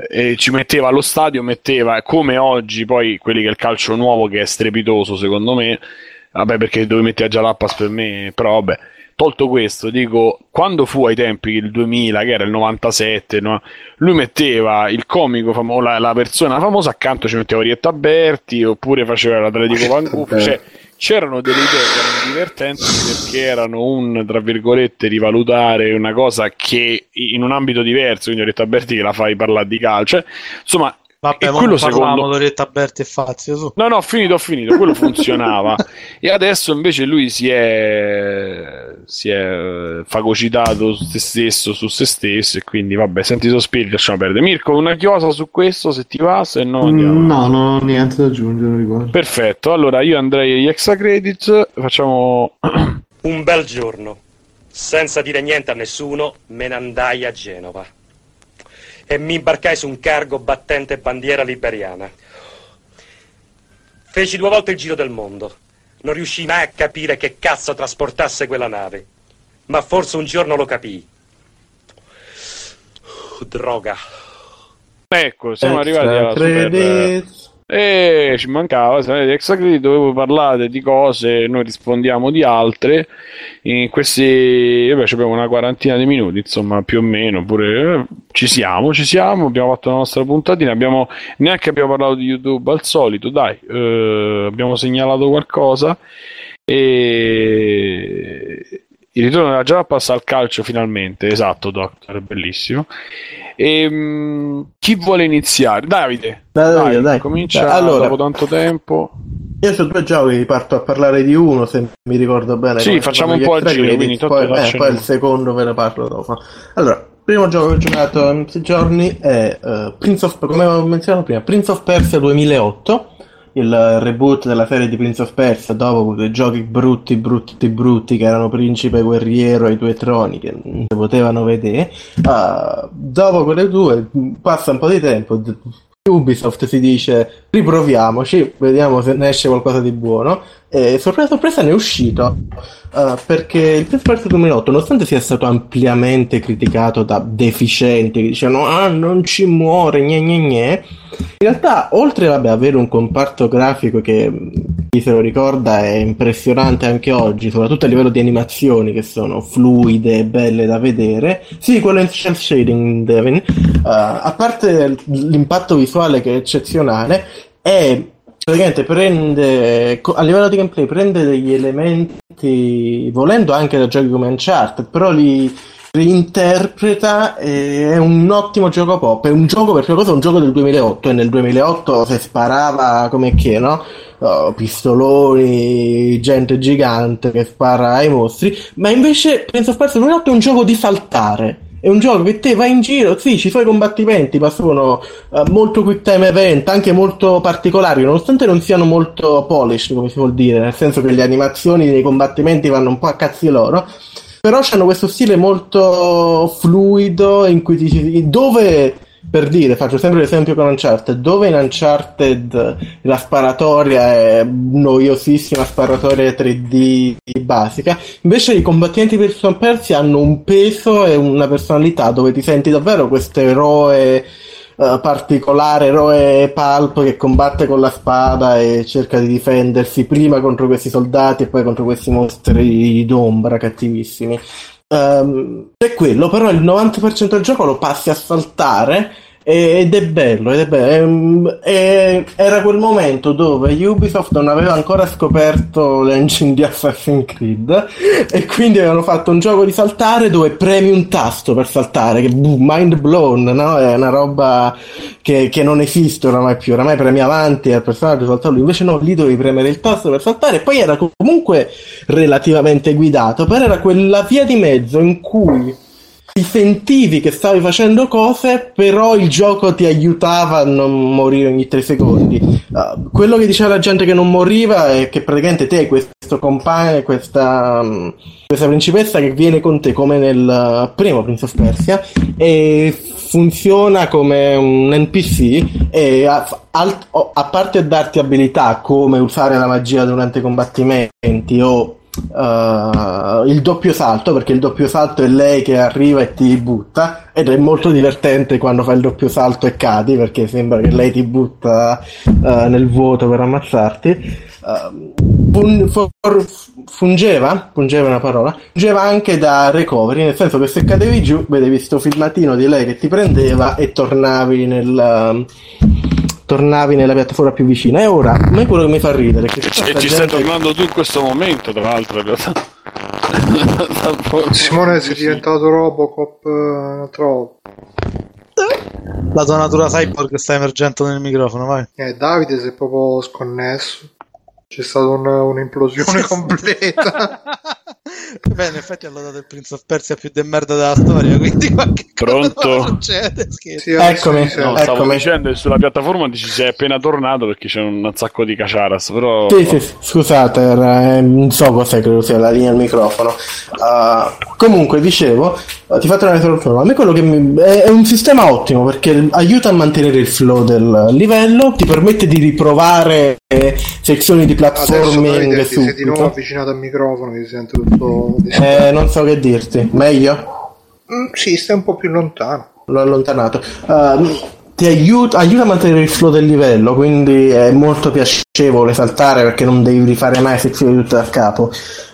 eh, ci metteva allo stadio metteva come oggi poi quelli che il calcio nuovo che è strepitoso secondo me. Vabbè perché dove metti a Jalappas per me però vabbè tolto questo, dico, quando fu ai tempi il 2000, che era il 97, no? lui metteva il comico, famo- la, la, persona famosa, accanto ci metteva Rietta Berti, oppure faceva l'Atletico Vancouver, cioè c'erano delle idee che erano divertenti perché erano un, tra virgolette, rivalutare una cosa che in un ambito diverso, quindi Rietta Berti che la fai parlare di calcio, cioè, insomma, Vabbè, e quello secondo Loretta Berti e Fazio su. No, no, ho finito, ho finito, quello funzionava. e adesso invece lui si è si è fagocitato su se stesso, su se stesso e quindi vabbè, senti sospiri, lasciamo perdere. Mirko, una chiosa su questo se ti va, se no andiamo. No, non ho niente da aggiungere riguardo. Perfetto. Allora, io andrei agli extra credits, facciamo un bel giorno. Senza dire niente a nessuno, me ne andai a Genova e mi imbarcai su un cargo battente bandiera liberiana. Feci due volte il giro del mondo. Non riuscii mai a capire che cazzo trasportasse quella nave. Ma forse un giorno lo capii. Droga. Ecco, siamo Extra arrivati alla super... E ci mancava, sapete, extra credit dovevo parlare di cose, noi rispondiamo di altre. In questi, vabbè, abbiamo una quarantina di minuti, insomma, più o meno, pure eh, ci siamo, ci siamo, abbiamo fatto la nostra puntatina, abbiamo, neanche abbiamo parlato di YouTube al solito, dai, eh, abbiamo segnalato qualcosa e il ritorno della Java passa al calcio finalmente, esatto, Doctor, bellissimo. E, um, chi vuole iniziare? Davide, dai, dai, dai. comincia dai, allora, dopo tanto tempo. Io su due giochi parto a parlare di uno, se mi ricordo bene. Sì, facciamo un po' a giro, quindi poi, eh, poi il secondo ve ne parlo dopo. Allora, il primo gioco che ho giocato in questi giorni è uh, Prince of, come ho menzionato prima, Prince of Persia 2008 il reboot della serie di Prince of Persia dopo quei giochi brutti, brutti, brutti che erano Principe Guerriero e i due troni che non si potevano vedere. Uh, dopo quelle due passa un po' di tempo. Ubisoft si dice riproviamoci, vediamo se ne esce qualcosa di buono. E sorpresa, sorpresa ne è uscito. Uh, perché il Prince Persia 2008, nonostante sia stato ampiamente criticato da deficienti che dicevano ah non ci muore, gne gne gne, in realtà oltre ad avere un comparto grafico che chi se lo ricorda è impressionante anche oggi, soprattutto a livello di animazioni che sono fluide e belle da vedere, sì, quello in cel shading, Devin, uh, a parte l'impatto visuale che è eccezionale, è praticamente prende a livello di gameplay prende degli elementi volendo anche da giochi come Uncharted però li reinterpreta è un ottimo gioco pop. È un gioco perché cosa un gioco del 2008 e nel 2008 si sparava come che no oh, pistoloni gente gigante che spara ai mostri ma invece of Persia 2008 è un gioco di saltare è un gioco che te vai in giro, sì, ci sono i combattimenti, ma sono uh, molto quick time event, anche molto particolari, nonostante non siano molto polished, come si vuol dire, nel senso che le animazioni dei combattimenti vanno un po' a cazzi loro. Però hanno questo stile molto fluido in cui ti, dove per dire, faccio sempre l'esempio con Uncharted, dove in Uncharted la sparatoria è noiosissima sparatoria 3D basica, invece i combattenti per Son Persia hanno un peso e una personalità dove ti senti davvero questo eroe uh, particolare, eroe pulp che combatte con la spada e cerca di difendersi prima contro questi soldati e poi contro questi mostri d'ombra cattivissimi. Um, è quello, però il 90% del gioco lo passi a saltare ed è bello, ed è bello. E, era quel momento dove Ubisoft non aveva ancora scoperto l'engine di Assassin's Creed e quindi avevano fatto un gioco di saltare dove premi un tasto per saltare, che mind blown, no? È una roba che, che non esiste oramai più, oramai premi avanti al personaggio salta lui, invece no, lì dovevi premere il tasto per saltare e poi era comunque relativamente guidato, però era quella via di mezzo in cui ti sentivi che stavi facendo cose, però il gioco ti aiutava a non morire ogni tre secondi. Uh, quello che diceva la gente che non moriva è che praticamente te questo compagno, questa, um, questa principessa che viene con te come nel primo Prince of Persia e funziona come un NPC e a, a parte darti abilità come usare la magia durante i combattimenti o uh, il doppio salto, perché il doppio salto è lei che arriva e ti butta, ed è molto divertente quando fa il doppio salto e cadi, perché sembra che lei ti butta uh, nel vuoto per ammazzarti. Uh, fun- for- fungeva, fungeva una parola, fungeva anche da recovery, nel senso che se cadevi giù vedevi questo filmatino di lei che ti prendeva e tornavi nel tornavi nella piattaforma più vicina. E ora, a me quello che mi fa ridere è che e ci gente... stai tornando tu in questo momento, tra l'altro, in realtà. Simone sei diventato Robocop uh, un'altra volta. La tua natura cyborg sta emergendo nel microfono, vai. Eh, Davide si è proprio sconnesso. C'è stata un, un'implosione completa. Beh, in effetti hanno dato il Prince of Persia più de merda della storia, quindi qualche Pronto? cosa succede. Sì, Eccomi, adesso mi No, sento. stavo eccomi. dicendo che sulla piattaforma ci sei appena tornato perché c'è un sacco di caciaras, però... Sì, sì, sì, scusate, era- eh, non so cos'è, credo sia la linea del microfono. Ah, comunque, dicevo, ti faccio una soluzione. A me quello che mi... è, è un sistema ottimo perché aiuta a mantenere il flow del livello, ti permette di riprovare eh, sezioni di Adesso platforming Davide ti sei di nuovo avvicinato al microfono, mi sento tutto Eh, non so che dirti, meglio? Mm, sì, stai un po' più lontano. l'ho allontanato. Ehm, ti aiuta, aiuta a mantenere il flow del livello, quindi è molto piacevole saltare perché non devi rifare mai sezioni tutte da capo.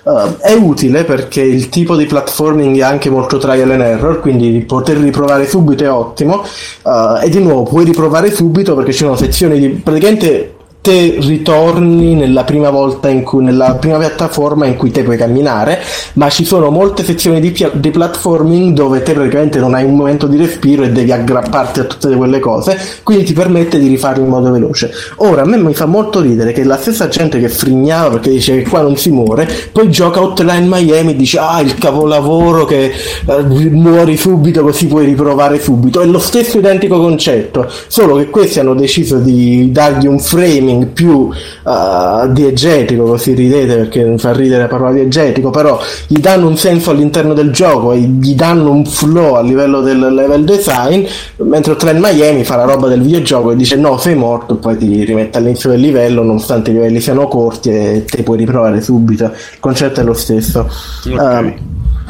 Ehm, è utile perché il tipo di platforming è anche molto trial and error, quindi poter riprovare subito è ottimo. Eh, e di nuovo puoi riprovare subito perché ci sono sezioni di praticamente te ritorni nella prima volta in cui nella prima piattaforma in cui te puoi camminare ma ci sono molte sezioni di, pia- di platforming dove te praticamente non hai un momento di respiro e devi aggrapparti a tutte quelle cose quindi ti permette di rifarlo in modo veloce. Ora a me mi fa molto ridere che la stessa gente che frignava perché dice che qua non si muore poi gioca Hotline Miami e dice ah il capolavoro che eh, muori subito così puoi riprovare subito. È lo stesso identico concetto solo che questi hanno deciso di dargli un framing più eh, diegetico così ridete perché mi fa ridere la parola diegetico però gli danno un senso all'interno del gioco e gli danno un flow a livello del level design mentre Hotline Miami fa la roba del videogioco e dice no sei morto poi ti rimette all'inizio del livello nonostante i livelli siano corti e te puoi riprovare subito. Il concetto è lo stesso. Ehm,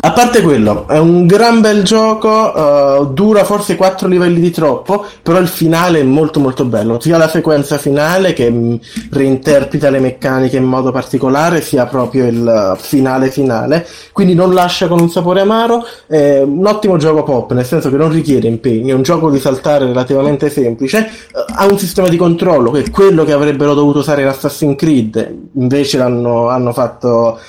a parte quello, è un gran bel gioco, eh, dura forse 4 livelli di troppo, però il finale è molto molto bello, sia la sequenza finale che mh, reinterpreta le meccaniche in modo particolare, sia proprio il eh, finale finale, quindi non lascia con un sapore amaro, è un ottimo gioco pop, nel senso che non richiede impegni, è un gioco di saltare relativamente semplice, eh, ha un sistema di controllo che è quello che avrebbero dovuto usare in Assassin's Creed, invece l'hanno hanno fatto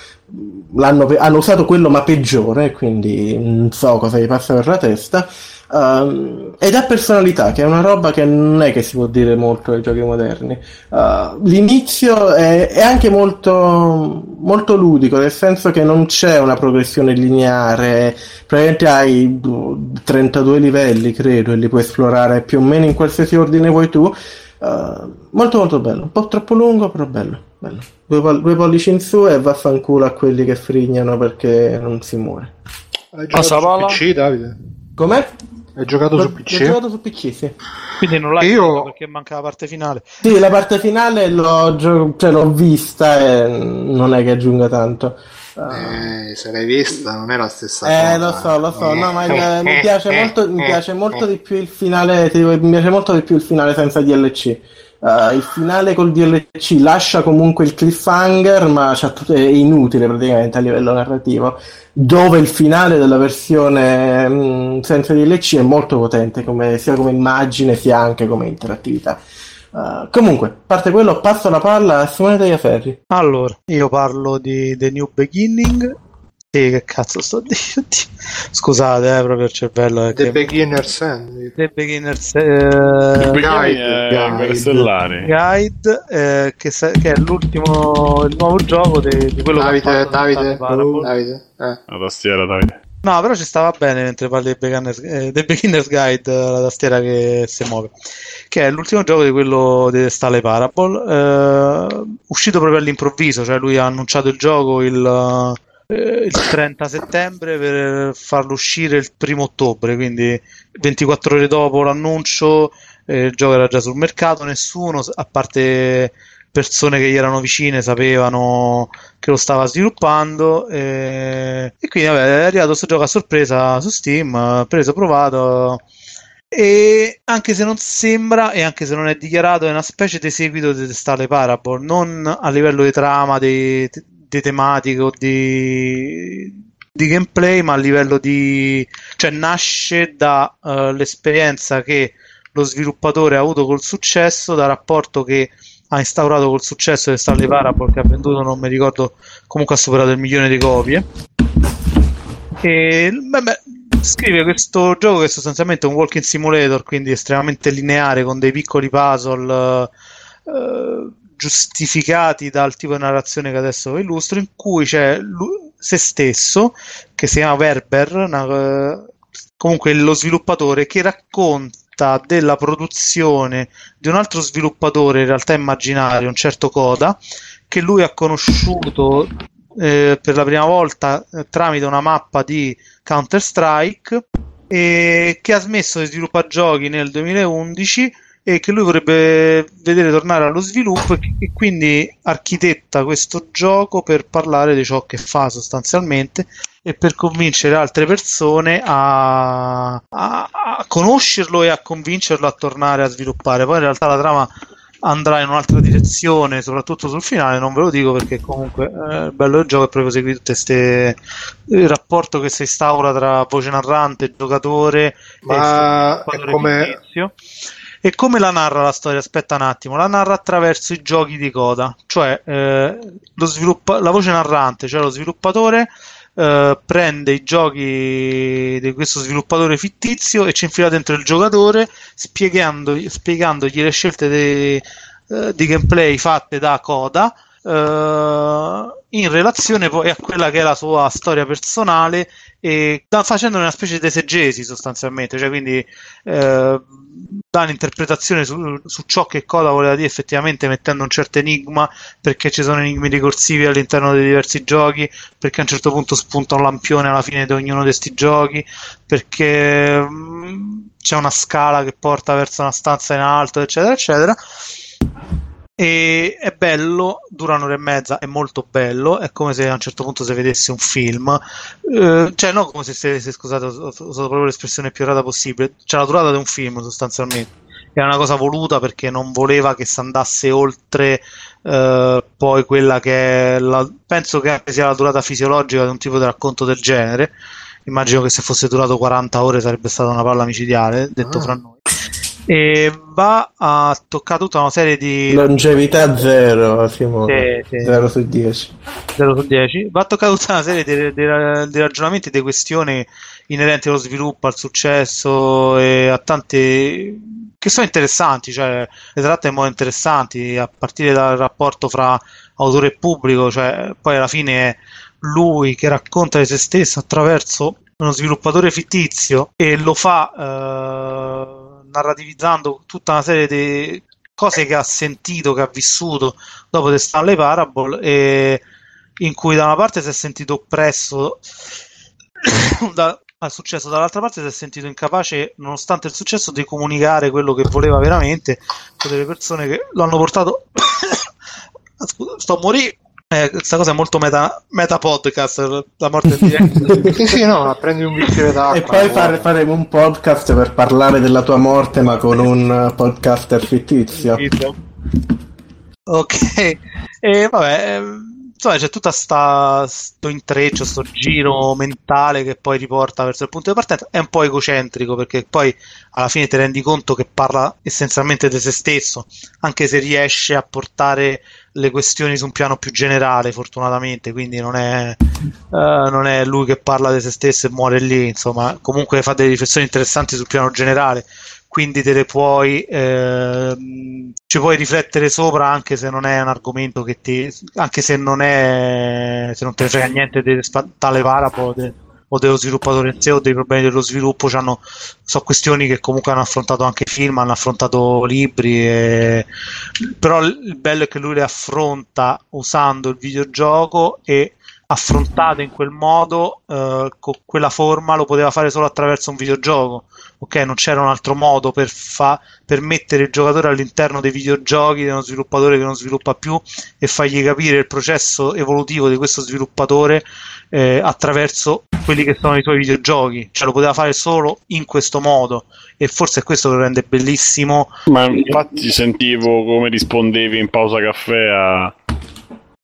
pe- hanno usato quello ma peggiore, quindi non so cosa gli passa per la testa. Ehm, ed ha personalità, che è una roba che non è che si può dire molto ai giochi moderni. Uh, l'inizio è, è anche molto, molto ludico, nel senso che non c'è una progressione lineare, praticamente hai boh, 32 livelli, credo, e li puoi esplorare più o meno in qualsiasi ordine vuoi tu. Uh, molto molto bello, un po' troppo lungo, però bello. Bello. Due, pol- due pollici in su e vaffanculo a quelli che frignano perché non si muore. Hai giocato Pasapala? su PC, Davide? Com'è? Hai giocato L'ho- su PC? giocato su PC, sì. Quindi non l'hai Io- perché manca la parte finale. Sì, la parte finale l'ho, gio- cioè, l'ho vista e non è che aggiunga tanto. Uh, Eh, se l'hai vista non è la stessa cosa. eh, lo so, lo so, no, ma il- mi, Eh, piace eh, molto, mi eh, piace eh. molto di più il finale, ti dico, mi piace molto di più il finale senza DLC. Uh, il finale col DLC lascia comunque il cliffhanger, ma è inutile praticamente a livello narrativo. Dove il finale della versione mh, senza DLC è molto potente, come- sia come immagine sia anche come interattività. Uh, comunque, a parte quello, passo la palla a Simone Tagliaferri. Allora, io parlo di The New Beginning. Sì, che cazzo sto dicendo? Scusate, eh, proprio il cervello. È The che... Beginner's End. The Beginner's eh, Guide, è guide. Eh, che, sa- che è l'ultimo, il nuovo gioco di, di quello che ha Davide, fatto Davide, Parable. Davide. Eh. La tastiera, Davide. No, però ci stava bene mentre parli del Beginner's, eh, del Beginner's Guide, eh, la tastiera che si muove. Che è l'ultimo gioco di quello di Stale Parable, eh, uscito proprio all'improvviso, cioè lui ha annunciato il gioco il, eh, il 30 settembre per farlo uscire il primo ottobre, quindi 24 ore dopo l'annuncio, eh, il gioco era già sul mercato, nessuno, a parte persone che gli erano vicine, sapevano che lo stava sviluppando e, e quindi vabbè, è arrivato questo gioco a sorpresa su Steam, eh, preso, provato e anche se non sembra e anche se non è dichiarato è una specie di seguito di Stale Parable, non a livello di trama, di, di tematiche o di, di gameplay, ma a livello di... cioè nasce dall'esperienza che lo sviluppatore ha avuto col successo, dal rapporto che ha instaurato col successo di Stanley Parable che ha venduto, non mi ricordo, comunque ha superato il milione di copie. E beh, beh, scrive questo gioco che è sostanzialmente un walking simulator, quindi estremamente lineare, con dei piccoli puzzle uh, giustificati dal tipo di narrazione che adesso illustro, in cui c'è lui, se stesso, che si chiama Werber, una, comunque lo sviluppatore, che racconta della produzione di un altro sviluppatore, in realtà immaginario, un certo Coda, che lui ha conosciuto eh, per la prima volta eh, tramite una mappa di Counter Strike e che ha smesso di sviluppare giochi nel 2011 e che lui vorrebbe vedere tornare allo sviluppo e, e quindi architetta questo gioco per parlare di ciò che fa sostanzialmente e per convincere altre persone a, a, a conoscerlo e a convincerlo a tornare a sviluppare. Poi in realtà la trama andrà in un'altra direzione, soprattutto sul finale, non ve lo dico perché comunque eh, il bello del gioco è proprio seguire tutte queste il rapporto che si instaura tra voce narrante, giocatore Ma e come... E come la narra la storia? Aspetta un attimo, la narra attraverso i giochi di coda, cioè eh, sviluppa- la voce narrante, cioè lo sviluppatore Uh, prende i giochi di questo sviluppatore fittizio e ci infila dentro il giocatore spiegandogli, le scelte de, uh, di gameplay fatte da Coda uh, in relazione poi a quella che è la sua storia personale e da, facendo una specie di esegesi sostanzialmente, cioè quindi eh, dà un'interpretazione su, su, ciò che Coda voleva dire effettivamente mettendo un certo enigma perché ci sono enigmi ricorsivi all'interno dei diversi giochi, perché a un certo punto spunta un lampione alla fine di ognuno di questi giochi, perché mh, mm, c'è una scala che porta verso una stanza in alto, eccetera, eccetera e è bello, dura un'ora e mezza, è molto bello, è come se a un certo punto si vedesse un film, eh, cioè no come se, se, se scusate, ho usato proprio l'espressione più errata possibile, c'è la durata di un film sostanzialmente, è una cosa voluta perché non voleva che si andasse oltre eh, poi quella che è, la, penso che sia la durata fisiologica di un tipo di racconto del genere, immagino che se fosse durato 40 ore sarebbe stata una palla micidiale, detto ah. fra noi e va a toccare tutta una serie di longevità zero Simone sì, sì. 0 su 10 0 su 10 va a toccare tutta una serie di, di, di ragionamenti di questioni inerenti allo sviluppo al successo e a tante che sono interessanti cioè le tratta in modo interessanti a partire dal rapporto fra autore e pubblico cioè poi alla fine è lui che racconta di se stesso attraverso uno sviluppatore fittizio e lo fa eh, narrativizzando tutta una serie di cose che ha sentito, che ha vissuto dopo The Stanley Parable e in cui da una parte si è sentito oppresso da, al successo, dall'altra parte si è sentito incapace, nonostante il successo, di comunicare quello che voleva veramente. Con delle persone che lo hanno portato sto a morire eh, questa cosa è molto meta, meta podcast, la morte sì, sì, no, prendi un bicchiere d'acqua. E poi fare, faremo un podcast per parlare della tua morte, ma con un podcaster fittizio. Ok, e vabbè, ehm, insomma c'è tutto questo intreccio, questo giro mentale che poi riporta verso il punto di partenza. È un po' egocentrico perché poi alla fine ti rendi conto che parla essenzialmente di se stesso, anche se riesce a portare le questioni su un piano più generale, fortunatamente. Quindi non è, uh, non è lui che parla di se stesso e muore lì. Insomma, comunque fa delle riflessioni interessanti sul piano generale quindi te le puoi eh, ci puoi riflettere sopra anche se non è un argomento che ti anche se non è se non te ne frega niente di tale parable o dello sviluppatore in sé o dei problemi dello sviluppo sono questioni che comunque hanno affrontato anche film hanno affrontato libri e... però il bello è che lui le affronta usando il videogioco e affrontate in quel modo eh, con quella forma lo poteva fare solo attraverso un videogioco ok, non c'era un altro modo per, fa- per mettere il giocatore all'interno dei videogiochi di uno sviluppatore che non sviluppa più e fargli capire il processo evolutivo di questo sviluppatore eh, attraverso quelli che sono i suoi videogiochi, cioè lo poteva fare solo in questo modo e forse è questo che lo rende bellissimo. Ma infatti sentivo come rispondevi in pausa caffè a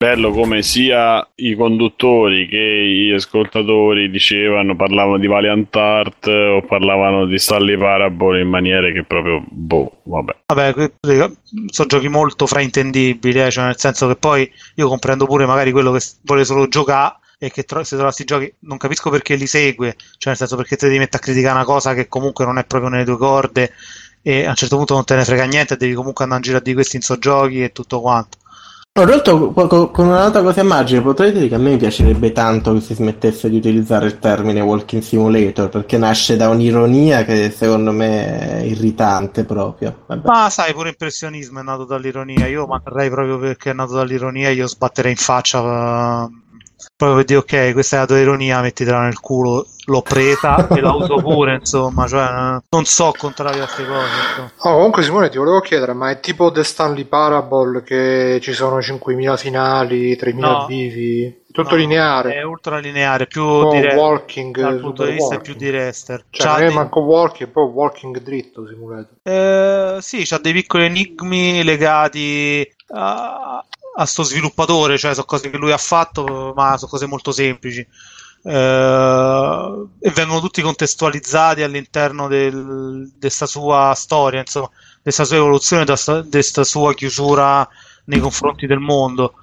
bello come sia i conduttori che gli ascoltatori dicevano, parlavano di Valiant Art o parlavano di Stanley Parable in maniere che proprio, boh, vabbè. Vabbè, sono giochi molto fraintendibili, eh, cioè nel senso che poi io comprendo pure magari quello che vuole solo giocare e che tro- se trovassi giochi non capisco perché li segue, cioè nel senso perché te devi mettere a criticare una cosa che comunque non è proprio nelle tue corde e a un certo punto non te ne frega niente, devi comunque andare in giro a di questi in so giochi e tutto quanto. In realtà, con un'altra cosa immagine, potrei dire che a me piacerebbe tanto che si smettesse di utilizzare il termine walking simulator perché nasce da un'ironia che secondo me è irritante proprio. Vabbè. Ma sai, pure impressionismo è nato dall'ironia. Io manterrei proprio perché è nato dall'ironia, io sbatterei in faccia proprio per dire ok, questa è la tua ironia, mettitela nel culo, l'ho presa e la uso pure, insomma, cioè non so contrario a queste cose. Oh, comunque Simone ti volevo chiedere, ma è tipo The Stanley Parable che ci sono 5.000 finali, 3.000 no. vivi? Tutto no, lineare. È ultra lineare, più oh, dire, walking, dal punto di vista più di rester. Cioè, c'ha non è dei... manco walking, è proprio walking dritto simulato. Eh, sì, c'ha dei piccoli enigmi legati a, a sto sviluppatore, cioè sono cose che lui ha fatto, ma sono cose molto semplici. Eh, e vengono tutti contestualizzati all'interno di questa sua storia, insomma, di sua evoluzione, di sua chiusura nei confronti del mondo.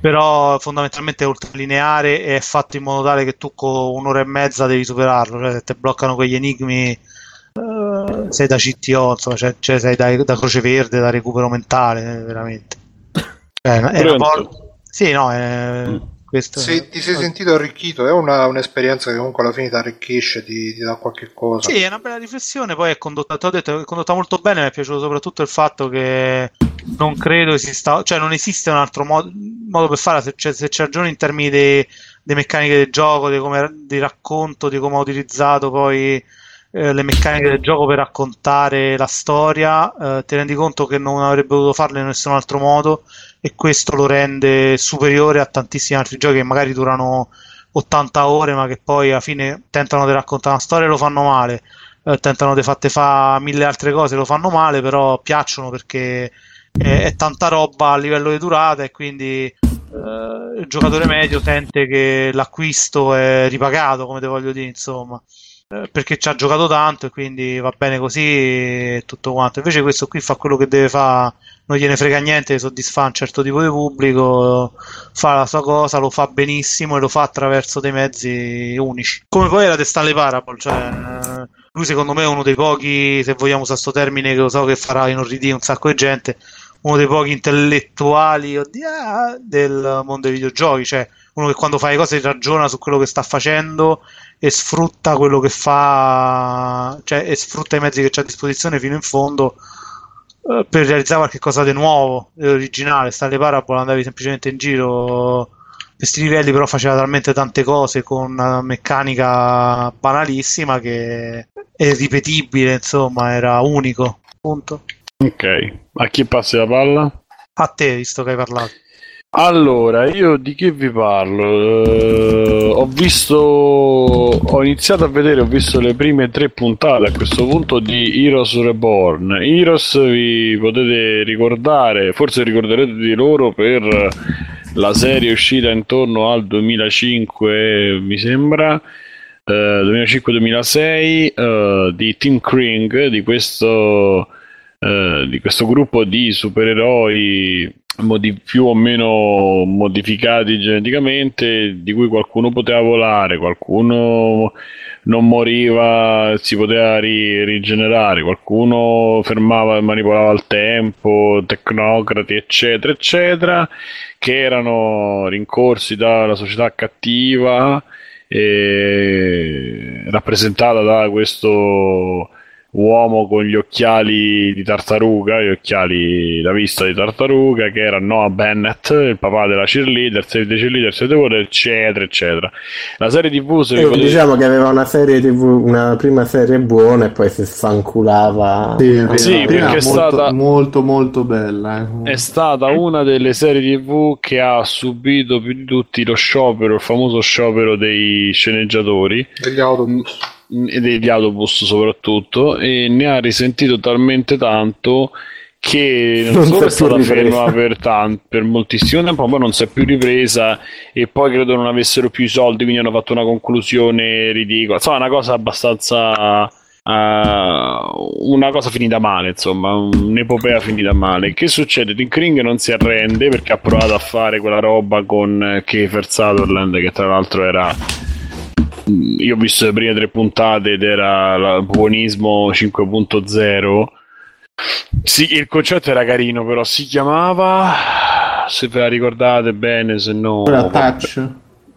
Però fondamentalmente è ultralineare e è fatto in modo tale che tu con un'ora e mezza devi superarlo, cioè se ti bloccano quegli enigmi uh, sei da CTO, insomma, cioè, cioè sei da, da croce verde, da recupero mentale, veramente. Eh, una Sì, no, è... Mm. Questo Se ti sei sentito arricchito, è una, un'esperienza che comunque alla fine ti arricchisce, ti, ti, dà qualche cosa. Sì, è una bella riflessione, poi è condotta, ho detto, è condotta molto bene, mi è piaciuto soprattutto il fatto che non credo esista, cioè non esiste un altro modo, modo per farla, se, cioè, se ci ragioni in termini di meccaniche del gioco, di, come, di racconto, di come ho utilizzato poi eh, le meccaniche del gioco per raccontare la storia, eh, ti rendi conto che non avrebbe potuto farle in nessun altro modo e questo lo rende superiore a tantissimi altri giochi che magari durano 80 ore ma che poi alla fine tentano di raccontare una storia e lo fanno male, eh, tentano di fatte fa mille altre cose e lo fanno male, però piacciono perché è, è tanta roba a livello di durata e quindi eh, il giocatore medio sente che l'acquisto è ripagato, come te voglio dire, insomma. Eh, perché ci ha giocato tanto e quindi va bene così e tutto quanto. Invece questo qui fa quello che deve fare, non gliene frega niente, soddisfa un certo tipo di pubblico, fa la sua cosa, lo fa benissimo e lo fa attraverso dei mezzi unici. Come poi era The Stanley Parable, cioè lui secondo me è uno dei pochi, se vogliamo usare questo termine che lo so che farà inorridire un sacco di gente, uno dei pochi intellettuali oddio, del mondo dei videogiochi, cioè uno che quando fa le cose ragiona su quello che sta facendo e sfrutta quello che fa, cioè e sfrutta i mezzi che c'è a disposizione fino in fondo eh, per realizzare qualcosa di nuovo, di originale. Sta le parabole, andavi semplicemente in giro questi livelli, però faceva talmente tante cose con una meccanica banalissima che è ripetibile, insomma, era unico. Punto. Ok, a chi passi la palla? A te, visto che hai parlato. Allora, io di che vi parlo? Uh, ho visto, ho iniziato a vedere, ho visto le prime tre puntate a questo punto di Heroes Reborn. Heroes vi potete ricordare, forse ricorderete di loro per la serie uscita intorno al 2005, mi sembra. Uh, 2005-2006 uh, di Tim Kring, di questo, uh, di questo gruppo di supereroi modi- più o meno modificati geneticamente, di cui qualcuno poteva volare, qualcuno non moriva, si poteva ri- rigenerare, qualcuno fermava e manipolava il tempo, tecnocrati, eccetera, eccetera, che erano rincorsi dalla società cattiva, rappresentata da questo uomo con gli occhiali di tartaruga, gli occhiali da vista di tartaruga, che era Noah Bennett, il papà della cheerleader, dei cheerleader, eccetera, eccetera. La serie TV, se eh, potete... diciamo che aveva una serie TV, una prima serie buona e poi si sfanculava. Sì, sì perché è molto, stata molto, molto bella. Eh. È stata una delle serie TV che ha subito più di tutti lo sciopero, il famoso sciopero dei sceneggiatori. Degli autobus e degli autobus soprattutto e ne ha risentito talmente tanto che non, non solo è stata ferma per, tanto, per moltissimo tempo, ma non si è più ripresa e poi credo non avessero più i soldi, quindi hanno fatto una conclusione ridicola. Insomma, una cosa abbastanza uh, una cosa finita male, insomma, un'epopea finita male. Che succede? Tim Kring non si arrende perché ha provato a fare quella roba con Kiefer Sutherland, che tra l'altro era io ho visto le prime tre puntate ed era il buonismo 5.0 sì, il concetto era carino però si chiamava se ve la ricordate bene se no touch.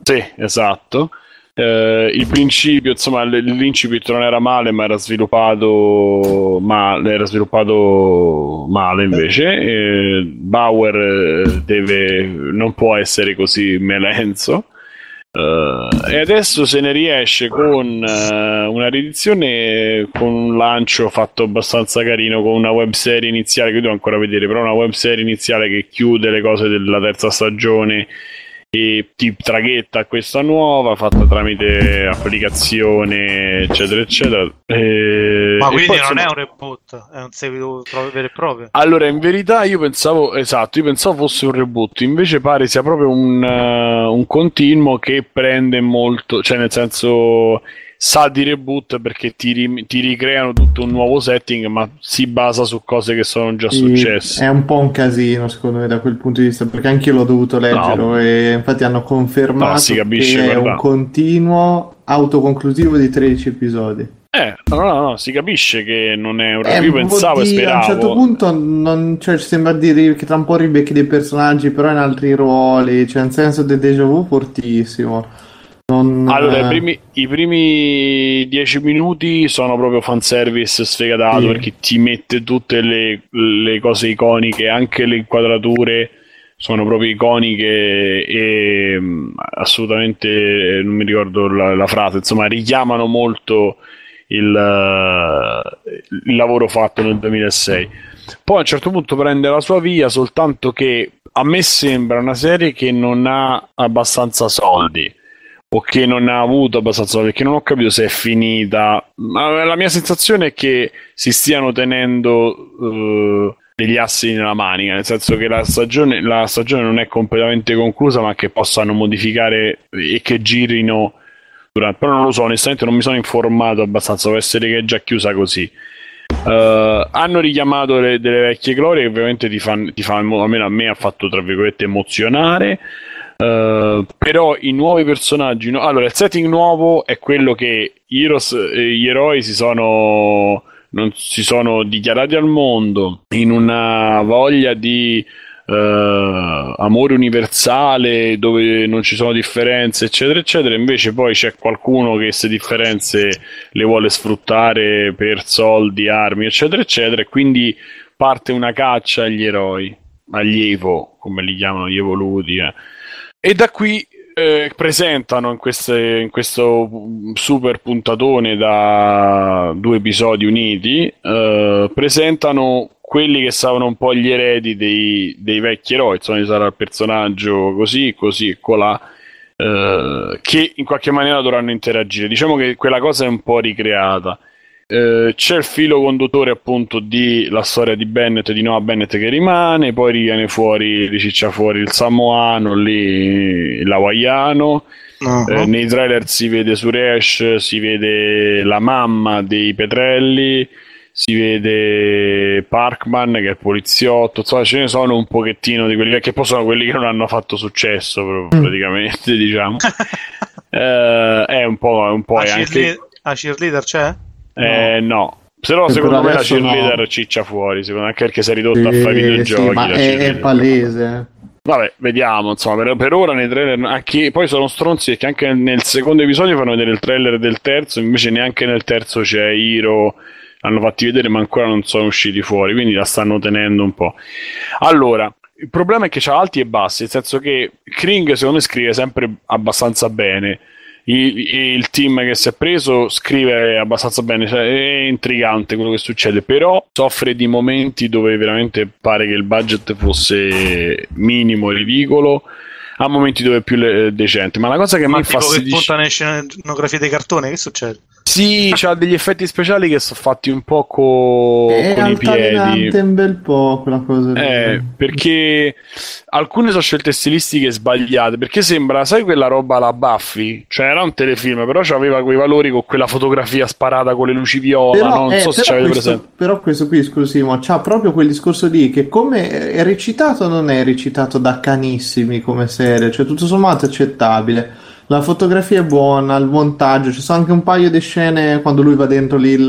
Sì esatto. Eh, il principio insomma l'incipit non era male ma era sviluppato male, era sviluppato male invece. Eh, Bauer eh, deve, non può essere così melenzo Uh, e adesso se ne riesce con uh, una riedizione con un lancio fatto abbastanza carino con una webserie iniziale che devo ancora vedere però una webserie iniziale che chiude le cose della terza stagione e ti traghetta questa nuova fatta tramite applicazione eccetera eccetera. E, ma quindi non è un reboot è un seguito vero e proprio. Allora in verità io pensavo esatto io pensavo fosse un reboot invece pare sia proprio un, uh, un continuo che prende molto cioè nel senso sa di reboot perché ti, ri- ti, ricreano tutto un nuovo setting, ma si basa su cose che sono già successe. È un po' un casino, secondo me, da quel punto di vista, perché anche io l'ho dovuto leggere no. e infatti hanno confermato no, capisce, che guarda. è un continuo autoconclusivo di 13 episodi. Eh, no, no, no, si capisce che non è un eh, Io pensavo e speravo. A un certo punto non, cioè, ci sembra dire che tra un po' ribecchi dei personaggi, però in altri ruoli, c'è un senso del déjà vu fortissimo. Non... Allora, i primi, i primi, dieci minuti sono proprio fanservice sfegatato sì. perché ti mette tutte le, le, cose iconiche, anche le inquadrature sono proprio iconiche e mm, assolutamente non mi ricordo la, la frase, insomma, richiamano molto il, il lavoro fatto nel 2006. Poi a un certo punto prende la sua via, soltanto che a me sembra una serie che non ha abbastanza soldi o che non ha avuto abbastanza perché non ho capito se è finita. Ma la mia sensazione è che si stiano tenendo uh, degli assi nella manica nel senso che la stagione, la stagione non è completamente conclusa ma che possano modificare e che girino durante, però non lo so onestamente non mi sono informato abbastanza può essere che è già chiusa così. Uh, hanno richiamato le, delle vecchie glorie che ovviamente ti fanno, ti fanno almeno a me ha fatto tra virgolette emozionare Uh, però i nuovi personaggi. No... Allora, il setting nuovo è quello che Heroes, eh, gli eroi si sono, non si sono dichiarati al mondo in una voglia di uh, amore universale dove non ci sono differenze, eccetera, eccetera. Invece poi c'è qualcuno che queste differenze le vuole sfruttare per soldi, armi, eccetera, eccetera. E quindi parte una caccia agli eroi, agli Evo, come li chiamano gli evoluti. Eh e da qui eh, presentano in, queste, in, questo super puntatone da due episodi uniti, eh, presentano quelli che stavano un po' gli eredi dei, dei vecchi eroi, insomma ci sarà il personaggio così, così e colà, eh, che in qualche maniera dovranno interagire. Diciamo che quella cosa è un po' ricreata. Eh, c'è il filo conduttore appunto di la storia di Bennett di Noah Bennett che rimane poi viene fuori riciccia fuori il samoano lì l'hawaiano uh-huh. eh, nei trailer si vede Suresh si vede la mamma dei Petrelli si vede Parkman che è il poliziotto insomma ce ne sono un pochettino di quelli che poi sono quelli che non hanno fatto successo mm. praticamente diciamo eh, è un po', un po' a, anche... cheerleader, a cheerleader c'è? Eh, no. Però secondo me la cheerleader no. ciccia fuori, secondo me, anche perché si è ridotta sì, a fare videogiochi. Sì, ma è, è, palese. Vabbè, vediamo, insomma, per, per, ora nei trailer, anche, poi sono stronzi perché anche nel secondo episodio fanno vedere il trailer del terzo, invece neanche nel terzo c'è Hiro, hanno fatti vedere ma ancora non sono usciti fuori, quindi la stanno tenendo un po'. Allora, il problema è che c'ha alti e bassi, nel senso che Kring secondo me scrive sempre abbastanza bene, il, il, team che si è preso scrive abbastanza bene, cioè è intrigante quello che succede, però soffre di momenti dove veramente pare che il budget fosse minimo, ridicolo a momenti dove è più le- decente. Ma la cosa che mi fa che punta nelle scenografie dei cartoni, che succede? Sì, c'ha degli effetti speciali che sono fatti un po' co- con i piedi. un bel po' quella cosa. Eh, perché alcune sono scelte stilistiche sbagliate. Perché sembra, sai quella roba la Buffy? Cioè, era un telefilm, però aveva quei valori con quella fotografia sparata con le luci viola. Però, non eh, so se ci avete presente. Però questo qui, esclusivo, c'ha proprio quel discorso lì che come è recitato, non è recitato da canissimi come serie, cioè tutto sommato accettabile la fotografia è buona, il montaggio, ci sono anche un paio di scene quando lui va dentro lì il,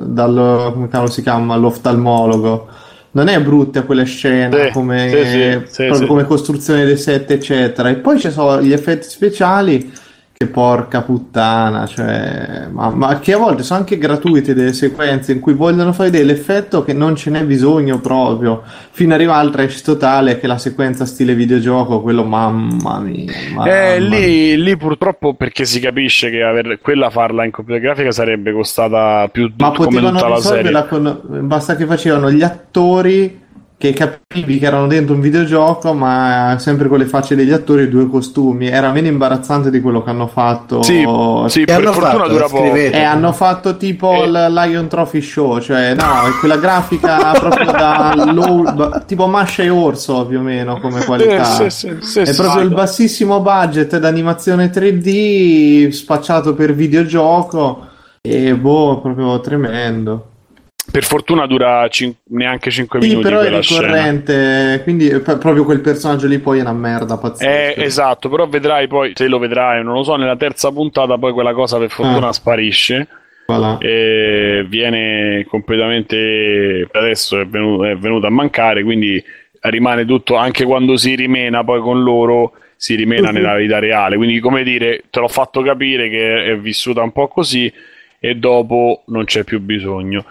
dal, come cavolo si chiama, l'oftalmologo. Non è brutta quelle scene sì, come, sì, sì, come costruzione dei set, eccetera. E poi ci sono gli effetti speciali che porca puttana, cioè, ma, ma, che a volte sono anche gratuite delle sequenze in cui vogliono fare dell'effetto che non ce n'è bisogno proprio, fino ad arrivare al trash totale che la sequenza stile videogioco, quello mamma mia. Mamma eh, lì, lì, purtroppo perché si capisce che aver, quella farla in computer grafica sarebbe costata più ma come tutta la serie. Con, basta che facevano gli attori che capivi che erano dentro un videogioco, ma sempre con le facce degli attori e due costumi. Era meno imbarazzante di quello che hanno fatto. Sì, sì per fortuna fatto, dura poco. E hanno fatto tipo eh. il Lion Trophy Show, cioè no, quella grafica proprio da low, tipo Masha e Orso più o meno come qualità. Eh, sì, sì, È proprio il bassissimo budget d'animazione 3D spacciato per videogioco e boh, proprio tremendo. Per fortuna dura cin- neanche 5 sì, minuti. però è ricorrente, scena. quindi p- proprio quel personaggio lì poi è una merda pazzesca. Eh, esatto, però vedrai poi, se lo vedrai, non lo so, nella terza puntata poi quella cosa per fortuna ah. sparisce. Voilà. E viene completamente adesso è, venuto, è venuto a mancare, quindi rimane tutto anche quando si rimena poi con loro si rimena uh-huh. nella vita reale. Quindi, come dire, te l'ho fatto capire che è vissuta un po' così e dopo non c'è più bisogno.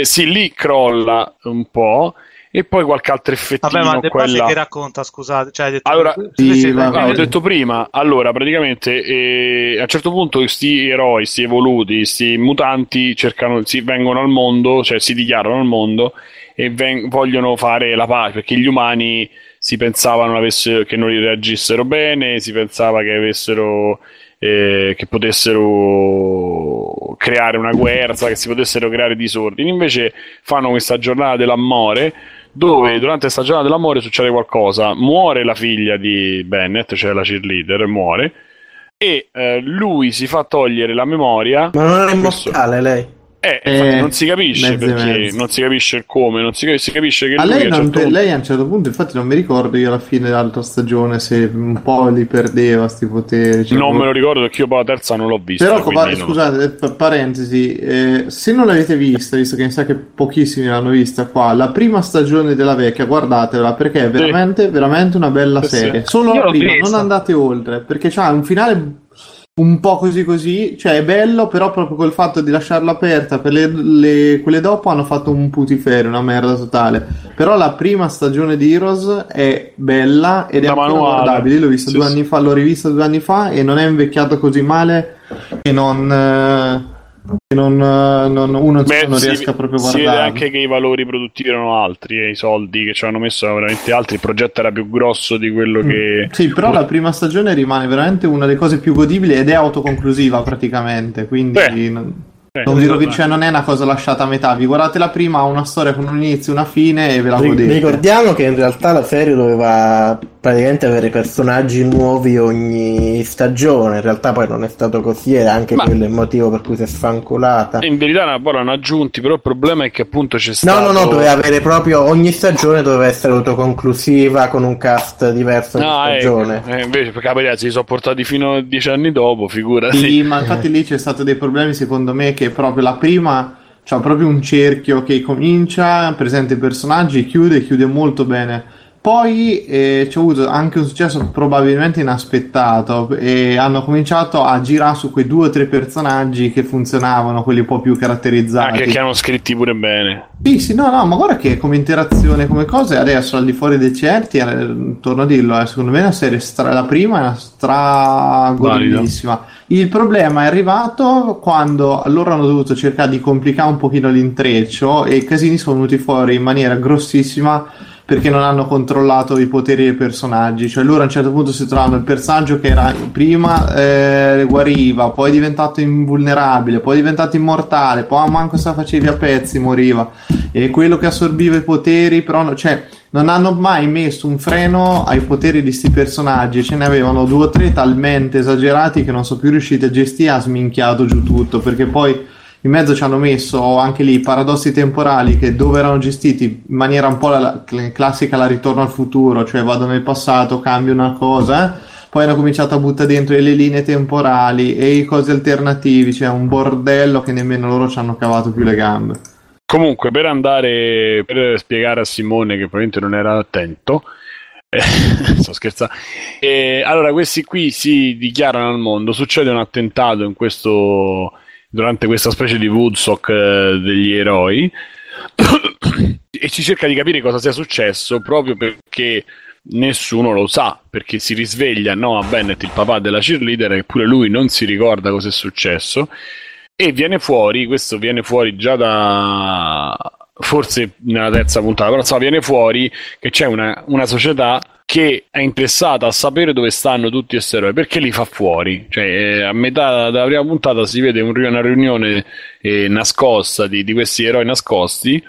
Eh, sì, lì crolla un po'. E poi qualche altro effettino. Vabbè, ma De quella... che racconta, scusate. Cioè, detto... Allora, sì, no, ho detto prima, allora, praticamente eh, a un certo punto questi eroi, questi evoluti, questi mutanti cercano, si vengono al mondo, cioè si dichiarano al mondo e ven- vogliono fare la pace, perché gli umani si pensavano che non reagissero bene, si pensava che avessero eh, che potessero creare una guerra, che si potessero creare disordini. Invece fanno questa giornata dell'amore dove durante questa giornata dell'amore succede qualcosa. Muore la figlia di Bennett, cioè la cheerleader, muore. E eh, lui si fa togliere la memoria. Ma non è immortale lei? Eh, eh, non si capisce perché mezze. non si capisce il come, non si, si capisce che a lei, a, certo lei, a un certo punto, infatti, non mi ricordo io alla fine dell'altra stagione se un po' li perdeva questi poteri. Cioè, non me lo ricordo perché io poi la terza non l'ho vista. Però, pa- scusate, non... parentesi, eh, se non l'avete vista, visto che mi sa che pochissimi l'hanno vista qua, la prima stagione della vecchia, guardatela perché è veramente, sì. veramente una bella sì, serie. Solo io la prima, non andate oltre perché c'ha un finale un po' così così, cioè è bello, però proprio col fatto di lasciarla aperta per le, le, quelle dopo hanno fatto un putiferio, una merda totale. Però la prima stagione di Heroes è bella ed è guardabile. L'ho vista sì, due sì. anni fa, l'ho rivista due anni fa e non è invecchiato così male che non. Eh, non, non, uno Beh, non riesca proprio a guardare. Si vede anche che i valori produttivi erano altri e i soldi che ci hanno messo erano veramente altri. Il progetto era più grosso di quello mm. che. Sì, però la prima stagione rimane veramente una delle cose più godibili ed è autoconclusiva praticamente. Quindi. Beh. Non... Eh, vi rovin- cioè non è una cosa lasciata a metà, vi guardate la prima, ha una storia con un inizio e una fine e ve la godete. Ricordiamo che in realtà la serie doveva praticamente avere personaggi nuovi ogni stagione, in realtà poi non è stato così ed anche Ma... quello è il motivo per cui si è sfanculata. In verità poi l'hanno aggiunti, però il problema è che appunto c'è stato... No, no, no, doveva avere proprio ogni stagione doveva essere autoconclusiva con un cast diverso no, ogni stagione. Ecco. Eh, invece perché ragazzi si sono portati fino a dieci anni dopo, figurati. Sì, ma infatti lì c'è stato dei problemi secondo me che proprio la prima c'ha proprio un cerchio che comincia, presenta i personaggi, chiude, chiude molto bene. Poi eh, c'è avuto anche un successo probabilmente inaspettato e hanno cominciato a girare su quei due o tre personaggi che funzionavano, quelli un po' più caratterizzati. Anche che hanno scritti pure bene. Sì, sì, no, no, ma guarda che come interazione, come cose, adesso al di fuori dei certi, eh, torno a dirlo, eh, secondo me è una serie stra- la prima è una stra godibilissima. Il problema è arrivato quando loro hanno dovuto cercare di complicare un pochino l'intreccio e i casini sono venuti fuori in maniera grossissima perché non hanno controllato i poteri dei personaggi. Cioè, loro a un certo punto si trovano il personaggio che era prima eh, guariva, poi è diventato invulnerabile, poi è diventato immortale, poi manco se la facevi a pezzi moriva. E quello che assorbiva i poteri, però, cioè, non hanno mai messo un freno ai poteri di questi personaggi. Ce ne avevano due o tre talmente esagerati che non sono più riusciti a gestire, ha sminchiato giù tutto perché poi in mezzo ci hanno messo anche lì paradossi temporali che dove erano gestiti in maniera un po' la, la classica la ritorno al futuro, cioè vado nel passato, cambio una cosa, poi hanno cominciato a buttare dentro le linee temporali e i cosi alternativi, cioè un bordello che nemmeno loro ci hanno cavato più le gambe. Comunque, per andare per spiegare a Simone che probabilmente non era attento, eh, sto scherzando. Eh, allora, questi qui si dichiarano al mondo. Succede un attentato questo durante questa specie di Woodstock eh, degli eroi e ci cerca di capire cosa sia successo proprio perché nessuno lo sa perché si risveglia Noah Bennett il papà della cheerleader eppure lui non si ricorda cosa è successo e viene fuori questo viene fuori già da forse nella terza puntata però so, viene fuori che c'è una, una società che è interessata a sapere dove stanno tutti questi eroi perché li fa fuori. Cioè, eh, a metà della prima puntata si vede un, una riunione eh, nascosta di, di, questi eroi nascosti.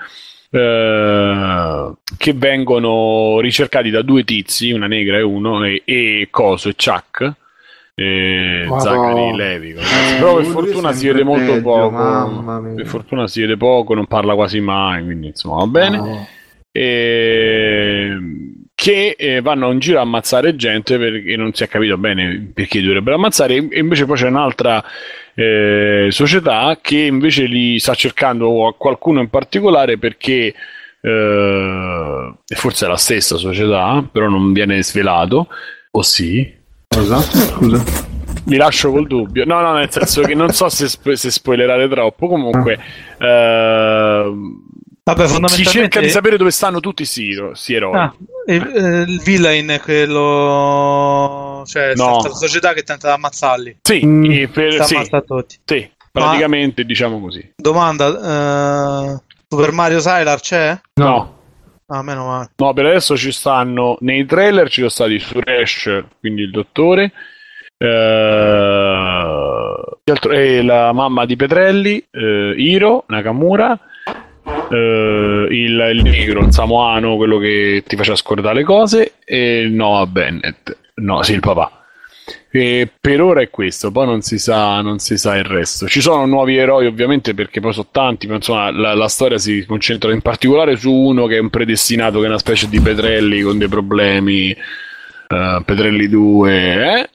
Eh, che vengono ricercati da due tizi, una negra e uno, e, e Coso e Chuck. E Zachary Levi eh, però per fortuna si vede molto peggio, poco. per fortuna si vede poco non parla quasi mai quindi insomma va bene. Oh. e che eh, vanno in giro a ammazzare gente perché non si è capito bene perché dovrebbero ammazzare. E invece poi c'è un'altra eh, società che invece li sta cercando qualcuno in particolare perché eh, forse è la stessa società però non viene svelato o sì? Cosa? Scusa mi lascio col dubbio. No, no, nel senso che non so se, spo- se spoilerare troppo. Comunque, eh, Vabbè, fondamentalmente... Si cerca di sapere dove stanno tutti questi eroi. Ah, il, eh, il villain è quello. cioè, no. la società che tenta di ammazzarli. Sì, mm. per... sì. tutti. Sì, praticamente Ma... diciamo così. Domanda: uh, Super Mario Sylar c'è? No. Ah, meno male. No, per adesso ci stanno. Nei trailer ci sono stati Suresh, quindi il dottore. Uh, e la mamma di Petrelli, uh, Hiro, Nakamura Uh, il, il negro, il samoano, quello che ti faceva scordare le cose, e Noah Bennett. No, sì, il papà. E per ora è questo, poi non si, sa, non si sa il resto. Ci sono nuovi eroi, ovviamente, perché poi sono tanti, ma insomma la, la, storia si concentra in particolare su uno che è un predestinato, che è una specie di Petrelli con dei problemi. Uh, Petrelli 2, eh?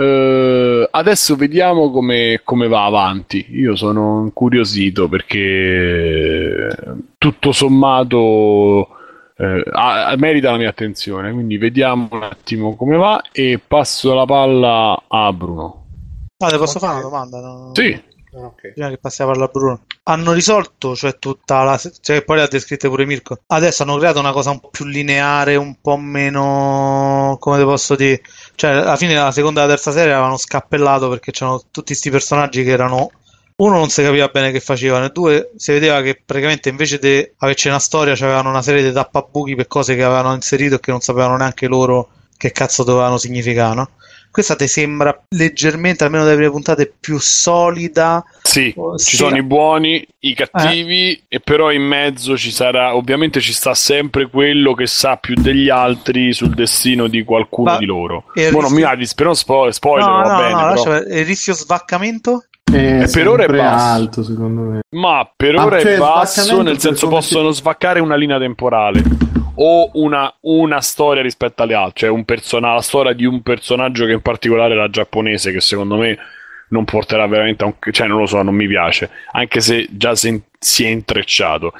Uh, adesso vediamo come, come, va avanti. Io sono incuriosito perché tutto sommato eh, ha, merita la mia attenzione. Quindi vediamo un attimo come va e passo la palla a Bruno. Ah, ti posso fare una domanda? No? Sì. Okay. Prima che passiamo a parlare a Bruno, hanno risolto, cioè tutta la. cioè poi l'ha descritta pure Mirko. Adesso hanno creato una cosa un po' più lineare, un po' meno. come te posso dire cioè, alla fine della seconda e la terza serie avevano scappellato perché c'erano tutti questi personaggi che erano. Uno non si capiva bene che facevano, e due si vedeva che praticamente invece di averci una storia, c'avevano una serie di tappabuchi per cose che avevano inserito e che non sapevano neanche loro che cazzo dovevano significare, no? Questa ti sembra leggermente, almeno dalle prime puntate, più solida. Sì, ci sono i buoni, i cattivi, eh. e però in mezzo ci sarà, ovviamente ci sta sempre quello che sa più degli altri sul destino di qualcuno Ma di loro. Rischio... non mi ha però spo- spoiler, no, va no, bene. No, però... il rischio svaccamento? È eh, per ora è basso. alto, secondo me. Ma per ora ah, cioè, è basso, nel senso possono si... svaccare una linea temporale o una, una storia rispetto alle altre, cioè un person- la storia di un personaggio che in particolare la giapponese, che secondo me non porterà veramente a un... cioè non lo so, non mi piace, anche se già si, si è intrecciato.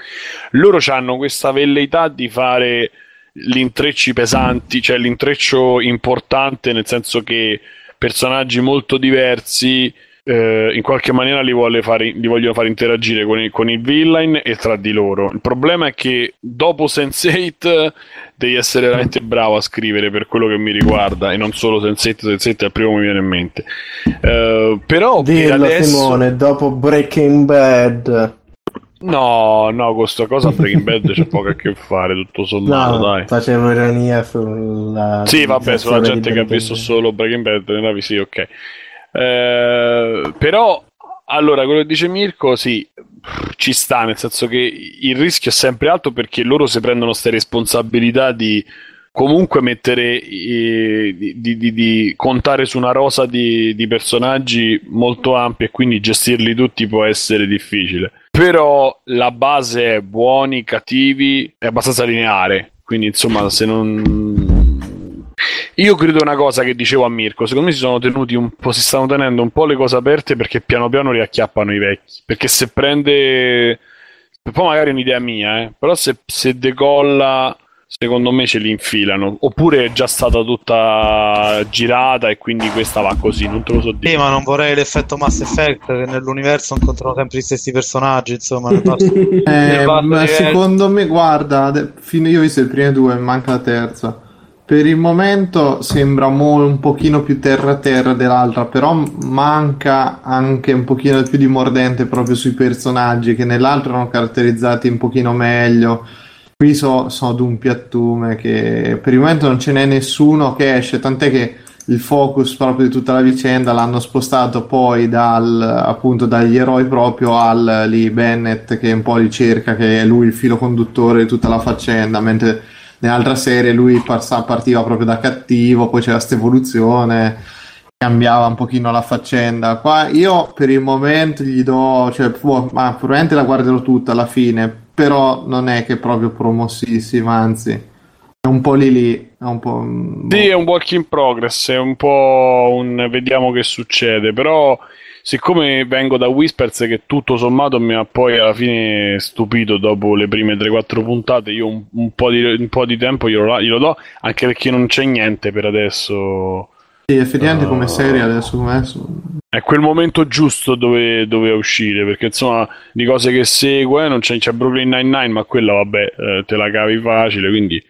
Loro hanno questa velleità di fare gli intrecci pesanti, cioè l'intreccio importante, nel senso che personaggi molto diversi eh, in qualche maniera li, fare, li, vogliono fare interagire con il, con il, villain e tra di loro. Il problema è che dopo Sense8 devi essere veramente bravo a scrivere per quello che mi riguarda e non solo Sense8, Sense8 è il primo che mi viene in mente. Uh, però Dillo, adesso... Simone, dopo Breaking Bad No, no, questa cosa Breaking Bad c'è poco a che fare, tutto sommato, no, dai. Facevo ironia sulla... Sì, vabbè, sulla gente che ha visto solo Breaking Bad, nella sì, ok. Eh, però, allora, quello che dice Mirko, sì, ci sta, nel senso che il rischio è sempre alto perché loro si prendono queste responsabilità di comunque mettere eh, di, di, di, contare su una rosa di, personaggi molto ampia e quindi gestirli tutti può essere difficile però la base è buoni, cattivi, è abbastanza lineare. Quindi, insomma, se non. Io credo una cosa che dicevo a Mirko, secondo me si sono tenuti un po', si stanno tenendo un po' le cose aperte perché piano piano riacchiappano i vecchi. Perché se prende, poi magari è un'idea mia, eh, però se, se decolla secondo me ce li infilano. Oppure è già stata tutta girata e quindi questa va così, non te lo so dire. Sì, ma non vorrei l'effetto Mass Effect che nell'universo incontrano sempre gli stessi personaggi, insomma. eh, ma secondo me, guarda, fino io ho visto le prime due, manca la terza. Per il momento sembra mo- un pochino più terra-terra dell'altra, però manca anche un pochino più di mordente proprio sui personaggi che nell'altro erano caratterizzati un pochino meglio. Qui so, so ad un piattume che per il momento non ce n'è nessuno che esce, tant'è che il focus proprio di tutta la vicenda l'hanno spostato poi dal, appunto dagli eroi proprio al lì Bennett che un po' li cerca, che è lui il filo conduttore di tutta la faccenda, mentre nell'altra serie lui partiva proprio da cattivo, poi c'era questa evoluzione, cambiava un pochino la faccenda. Qua io per il momento gli do, cioè, ma probabilmente la guarderò tutta alla fine però non è che è proprio promossissima, anzi è un po' lì lì. È un po'... Sì, è un work in progress, è un po' un vediamo che succede, però siccome vengo da Whispers che tutto sommato mi ha poi alla fine stupito dopo le prime 3-4 puntate, io un, un, po, di, un po' di tempo glielo, glielo do, anche perché non c'è niente per adesso. Sì, effettivamente uh, come serie adesso come è quel momento giusto dove doveva uscire, perché insomma di cose che segue non c'è, c'è Brooklyn Nine-Nine, ma quella vabbè eh, te la cavi facile, quindi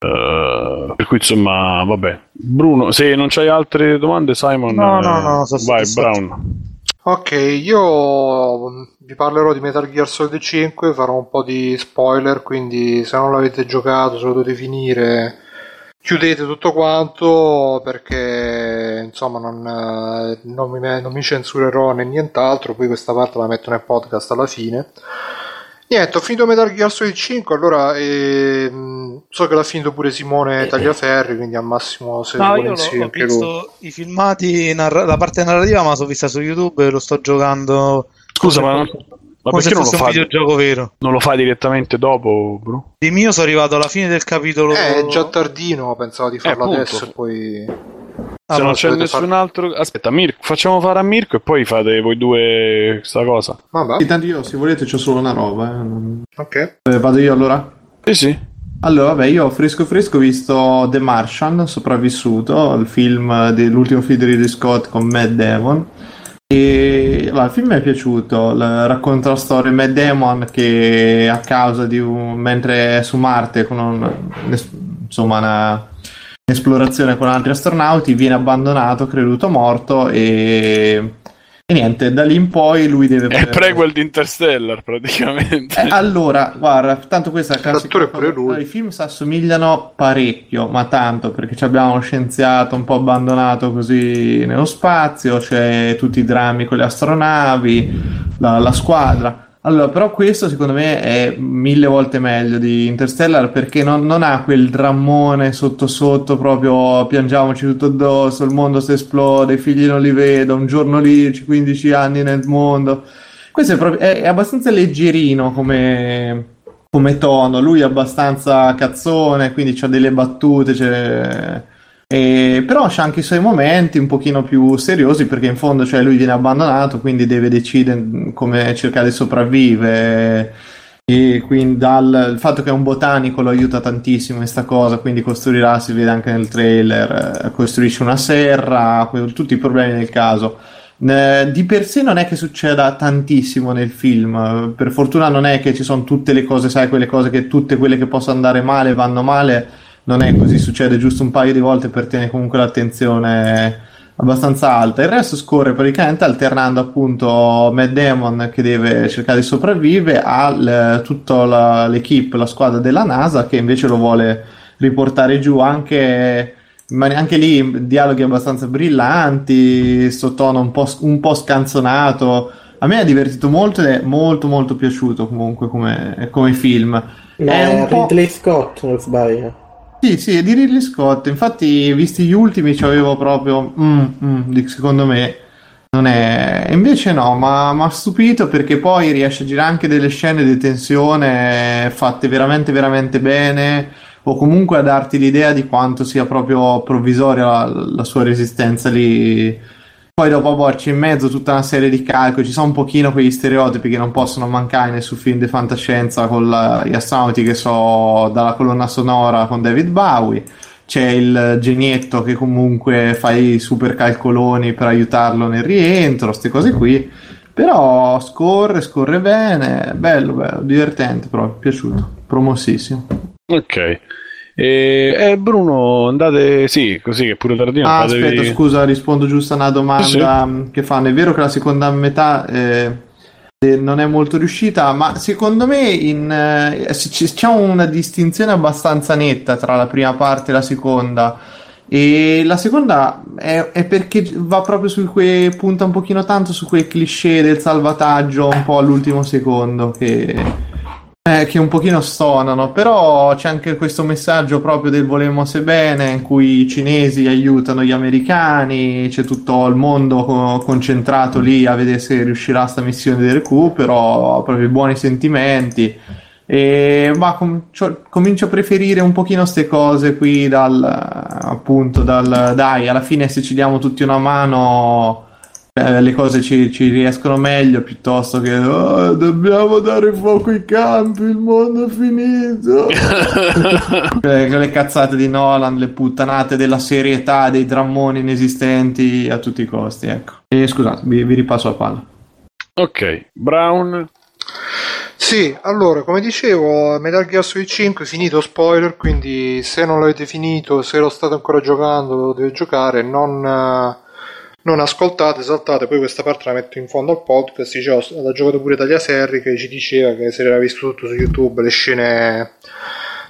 uh, per cui insomma vabbè. Bruno, se non c'hai altre domande Simon, no, no, no, so vai Brown. Ok, io vi parlerò di Metal Gear Solid 5, farò un po' di spoiler, quindi se non l'avete giocato, se lo dovete finire chiudete tutto quanto perché insomma non, eh, non, mi, non, mi, censurerò né nient'altro poi questa parte la metto nel podcast alla fine niente ho finito Metal Gear Solid 5 allora ehm, so che l'ha finito pure Simone Tagliaferri quindi al massimo se no, io ho, ho visto lui. i filmati narra- la parte narrativa ma l'ho vista su YouTube e lo sto giocando scusa ma ma perché non lo fai? un videogioco vero. Non lo fai direttamente dopo, bro? Di mio sono arrivato alla fine del capitolo. Eh, è già tardino, pensavo di farlo eh, adesso e poi. Ah, Se non c'è nessun far... altro. Aspetta, Mirko, facciamo fare a Mirko e poi fate voi due questa cosa. Vabbè. Intanto io, se volete, c'ho solo una roba. Eh. Ok. Eh, vado io allora? Sì, sì. Allora, vabbè, io fresco fresco ho visto The Martian, sopravvissuto, il film dell'ultimo film di Ridley Scott con Matt Devon e allora, il film mi è piaciuto, L- racconta la storia di Matt Damon che a causa di un... mentre è su Marte con un, insomma una esplorazione con altri astronauti viene abbandonato, creduto morto e e niente, da lì in poi lui deve... È il prequel di Interstellar praticamente. Eh, allora, guarda, tanto questa è classica... pure lui. I film si assomigliano parecchio, ma tanto, perché abbiamo uno scienziato un po' abbandonato così nello spazio, c'è tutti i drammi con le astronavi, la, la squadra. Allora, però questo secondo me è mille volte meglio di Interstellar perché non, non, ha quel drammone sotto sotto proprio piangiamoci tutto addosso, il mondo si esplode, i figli non li vedo, un giorno lì, 15 anni nel mondo. Questo è, proprio, è, è abbastanza leggerino come, come, tono, lui è abbastanza cazzone, quindi ha delle battute, c'è e, però c'è anche i suoi momenti un pochino più seriosi perché in fondo cioè, lui viene abbandonato, quindi deve decidere come cercare di sopravvivere. E quindi dal il fatto che è un botanico lo aiuta tantissimo in questa cosa, quindi costruirà, si vede anche nel trailer, eh, costruisce una serra, tutti i problemi del caso. Di per sé non è che succeda tantissimo nel film, per fortuna non è che ci sono tutte le cose, sai, quelle cose che tutte quelle che possono andare male vanno male non è così, succede giusto un paio di volte per tenere comunque l'attenzione abbastanza alta. Il resto scorre praticamente alternando appunto Matt Damon che deve cercare di sopravvivere a tutta la, l'equipe, la squadra della NASA che invece lo vuole riportare giù anche, anche lì dialoghi abbastanza brillanti, sottotono un po', un po' scanzonato. A me ha divertito molto ed è molto molto piaciuto comunque come, come film. Ma è un Ridley po'... Scott, non sbaglio. Sì, sì, è di Ridley Scott. Infatti, visti gli ultimi, ci avevo proprio. Mm, mm, secondo me non è. Invece, no, ma mi ha stupito perché poi riesce a girare anche delle scene di tensione fatte veramente, veramente bene. O comunque a darti l'idea di quanto sia proprio provvisoria la, la sua resistenza lì poi dopo porci in mezzo tutta una serie di calcoli, ci sono un pochino quegli stereotipi che non possono mancare nel film di fantascienza con la, gli astronauti che so dalla colonna sonora con David Bowie. C'è il genietto che comunque fa i super calcoloni per aiutarlo nel rientro, queste cose qui. Però scorre, scorre bene, bello, bello, divertente proprio, piaciuto, promossissimo. Ok. E eh, Bruno, andate sì, così che pure tardino. Ah, fatevi... aspetta, scusa, rispondo giusto a una domanda sì. che fanno. È vero che la seconda metà eh, eh non è molto riuscita, ma secondo me in, eh, c'è una distinzione abbastanza netta tra la prima parte e la seconda. E la seconda è, è perché va proprio su quei punta un pochino tanto su quei cliché del salvataggio un po' all'ultimo secondo che eh, che un pochino stonano, però c'è anche questo messaggio proprio del volemo se bene, in cui i cinesi aiutano gli americani, c'è tutto il mondo co- concentrato lì a vedere se riuscirà sta missione di recupero, proprio buoni sentimenti. E, ma com- cioè, comincio a preferire un pochino queste cose qui dal appunto dal dai alla fine se ci diamo tutti una mano eh, le cose ci, ci, riescono meglio piuttosto che oh, dobbiamo dare fuoco ai campi, il mondo è finito. le, le cazzate di Nolan, le puttanate della serietà, dei drammoni inesistenti a tutti i costi. Ecco. E scusate, vi, vi ripasso la palla. Ok, Brown. Sì, allora, come dicevo, Metal Gear Solid 5 è finito spoiler, quindi se non l'avete finito, se lo state ancora giocando, lo dovete giocare, non non ascoltate, saltate, poi questa parte la metto in fondo al podcast, dicevo, l'ha giocato pure Talia Serri che ci diceva che se l'era visto tutto su YouTube le scene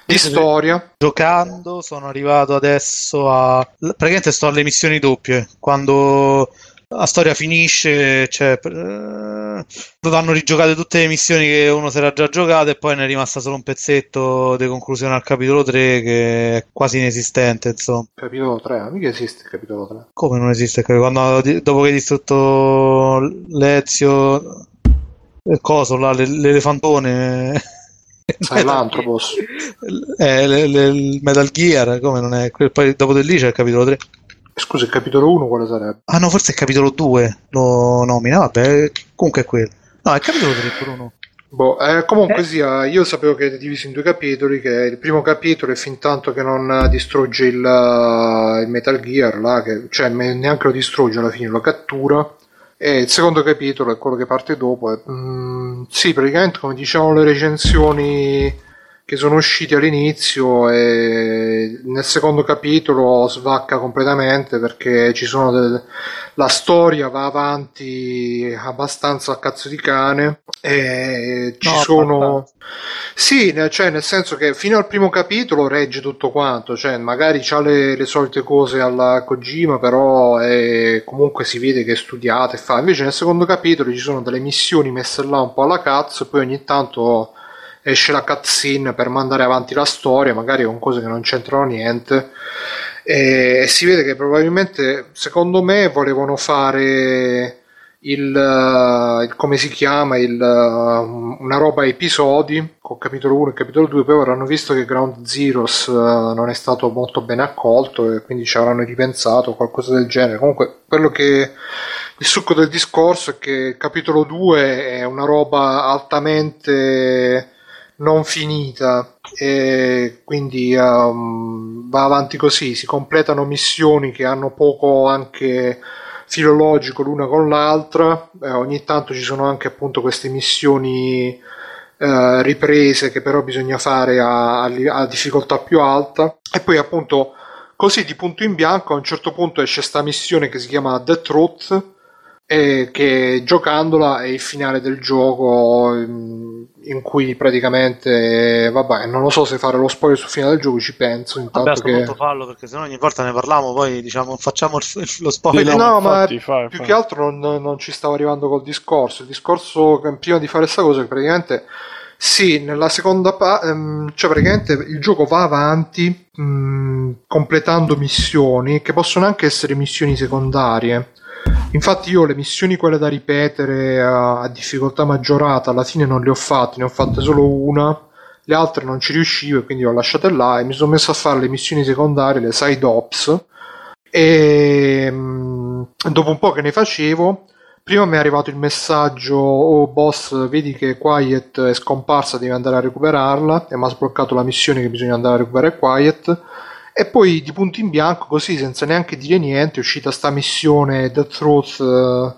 di storia. Giocando sono arrivato adesso a... praticamente sto alle missioni doppie, quando la storia finisce, cioè, eh, hanno rigiocato tutte le missioni che uno si era già giocato e poi ne è rimasta solo un pezzetto di conclusione al capitolo 3 che è quasi inesistente, insomma. Capitolo 3? Mica esiste il capitolo 3. Come non esiste? Quando, dopo che hai distrutto l'Ezio, il coso là, l'elefantone... L'Antropos. Eh, il Metal Gear, come non è? Poi dopo di lì c'è il capitolo 3. Scusa, il capitolo 1 quale sarebbe? Ah no, forse è il capitolo 2 lo nomina, vabbè, comunque è quello. No, è il capitolo 3 Bruno. Boh, eh, comunque eh. sia, io sapevo che è diviso in due capitoli, che il primo capitolo è fin tanto che non distrugge il, il Metal Gear, là, che, cioè neanche lo distrugge alla fine, lo cattura. E il secondo capitolo è quello che parte dopo. E, mm, sì, praticamente come dicevano le recensioni che sono usciti all'inizio e nel secondo capitolo svacca completamente perché ci sono del... la storia va avanti abbastanza a cazzo di cane e ci no, sono abbastanza. sì cioè nel senso che fino al primo capitolo regge tutto quanto cioè magari c'ha le, le solite cose alla Kojima però è... comunque si vede che è studiata e fa invece nel secondo capitolo ci sono delle missioni messe là un po' alla cazzo e poi ogni tanto esce la cutscene per mandare avanti la storia, magari con cose che non c'entrano niente. E, e si vede che probabilmente, secondo me, volevano fare il, uh, il, come si chiama il, uh, una roba a episodi con capitolo 1 e capitolo 2 poi avranno visto che Ground Zeroes uh, non è stato molto ben accolto e quindi ci avranno ripensato qualcosa del genere comunque quello che il succo del discorso è che il capitolo 2 è una roba altamente non finita. E quindi um, va avanti così, si completano missioni che hanno poco anche filologico l'una con l'altra, eh, ogni tanto ci sono anche appunto queste missioni eh, riprese che però bisogna fare a, a, difficoltà più alta. E poi appunto così di punto in bianco a un certo punto esce sta missione che si chiama The Truth e che giocandola è il finale del gioco in cui praticamente vabbè non lo so se fare lo spoiler sul finale del gioco ci penso intanto vabbè, che farlo perché sennò ogni volta ne parliamo poi diciamo facciamo lo spoiler no, no infatti, ma fai, più fai. che altro non, non, ci stavo arrivando col discorso il discorso prima di fare questa cosa che praticamente sì, nella seconda parte, ehm, cioè praticamente il gioco va avanti mh, mm, completando missioni che possono anche essere missioni secondarie. Infatti io le missioni quelle da ripetere a, difficoltà maggiorata alla fine non le ho fatte, ne ho fatte solo una, le altre non ci riuscivo e quindi le ho lasciate là e mi sono messo a fare le missioni secondarie, le side ops. E mh, dopo un po' che ne facevo prima mi è arrivato il messaggio oh boss vedi che Quiet è scomparsa devi andare a recuperarla e mi ha sbloccato la missione che bisogna andare a recuperare Quiet e poi di punto in bianco, così senza neanche dire niente, è uscita sta missione The Truth, uh,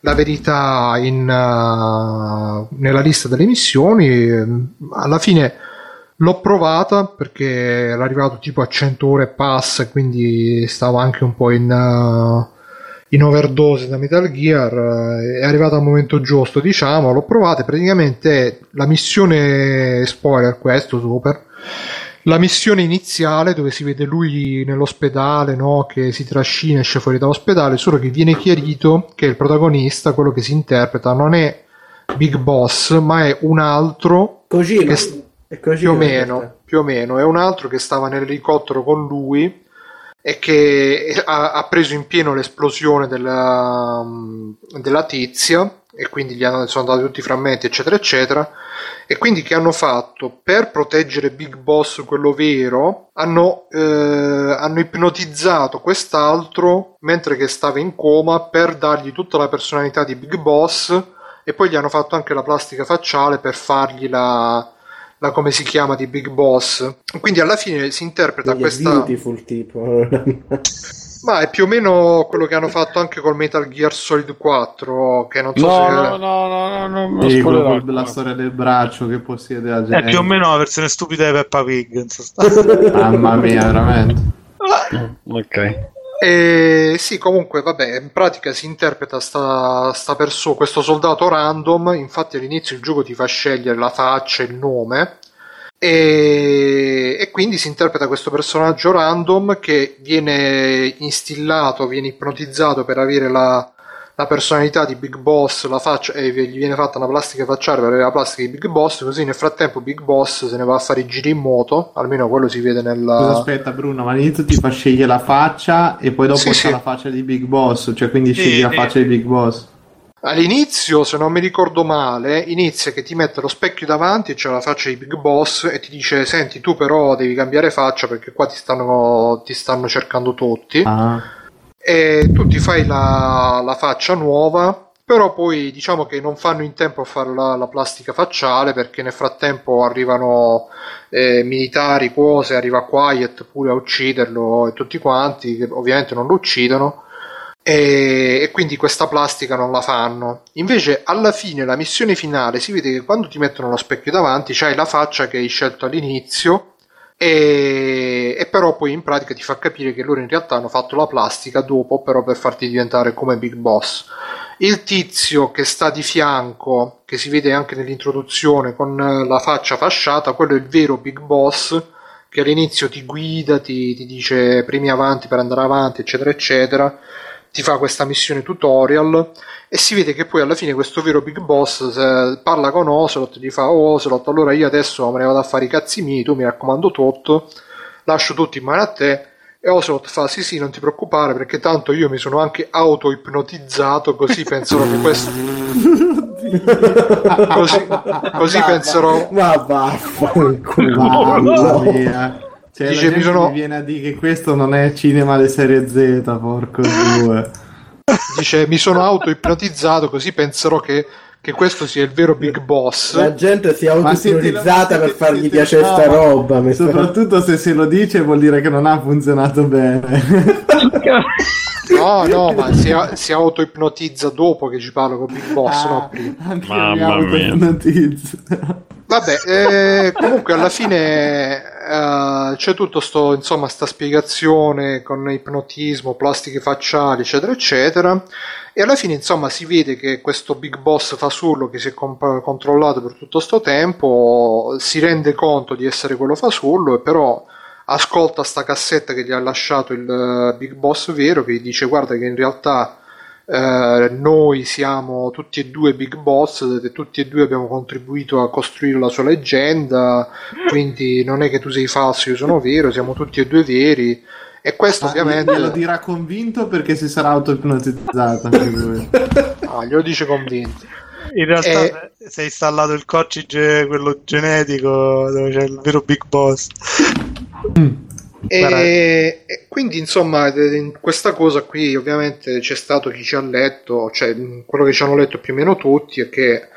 la verità in, uh, nella lista delle missioni. Alla fine l'ho provata perché era arrivato tipo a 100 ore e passa, quindi stavo anche un po' in, uh, in overdose da Metal Gear. è arrivato al momento giusto, diciamo. L'ho provata. Praticamente la missione spoiler, questo super la missione iniziale dove si vede lui nell'ospedale no, che si trascina esce fuori dall'ospedale solo che viene chiarito che il protagonista quello che si interpreta non è Big Boss ma è un altro Kojima. che più o meno più o meno. È un altro che stava nell'elicottero con lui e che ha, ha preso in pieno l'esplosione della, della tizia e quindi gli hanno, sono andati tutti i frammenti eccetera eccetera e quindi che hanno fatto per proteggere Big Boss, quello vero, hanno, eh, hanno ipnotizzato quest'altro mentre che stava in coma per dargli tutta la personalità di Big Boss e poi gli hanno fatto anche la plastica facciale per fargli la, la come si chiama di Big Boss. Quindi alla fine si interpreta questa. Beautiful tipo. Ma è più o meno quello che hanno fatto anche col Metal Gear Solid 4, che non so no, se... No, no, no, no, no, sì, quello della storia del braccio che possiede la gente. È più o meno la versione stupida di Peppa Pig. Mamma mia, veramente. ok. E sì, comunque, vabbè, in pratica si interpreta sta, sta persona, questo soldato random, infatti all'inizio il gioco ti fa scegliere la faccia e il nome, e, e, quindi si interpreta questo personaggio random che viene instillato, viene ipnotizzato per avere la, la personalità di Big Boss, la faccia, e gli viene fatta una plastica facciale per avere la plastica di Big Boss, così nel frattempo Big Boss se ne va a fare i giri in moto, almeno quello si vede nella... Aspetta Bruno, ma all'inizio ti fa scegliere la faccia e poi dopo sì, sì. la faccia di Big Boss, cioè quindi scegli sì, la faccia di Big Boss. All'inizio, se non mi ricordo male, inizia che ti mette lo specchio davanti e c'è la faccia di Big Boss e ti dice: Senti, tu però devi cambiare faccia perché qua ti stanno, ti stanno cercando tutti. Ah. E tu ti fai la, la, faccia nuova. Però poi diciamo che non fanno in tempo a fare la, la plastica facciale perché nel frattempo arrivano eh, militari, cose, arriva Quiet pure a ucciderlo e tutti quanti, che ovviamente non lo uccidono e, e, quindi questa plastica non la fanno. Invece alla fine, la missione finale, si vede che quando ti mettono lo specchio davanti c'hai la faccia che hai scelto all'inizio e, e, però poi in pratica ti fa capire che loro in realtà hanno fatto la plastica dopo però per farti diventare come Big Boss. Il tizio che sta di fianco, che si vede anche nell'introduzione con la faccia fasciata, quello è il vero Big Boss che all'inizio ti guida, ti, ti dice premi avanti per andare avanti, eccetera, eccetera ti fa questa missione tutorial e si vede che poi alla fine questo vero big boss parla con Ocelot gli fa oh Ocelot allora io adesso me ne vado a fare i cazzi miei tu mi raccomando tutto lascio tutto in mano a te. E Ocelot fa sì sì non ti preoccupare perché tanto io mi sono anche auto-ipnotizzato così pensano che questo così, così penserò. Ma vaffanculo mamma mia cioè, Dice, mi, sono... viene a dire che questo non è cinema di serie Z, porco due. Dice, mi sono auto-ipnotizzato così penserò che, che, questo sia il vero Big Boss. La gente si è auto-ipnotizzata per fargli piacere no, sta roba. Soprattutto se se lo dice vuol dire che non ha funzionato bene. No, no, ma si, si auto-ipnotizza dopo che ci parlo con Big Boss, ah, no prima. Anche Mamma mi auto-ipnotizza. Vabbè, eh, comunque alla fine eh, c'è tutto sto, insomma, sta spiegazione con ipnotismo, plastiche facciali, eccetera, eccetera. E alla fine, insomma, si vede che questo big boss fasullo che si è comp- controllato per tutto questo tempo si rende conto di essere quello fasullo e però ascolta sta cassetta che gli ha lasciato il uh, big boss vero che gli dice guarda che in realtà uh, noi siamo tutti e due big boss e tutti e due abbiamo contribuito a costruire la sua leggenda quindi non è che tu sei falso io sono vero siamo tutti e due veri. E questo ah, ovviamente lo dirà convinto perché si sarà auto-ipnotizzato ah, glielo dice convinto. In realtà e... si è installato il cocige quello genetico dove c'è il vero big boss e, e, quindi insomma in questa cosa qui ovviamente c'è stato chi ci ha letto cioè quello che ci hanno letto più o meno tutti è che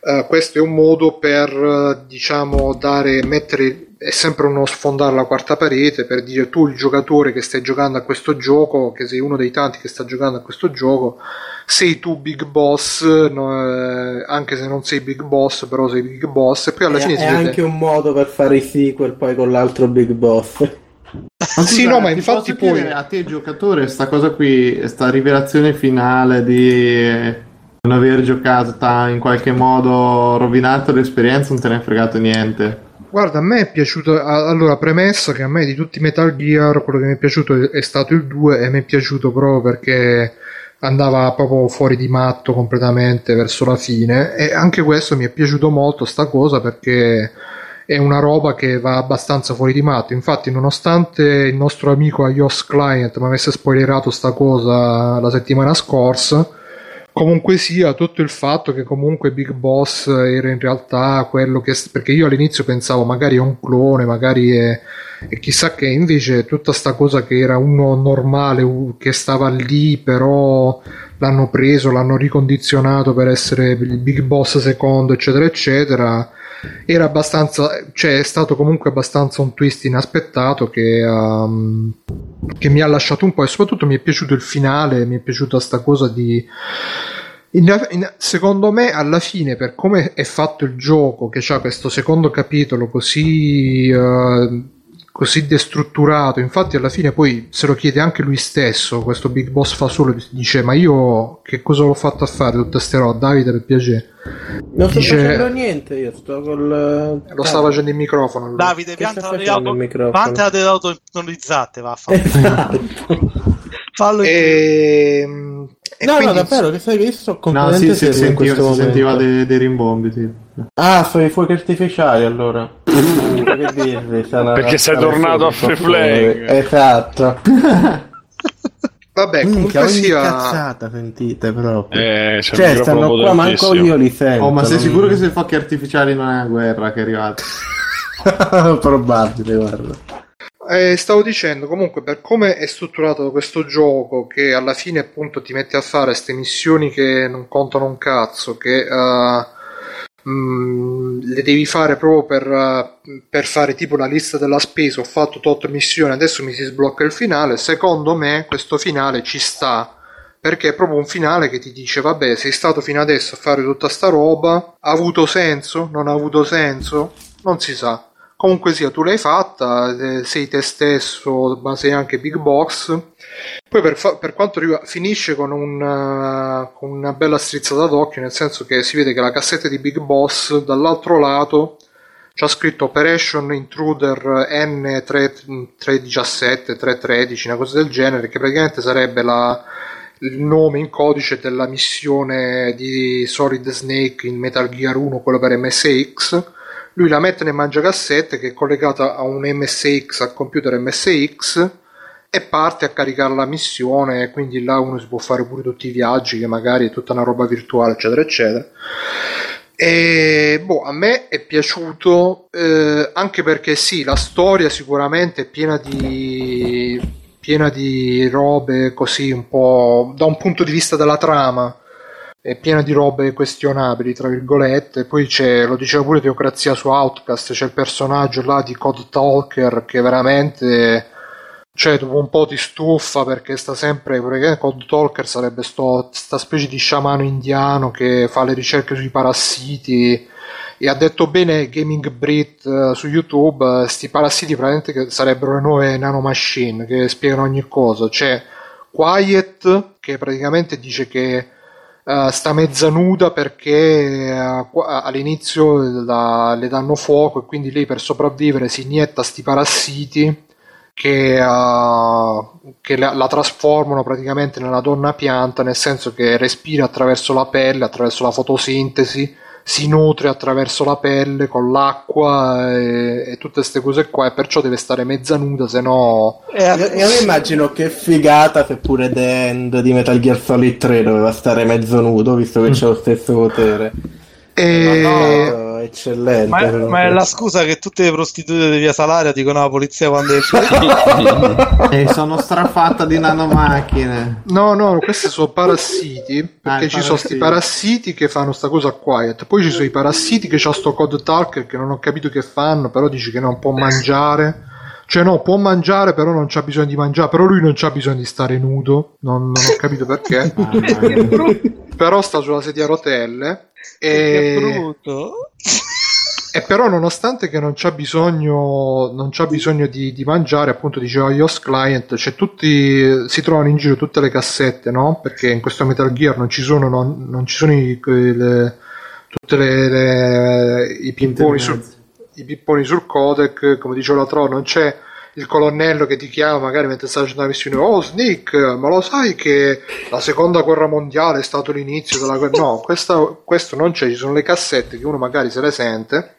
uh, questo è un modo per diciamo dare mettere è sempre uno sfondare la quarta parete per dire tu il giocatore che stai giocando a questo gioco che sei uno dei tanti che sta giocando a questo gioco sei tu big boss no, eh, anche se non sei big boss però sei big boss e poi alla è, fine è anche vede... un modo per fare i sequel poi con l'altro big boss ma sì, no, ma infatti poi a te giocatore sta cosa qui, sta rivelazione finale di non aver giocato in qualche modo rovinato l'esperienza, non te ne è fregato niente. Guarda, a me è piaciuto. Allora, premessa che a me di tutti i Metal Gear, quello che mi è piaciuto è stato il 2 e mi è piaciuto proprio perché andava proprio fuori di matto completamente verso la fine. E anche questo mi è piaciuto molto, sta cosa, perché è una roba che va abbastanza fuori di matto. Infatti, nonostante il nostro amico iOS Client mi avesse spoilerato sta cosa la settimana scorsa comunque sia tutto il fatto che comunque Big Boss era in realtà quello che perché io all'inizio pensavo magari è un clone magari è e chissà che invece tutta sta cosa che era uno normale che stava lì però l'hanno preso l'hanno ricondizionato per essere il Big Boss secondo eccetera eccetera era abbastanza cioè è stato comunque abbastanza un twist inaspettato che, um, che mi ha lasciato un po' e soprattutto mi è piaciuto il finale mi è piaciuta sta cosa di in, in, secondo me alla fine per come è fatto il gioco che ha questo secondo capitolo così uh, così destrutturato. Infatti, alla fine poi se lo chiede anche lui stesso. Questo Big Boss fa solo dice: Ma io che cosa l'ho fatto a fare tutte queste robe? Davide, per piacere. Non sto dice, facendo niente, io sto col. Lo sta facendo il microfono. Lui. Davide, pianta le auto. Quante delle auto ipnotizzate va a fare? Esatto. Fallo e... Ehm, e no, quindi... no, davvero, che sai che io sto completamente no, sì, si, sentiva, si sentiva dei, dei rimbombi, sì. Ah, sono i fuochi artificiali allora. dirvi, Perché sei tornato a free play. Esatto. Vabbè, comunque Minchia, sia cazzata sentite proprio. Eh, cioè, stanno qua, manco io li sento. Oh, ma sei sicuro che se i fuochi artificiali non è una guerra che è arrivata? Probabile, guarda. Eh, stavo dicendo comunque per come è strutturato questo gioco che alla fine appunto ti mette a fare queste missioni che non contano un cazzo che uh, Mm, le devi fare proprio per, uh, per, fare tipo la lista della spesa. Ho fatto tot missioni, adesso mi si sblocca il finale. Secondo me, questo finale ci sta perché è proprio un finale che ti dice: Vabbè, sei stato fino adesso a fare tutta sta roba. Ha avuto senso? Non ha avuto senso? Non si sa. Comunque sia, tu l'hai fatta, eh, sei te stesso, ma sei anche Big Box. Poi per, fa- per quanto riguarda, finisce con, un, uh, con, una bella strizzata d'occhio, nel senso che si vede che la cassetta di Big Boss dall'altro lato c'ha scritto Operation Intruder N317, 313, una cosa del genere, che praticamente sarebbe la, il nome in codice della missione di Solid Snake in Metal Gear 1, quello per MSX lui la mette nel mangiacassette che è collegata a un MSX, al computer MSX e parte a caricare la missione, quindi là uno si può fare pure tutti i viaggi che magari è tutta una roba virtuale, eccetera, eccetera. E boh, a me è piaciuto eh, anche perché sì, la storia sicuramente è piena di piena di robe così un po' da un punto di vista della trama è piena di robe questionabili, tra virgolette. Poi c'è, lo diceva pure Teocrazia su Outcast, c'è il personaggio là di Code Talker che veramente, cioè, dopo un po' ti stufa perché sta sempre, perché Code Talker sarebbe sto, sta specie di sciamano indiano che fa le ricerche sui parassiti e ha detto bene Gaming Brit uh, su YouTube, uh, parassiti praticamente sarebbero le nuove nanomachine che spiegano ogni cosa. C'è Quiet che praticamente dice che uh, sta mezza nuda perché all'inizio la, le danno fuoco e quindi lei per sopravvivere si inietta sti parassiti che, uh, che la, la, trasformano praticamente nella donna pianta, nel senso che respira attraverso la pelle, attraverso la fotosintesi, si nutre attraverso la pelle con l'acqua e, e tutte queste cose qua, e perciò deve stare mezza nuda, se no. io, io mi immagino che figata se pure The End di Metal Gear Solid 3 doveva stare mezzo nudo, visto che mm. c'è lo stesso potere. E... No, eccellente. Ma, ma, è la scusa che tutte le prostitute di via Salaria dicono alla polizia quando esce. e sono strafatta di nanomacchine. No, no, questi sono parassiti. Ah, perché ah, ci sono questi parassiti che fanno sta cosa quiet. Poi ci sono i parassiti che c'ha sto code talker che non ho capito che fanno, però dici che non può mangiare. Cioè, no, può mangiare, però non c'ha bisogno di mangiare. Però lui non c'ha bisogno di stare nudo. Non, non ho capito perché. Ah, però sta sulla sedia a rotelle e... brutto. E però nonostante che non c'ha bisogno, non c'ha bisogno di, di, mangiare, appunto diceva iOS Client, c'è tutti, si trovano in giro tutte le cassette, no? Perché in questo Metal Gear non ci sono, non, non ci sono i, le, tutte le, le, i, pipponi sul, i pipponi sul codec, come diceva la Tro, non c'è il colonnello che ti chiama magari mentre stai facendo la missione oh Snake ma lo sai che la seconda guerra mondiale è stato l'inizio della guerra no questa, questo non c'è ci sono le cassette che uno magari se le sente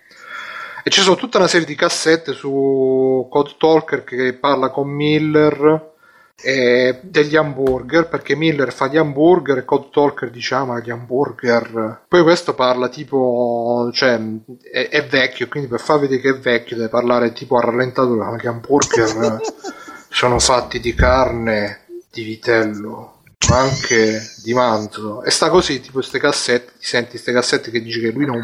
e ci sono tutta una serie di cassette su Code Talker che parla con Miller eh, degli hamburger perché Miller fa gli hamburger e Code Talker diciamo gli hamburger. Poi questo parla tipo cioè è, è, vecchio quindi per far vedere che è vecchio deve parlare tipo a rallentatore ma gli hamburger sono fatti di carne di vitello anche di manzo e sta così tipo queste cassette ti senti queste cassette che dici che lui non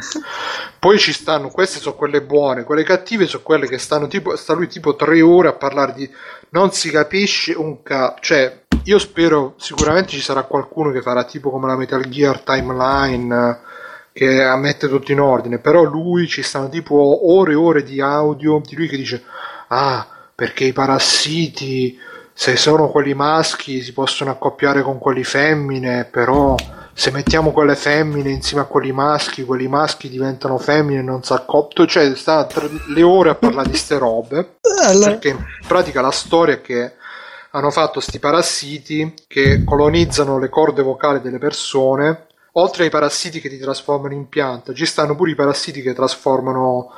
poi ci stanno queste sono quelle buone quelle cattive sono quelle che stanno tipo sta lui tipo tre ore a parlare di non si capisce un ca cioè io spero sicuramente ci sarà qualcuno che farà tipo come la Metal Gear Timeline che mette tutto in ordine però lui ci stanno tipo ore e ore di audio di lui che dice ah perché i parassiti se sono quelli maschi si possono accoppiare con quelli femmine, però se mettiamo quelle femmine insieme a quelli maschi, quelli maschi diventano femmine e non si accoppiano, cioè sta le ore a parlare di ste robe, perché in pratica la storia è che hanno fatto sti parassiti che colonizzano le corde vocali delle persone, oltre ai parassiti che ti trasformano in pianta, ci stanno pure i parassiti che trasformano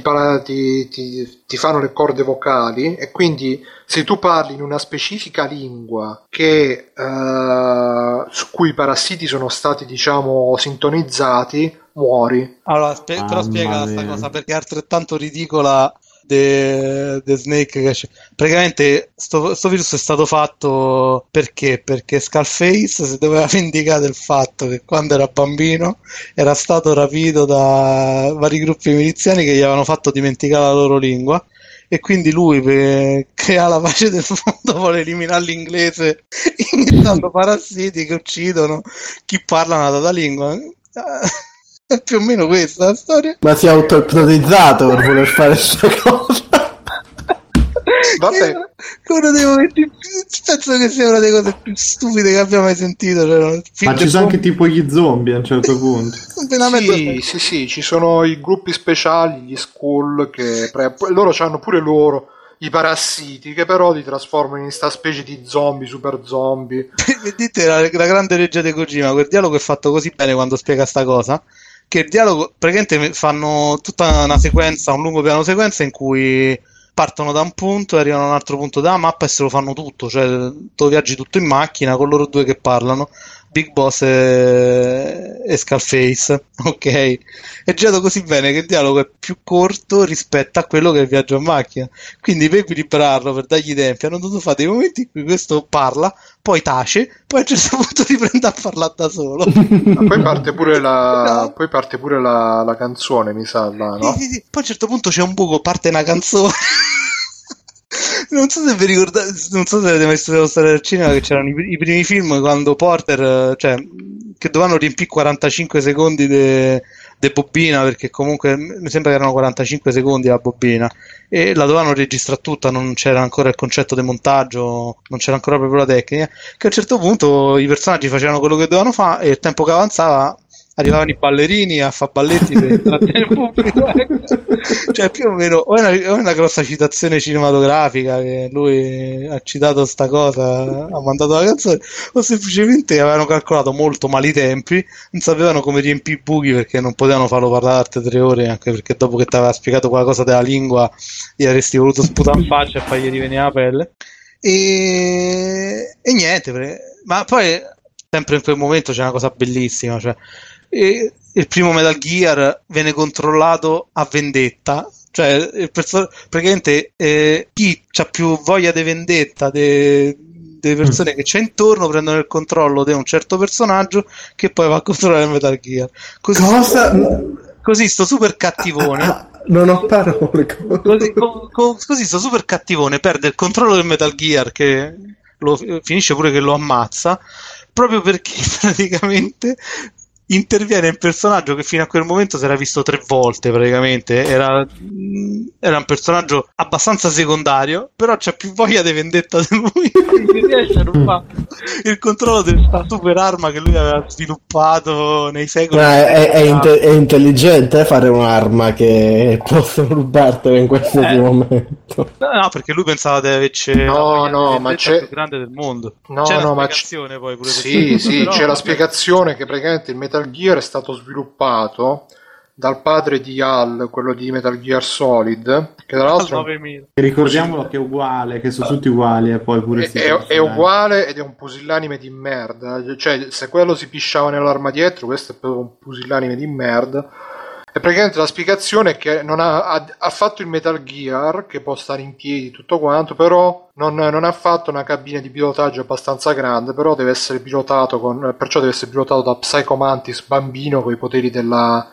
ti, ti, ti, ti, fanno le corde vocali e quindi se tu parli in una specifica lingua che, uh, su cui i parassiti sono stati diciamo sintonizzati muori. Allora spe- però spiega questa cosa perché è altrettanto ridicola The, Snake che praticamente sto, sto, virus è stato fatto perché? Perché Skullface si doveva vendicare del fatto che quando era bambino era stato rapito da vari gruppi miliziani che gli avevano fatto dimenticare la loro lingua e quindi lui per creare la pace del mondo vuole eliminare l'inglese iniziando parassiti che uccidono chi parla una data lingua è più o meno questa la storia. Ma si è auto-ipnotizzato per voler fare questa cosa. Vabbè. Uno dei momenti penso che sia una delle cose più stupide che abbia mai sentito. Cioè, Ma ci sono anche tipo gli zombie a un certo punto. sì, sì, sì, ci sono i gruppi speciali, gli school, che loro hanno pure loro i parassiti che però ti trasformano in questa specie di zombie, super zombie. Vedete la, la grande legge di Kojima, quel dialogo è fatto così bene quando spiega sta cosa che il dialogo praticamente fanno tutta una sequenza, un lungo piano sequenza in cui partono da un punto e arrivano a un altro punto. Della mappa e se lo fanno tutto, cioè tu viaggi tutto in macchina con loro due che parlano Big Boss e, e Skullface, ok? È girato così bene che il dialogo è più corto rispetto a quello che è il viaggio a macchina. Quindi per equilibrarlo, per dargli tempi, hanno dovuto fare dei momenti in cui questo parla, poi tace, poi a un certo punto riprende a parlare da solo. poi parte pure, la, no. poi parte pure la, la, canzone, mi sa, là, no? Sì, sì, sì. Poi a un certo punto c'è un buco, parte una canzone. Non so se vi ricordate, non so se avete mai studiato storia del cinema che c'erano i, i, primi film quando Porter, cioè, che dovevano riempire 45 secondi de, bobina perché comunque mi sembra che erano 45 secondi la bobina e la dovevano registrare tutta, non c'era ancora il concetto di montaggio, non c'era ancora proprio la tecnica, che a un certo punto i personaggi facevano quello che dovevano fare e il tempo che avanzava arrivavano i ballerini a fare balletti per intrattenere il pubblico. Cioè più o meno o è, una, o è una grossa citazione cinematografica che lui ha citato sta cosa ha mandato la canzone o semplicemente avevano calcolato molto male i tempi non sapevano come riempire i buchi perché non potevano farlo parlare altre tre ore anche perché dopo che ti aveva spiegato quella cosa della lingua gli avresti voluto sputare in faccia e fargli rivenire la pelle. E, e niente ma poi sempre in quel momento c'è una cosa bellissima cioè e il primo Metal Gear viene controllato a vendetta cioè perso- praticamente eh, chi ha più voglia di vendetta delle de persone mm. che c'è intorno prendono il controllo di un certo personaggio che poi va a controllare il Metal Gear così cosa? Sto, così sto super cattivone ah, ah, non ho parole così, co, co, così sto super cattivone perde il controllo del Metal Gear che lo, finisce pure che lo ammazza proprio perché praticamente interviene un personaggio che fino a quel momento si era visto tre volte praticamente. Era, era un personaggio abbastanza secondario però c'ha più voglia di vendetta di lui. Quindi riesce a rubare il controllo della super arma che lui aveva sviluppato nei secoli Ma è, è, inte- è intelligente fare un'arma che possono rubartela in qualsiasi eh, momento? No perché lui pensava di averci no no ma c'è più grande del mondo. No c'è no ma c'è... poi pure sì sì però, c'è la spiegazione che praticamente il Metal Gear è stato sviluppato dal padre di Hal, quello di Metal Gear Solid, che tra l'altro... Ricordiamolo che è uguale, che sono tutti uguali e poi pure... È, è, è uguale ed è un pusillanime di merda, cioè se quello si pisciava nell'arma dietro, questo è proprio un pusillanime di merda e praticamente la spiegazione è che ha, ha, ha, fatto il Metal Gear che può stare in piedi tutto quanto, però non, non, ha fatto una cabina di pilotaggio abbastanza grande, però deve essere pilotato con, perciò deve essere pilotato da Psycho Mantis bambino con i poteri della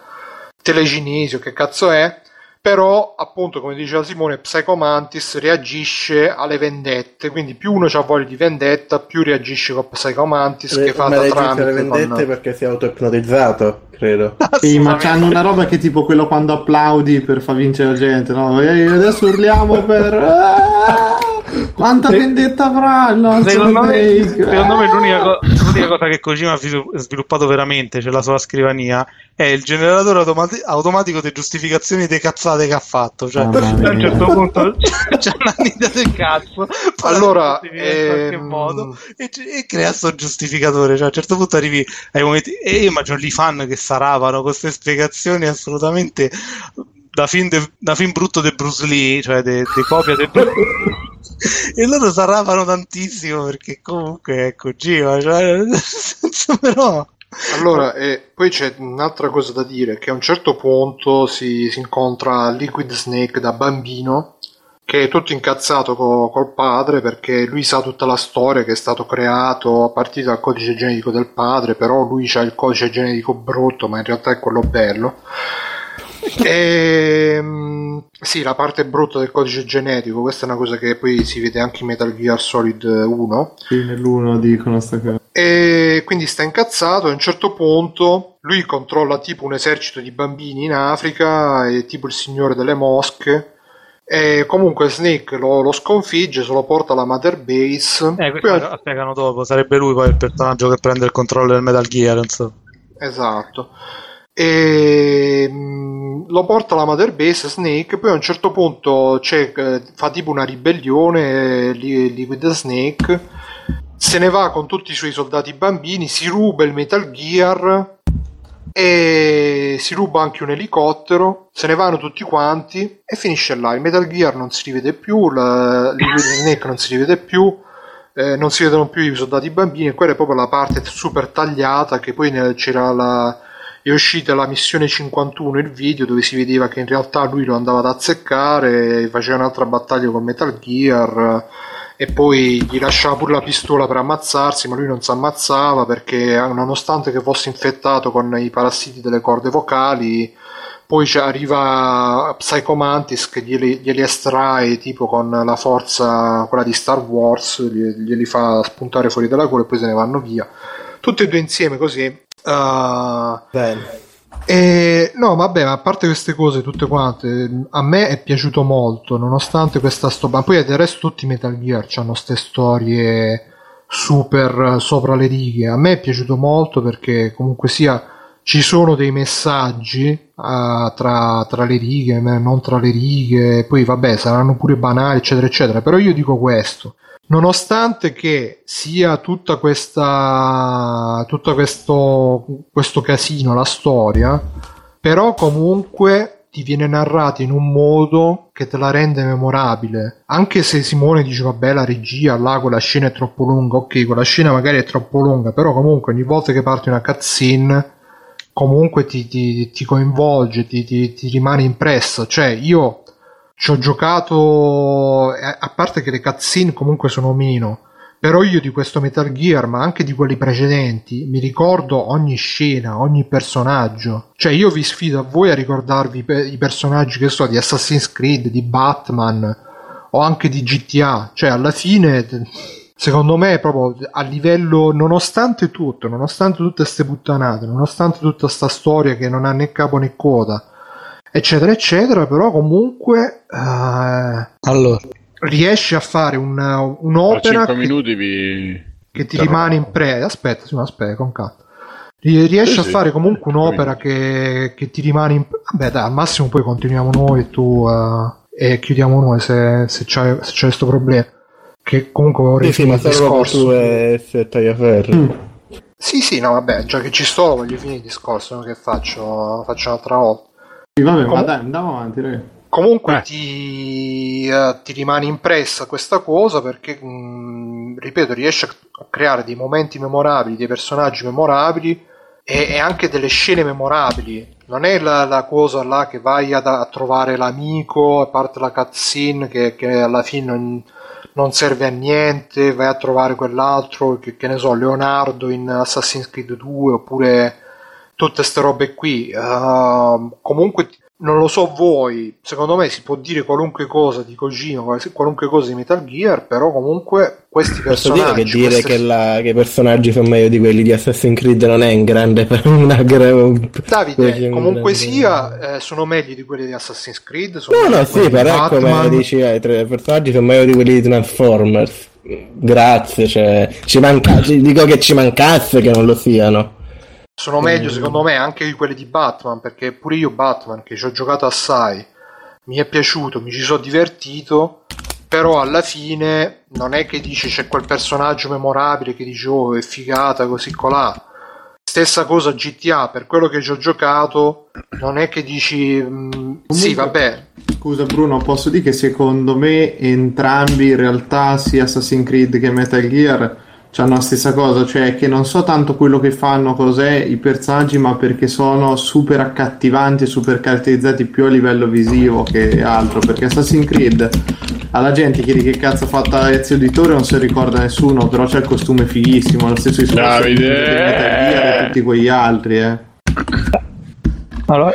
teleginesio, che cazzo è però appunto come diceva Simone Psycho Mantis reagisce alle vendette quindi più uno ha voglia di vendetta più reagisce con Psycho Mantis Le, che fa da tramite le vendette con... perché si è auto-ipnotizzato credo sì ma c'hanno una roba che tipo quello quando applaudi per far vincere la gente no? e adesso urliamo per! quanta vendetta avrà il nostro secondo me, secondo me l'unica, co- l'unica, cosa che Kojima ha sviluppato veramente c'è la sua scrivania è il generatore automati- automatico di giustificazioni delle cazzate che ha fatto. Cioè, ah, a un certo punto c'è una nida del cazzo. Allora, ehm... modo, e, e, crea questo giustificatore. Cioè, a un certo punto arrivi ai momenti. E io immagino gli fan che saravano con queste spiegazioni assolutamente da film, de, da film brutto di Bruce Lee, cioè di copia di Bruce e loro sarravano tantissimo perché comunque è Kojima, cioè, però allora, e poi c'è un'altra cosa da dire, che a un certo punto si, si incontra Liquid Snake da bambino, che è tutto incazzato co- col padre perché lui sa tutta la storia che è stato creato a partire dal codice genetico del padre, però lui ha il codice genetico brutto, ma in realtà è quello bello. E, ehm, sì, la parte brutta del codice genetico, questa è una cosa che poi si vede anche in Metal Gear Solid 1. Sì, nell'1 dicono sta cosa. E quindi sta incazzato. A un certo punto lui controlla tipo un esercito di bambini in Africa, è tipo il signore delle mosche. E comunque Snake lo, lo sconfigge, se lo porta alla Mother Base. Eh, questo poi... spiegano dopo, sarebbe lui poi il personaggio che prende il controllo del Metal Gear. Insomma. Esatto e mh, lo porta alla Mother Base Snake poi a un certo punto eh, fa tipo una ribellione Liquid Snake se ne va con tutti i suoi soldati bambini si ruba il Metal Gear e si ruba anche un elicottero se ne vanno tutti quanti e finisce là. Il Metal Gear non si rivede più la Liquid Snake non si rivede più eh, non si vedono più i soldati bambini e quella è proprio la parte super tagliata che poi c'era la è uscita la missione 51 il video dove si vedeva che in realtà lui lo andava ad azzeccare faceva un'altra battaglia con Metal Gear e poi gli lasciava pure la pistola per ammazzarsi ma lui non si ammazzava perché nonostante che fosse infettato con i parassiti delle corde vocali poi arriva Psycho Mantis che glieli, glieli, estrae tipo con la forza quella di Star Wars glieli, glieli fa spuntare fuori dalla gola e poi se ne vanno via. Tutti e due insieme così Uh, Bene. E, no, vabbè, a parte queste cose tutte quante, a me è piaciuto molto, nonostante questa storia. Poi del resto tutti i Metal Gear hanno queste storie super sopra le righe. A me è piaciuto molto perché comunque sia ci sono dei messaggi uh, tra, tra, le righe, non tra le righe, poi vabbè saranno pure banali, eccetera, eccetera. Però io dico questo. Nonostante che sia tutta questa tutto questo, questo casino, la storia, però comunque ti viene narrata in un modo che te la rende memorabile. Anche se Simone dice vabbè la regia, là quella scena è troppo lunga, ok, quella scena magari è troppo lunga, però comunque ogni volta che parte una cutscene comunque ti, ti, ti coinvolge, ti, ti, rimane impresso. Cioè io ci ho giocato, eh, a parte che le cutscene comunque sono meno, però io di questo Metal Gear, ma anche di quelli precedenti, mi ricordo ogni scena, ogni personaggio. Cioè io vi sfido a voi a ricordarvi i personaggi che so di Assassin's Creed, di Batman o anche di GTA. Cioè alla fine, secondo me, proprio a livello, nonostante tutto, nonostante tutte queste puttanate, nonostante tutta questa storia che non ha né capo né coda, eccetera, eccetera, però comunque... Uh... Allora. riesci a fare una, un'opera che, vi... che, ti rimane in pre aspetta, sì, aspetta con calma. Riesci sì, a fare comunque un'opera che, che, ti rimane in vabbè dai al massimo poi continuiamo noi e tu uh, e chiudiamo noi se, se, c'è, se c'è questo problema che comunque vorrei sì, sì, ma il discorso. tu e tagliaferro. Mm. sì sì no vabbè già che ci sto voglio finire il discorso non che faccio faccio un'altra volta sì vabbè Com- ma dai andiamo avanti ragazzi Comunque eh. ti, uh, ti, rimane impressa questa cosa perché, mh, mm, ripeto, riesci a creare dei momenti memorabili, dei personaggi memorabili e, e anche delle scene memorabili. Non è la, la cosa là che vai ad, a trovare l'amico, a parte la cutscene che, che alla fine non, non, serve a niente, vai a trovare quell'altro, che, che ne so, Leonardo in Assassin's Creed 2 oppure tutte queste robe qui. Uh, comunque non lo so voi, secondo me si può dire qualunque cosa di Kojima, qualunque cosa di Metal Gear, però comunque questi personaggi... Posso dire che dire queste... che, la, che, i personaggi sono meglio di quelli di Assassin's Creed non è un grande... Una gra... Davide, comunque sia, eh, sono meglio di quelli di Assassin's Creed. no, no, sì, però come dici, eh, i personaggi sono meglio di quelli di Transformers. Grazie, cioè, ci manca... dico che ci mancasse che non lo siano sono meglio secondo me anche di quelli di Batman perché pure io Batman che ci ho giocato assai mi è piaciuto, mi ci sono divertito però alla fine non è che dici c'è quel personaggio memorabile che dici oh è figata così colà. Stessa cosa GTA per quello che ci ho giocato non è che dici mm, Comunque, sì vabbè. scusa Bruno posso dire che secondo me entrambi in realtà sia Assassin's Creed che Metal Gear hanno la stessa cosa, cioè che non so tanto quello che fanno, cos'è i personaggi, ma perché sono super accattivanti e super caratterizzati più a livello visivo che altro. Perché Assassin's Creed alla gente chiedi che cazzo ha fatto Ezio Auditore non si ricorda nessuno, però c'è il costume fighissimo, lo stesso discorso di Metal e tutti quegli altri, eh. Allora,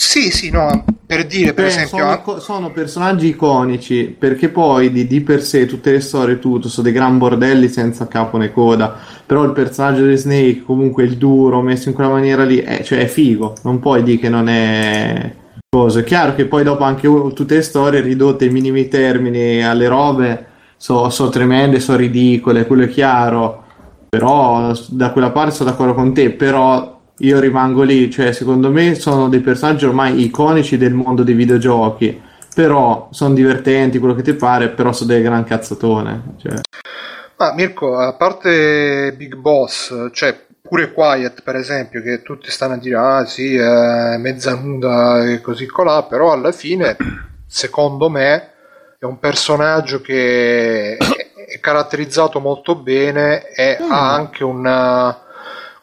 sì, sì, no, per dire, per Beh, esempio... Sono, sono, personaggi iconici, perché poi di, di, per sé tutte le storie, tutto, sono dei gran bordelli senza capo né coda, però il personaggio di Snake, comunque il duro, messo in quella maniera lì, è, cioè è figo, non puoi dire che non è cosa. È chiaro che poi dopo anche tutte le storie ridotte ai minimi termini alle robe sono so tremende, sono ridicole, quello è chiaro, però da quella parte sono d'accordo con te, però io rimango lì, cioè secondo me sono dei personaggi ormai iconici del mondo dei videogiochi, però sono divertenti, quello che ti pare, però sono delle gran cazzatone. Cioè. Ma Mirko, a parte Big Boss, cioè pure Quiet per esempio, che tutti stanno a dire ah sì, è mezza nuda e così colà, però alla fine, secondo me, è un personaggio che è caratterizzato molto bene e mm. ha anche una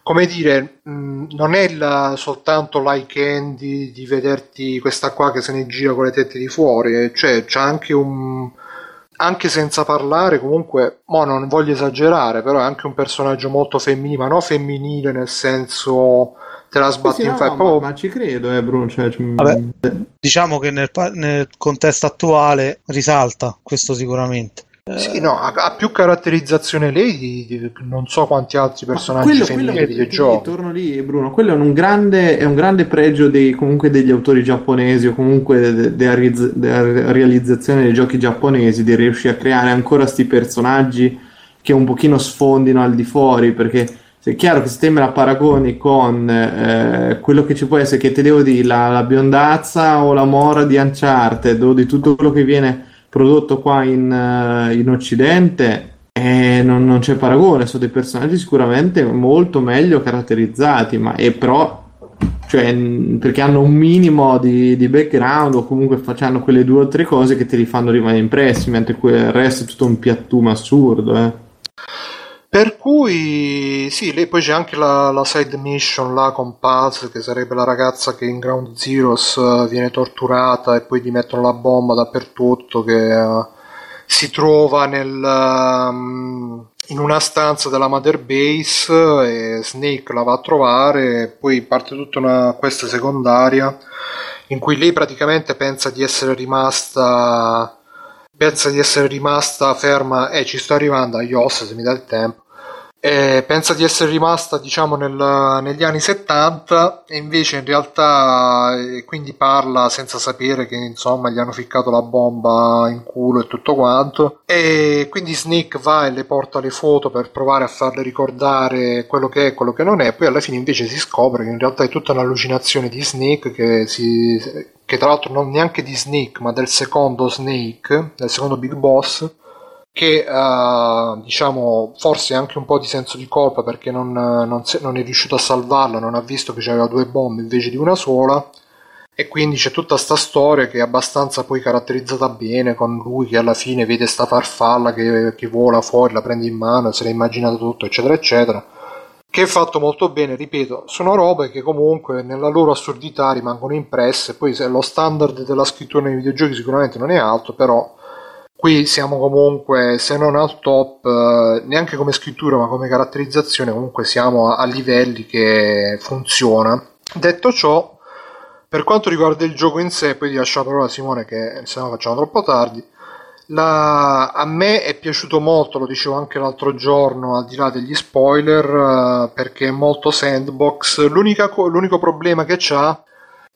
come dire, mh, mm, non è la, soltanto like candy di vederti questa qua che se ne gira con le tette di fuori, eh, cioè c'è anche un anche senza parlare, comunque, mo non voglio esagerare, però è anche un personaggio molto femminile, ma non femminile nel senso te la sbatti sì, in no, faccia. Ma, ma, ci credo, eh, Bruno. Cioè, Vabbè, diciamo che nel, nel, contesto attuale risalta questo sicuramente. Sì, no, ha, ha, più caratterizzazione lei di, di, non so quanti altri personaggi quello, femminili quello, videogiochi. Torno lì, Bruno, quello è un grande, è un grande pregio dei, comunque degli autori giapponesi o comunque della de, de, realizzazione dei giochi giapponesi di riuscire a creare ancora questi personaggi che un pochino sfondino al di fuori, perché è chiaro che se te me la paragoni con eh, quello che ci può essere, che te devo dire, la, la biondazza o la mora di Uncharted o di tutto quello che viene prodotto qua in, uh, in Occidente eh, non, non, c'è paragone, sono dei personaggi sicuramente molto meglio caratterizzati, ma è però cioè, perché hanno un minimo di, di background o comunque facciano quelle due o tre cose che te li fanno rimanere impressi, mentre il resto è tutto un piattume assurdo. Eh. Per cui sì, lei poi c'è anche la, la, side mission là con Paz, che sarebbe la ragazza che in Ground Zeroes uh, viene torturata e poi gli mettono la bomba dappertutto, che uh, si trova nel, um, in una stanza della Mother Base e Snake la va a trovare e poi parte tutta una questa secondaria in cui lei praticamente pensa di essere rimasta pensa di essere rimasta ferma e eh, ci sto arrivando a Ios se mi dà il tempo. Eh, pensa di essere rimasta diciamo nel, negli anni 70 e invece in realtà eh, quindi parla senza sapere che insomma gli hanno ficcato la bomba in culo e tutto quanto. E quindi Snake va e le porta le foto per provare a farle ricordare quello che è e quello che non è. Poi alla fine invece si scopre che in realtà è tutta un'allucinazione di Snake che, si, che tra l'altro non neanche di Snake ma del secondo Snake del secondo Big Boss che uh, diciamo forse anche un po' di senso di colpa perché non, non, se, non, è riuscito a salvarla, non ha visto che c'aveva due bombe invece di una sola. E quindi c'è tutta sta storia che è abbastanza poi caratterizzata bene con lui che alla fine vede sta farfalla che, che vola fuori, la prende in mano, se l'ha immaginato tutto eccetera eccetera che è fatto molto bene, ripeto, sono robe che comunque nella loro assurdità rimangono impresse, poi se lo standard della scrittura nei videogiochi sicuramente non è alto, però qui siamo comunque, se non al top, eh, neanche come scrittura ma come caratterizzazione, comunque siamo a, a livelli che funziona. Detto ciò, per quanto riguarda il gioco in sé, poi ti lascio la parola a Simone che se no facciamo troppo tardi. La... a me è piaciuto molto, lo dicevo anche l'altro giorno, al di là degli spoiler, uh, perché è molto sandbox. l'unico problema che c'ha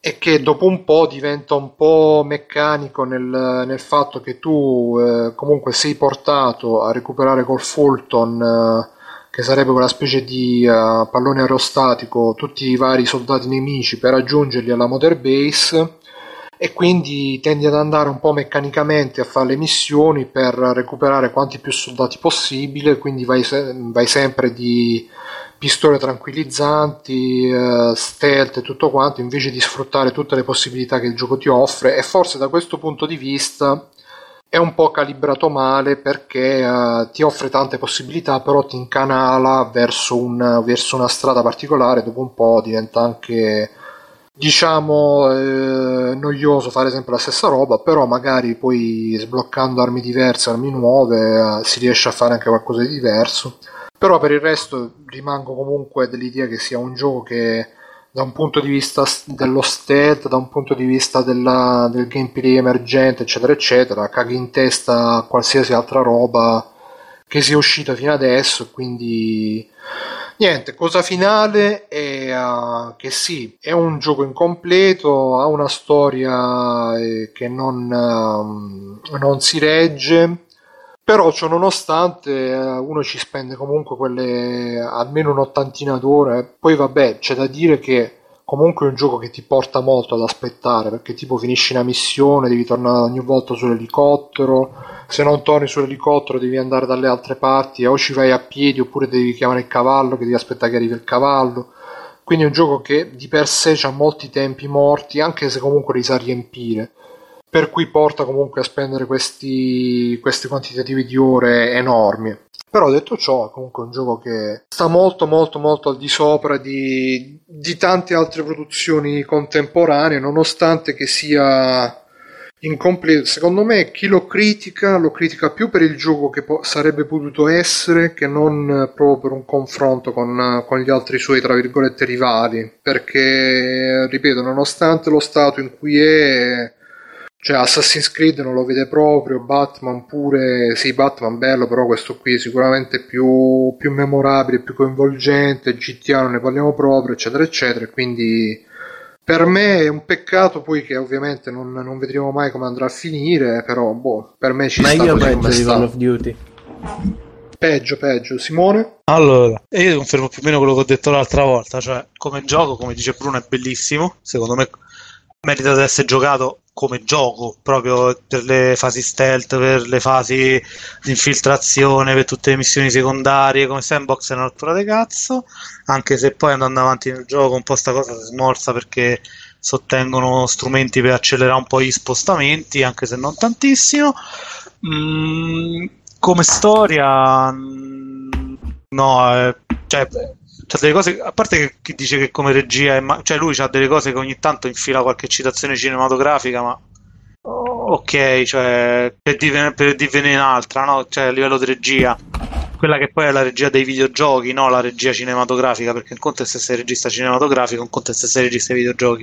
e che dopo un po' diventa un po' meccanico nel, nel fatto che tu eh, comunque sei portato a recuperare col Fulton eh, che sarebbe quella specie di uh, pallone aerostatico tutti i vari soldati nemici per aggiungerli alla Mother Base e quindi tendi ad andare un po' meccanicamente a fare le missioni per recuperare quanti più soldati possibile quindi vai, se- vai sempre di pistole tranquillizzanti, eh, stealth e tutto quanto, invece di sfruttare tutte le possibilità che il gioco ti offre. E forse da questo punto di vista è un po' calibrato male perché eh, ti offre tante possibilità però ti incanala verso, un, verso, una strada particolare dopo un po' diventa anche diciamo eh, noioso fare sempre la stessa roba però magari poi sbloccando armi diverse armi nuove eh, si riesce a fare anche qualcosa di diverso però per il resto rimango comunque dell'idea che sia un gioco che da un punto di vista dello stealth, da un punto di vista della, del gameplay emergente, eccetera, eccetera, caghi in testa qualsiasi altra roba che sia uscita fino adesso. Quindi, niente, cosa finale è uh, che sì, è un gioco incompleto, ha una storia eh, che non, uh, non si regge però ciò nonostante eh, uno ci spende comunque quelle almeno un'ottantina d'ore. Poi vabbè c'è da dire che comunque è un gioco che ti porta molto ad aspettare perché tipo finisci una missione devi tornare ogni volta sull'elicottero se non torni sull'elicottero devi andare dalle altre parti o ci vai a piedi oppure devi chiamare il cavallo che devi aspettare che arrivi il cavallo quindi è un gioco che di per sé ha molti tempi morti anche se comunque li sa riempire per cui porta comunque a spendere questi, questi quantitativi di ore enormi. Però detto ciò, è comunque un gioco che sta molto molto molto al di sopra di, di tante altre produzioni contemporanee, nonostante che sia incompleto. Secondo me chi lo critica lo critica più per il gioco che po- sarebbe potuto essere che non proprio per un confronto con, con, gli altri suoi, tra virgolette, rivali. Perché, ripeto, nonostante lo stato in cui è Cioè, Assassin's Creed non lo vede proprio, Batman pure, sì, Batman bello, però questo qui sicuramente più, più memorabile, più coinvolgente, GTA non ne parliamo proprio, eccetera, eccetera, quindi per me è un peccato poi che ovviamente non, non vedremo mai come andrà a finire, però boh, per me ci Ma sta io peggio di. Call of Duty. Peggio, peggio. Simone? Allora, e io confermo più o meno quello che ho detto l'altra volta, cioè come gioco, come dice Bruno, è bellissimo, secondo me merita di essere giocato come gioco, proprio per le fasi stealth, per le fasi di infiltrazione, per tutte le missioni secondarie, come sandbox è una rottura di cazzo, anche se poi andando avanti nel gioco un po' sta cosa si smorza perché sottengono strumenti per accelerare un po' gli spostamenti, anche se non tantissimo. Mm, come storia, mm, no, eh, cioè, c'ha delle cose, a parte che dice che come regia, ma- cioè lui ha delle cose che ogni tanto infila qualche citazione cinematografica, ma ok, cioè, per dirvene un'altra, no? Cioè, a livello di regia, quella che poi è la regia dei videogiochi, no? La regia cinematografica, perché un conto è se sei regista cinematografico, un conto è se sei regista dei videogiochi.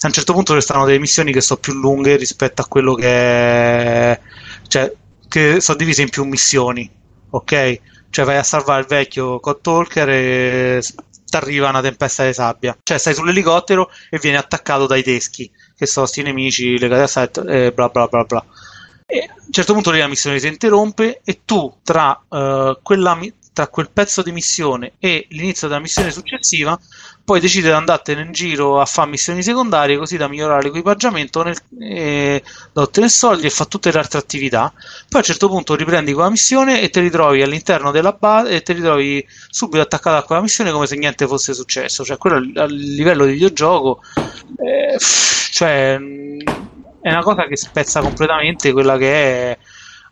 A un certo punto ci stanno delle missioni che sono più lunghe rispetto a quello che è... cioè, che sono divise in più missioni, ok? Cioè vai a salvare il vecchio Cod Talker e ti arriva una tempesta di sabbia. Cioè stai sull'elicottero e vieni attaccato dai teschi, che sono sti nemici legati a set e bla bla bla bla. E a un certo punto lì la missione si interrompe e tu tra, eh, quella tra quel pezzo di missione e l'inizio della missione successiva puoi decidere di andartene in giro a fare missioni secondarie così da migliorare l'equipaggiamento nel, e da ottenere soldi e fa tutte le altre attività. Poi a un certo punto riprendi quella missione e ti ritrovi all'interno della base e ti ritrovi subito attaccato a quella missione come se niente fosse successo. Cioè, quello a livello di videogioco, eh, cioè, è una cosa che spezza completamente quella che è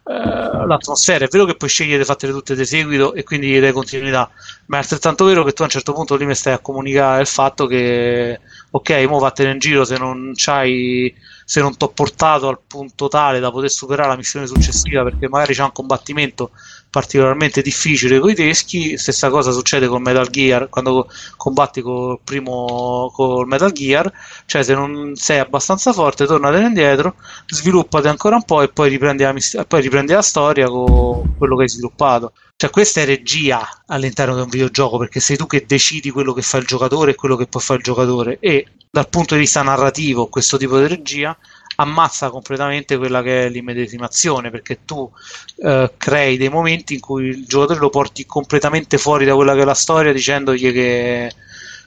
eh, l'atmosfera. È vero che puoi scegliere di fartele tutte di seguito e quindi gli dai continuità, ma è altrettanto vero che tu a un certo punto lì mi stai a comunicare il fatto che, ok, mo vattene in giro se non c'hai, se non ti ho portato al punto tale da poter superare la missione successiva perché magari c'è un combattimento particolarmente difficile con i teschi. Stessa cosa succede con Metal Gear quando combatti col primo col Metal Gear, cioè se non sei abbastanza forte, tornate indietro, sviluppate ancora un po' e poi riprendi la, miss- poi riprendi la storia con quello che hai sviluppato. Cioè, questa è regia all'interno di un videogioco perché sei tu che decidi quello che fa il giocatore e quello che può fare il giocatore. E dal punto di vista narrativo, questo tipo di regia ammazza completamente quella che è l'immedesimazione perché tu eh, crei dei momenti in cui il giocatore lo porti completamente fuori da quella che è la storia dicendogli che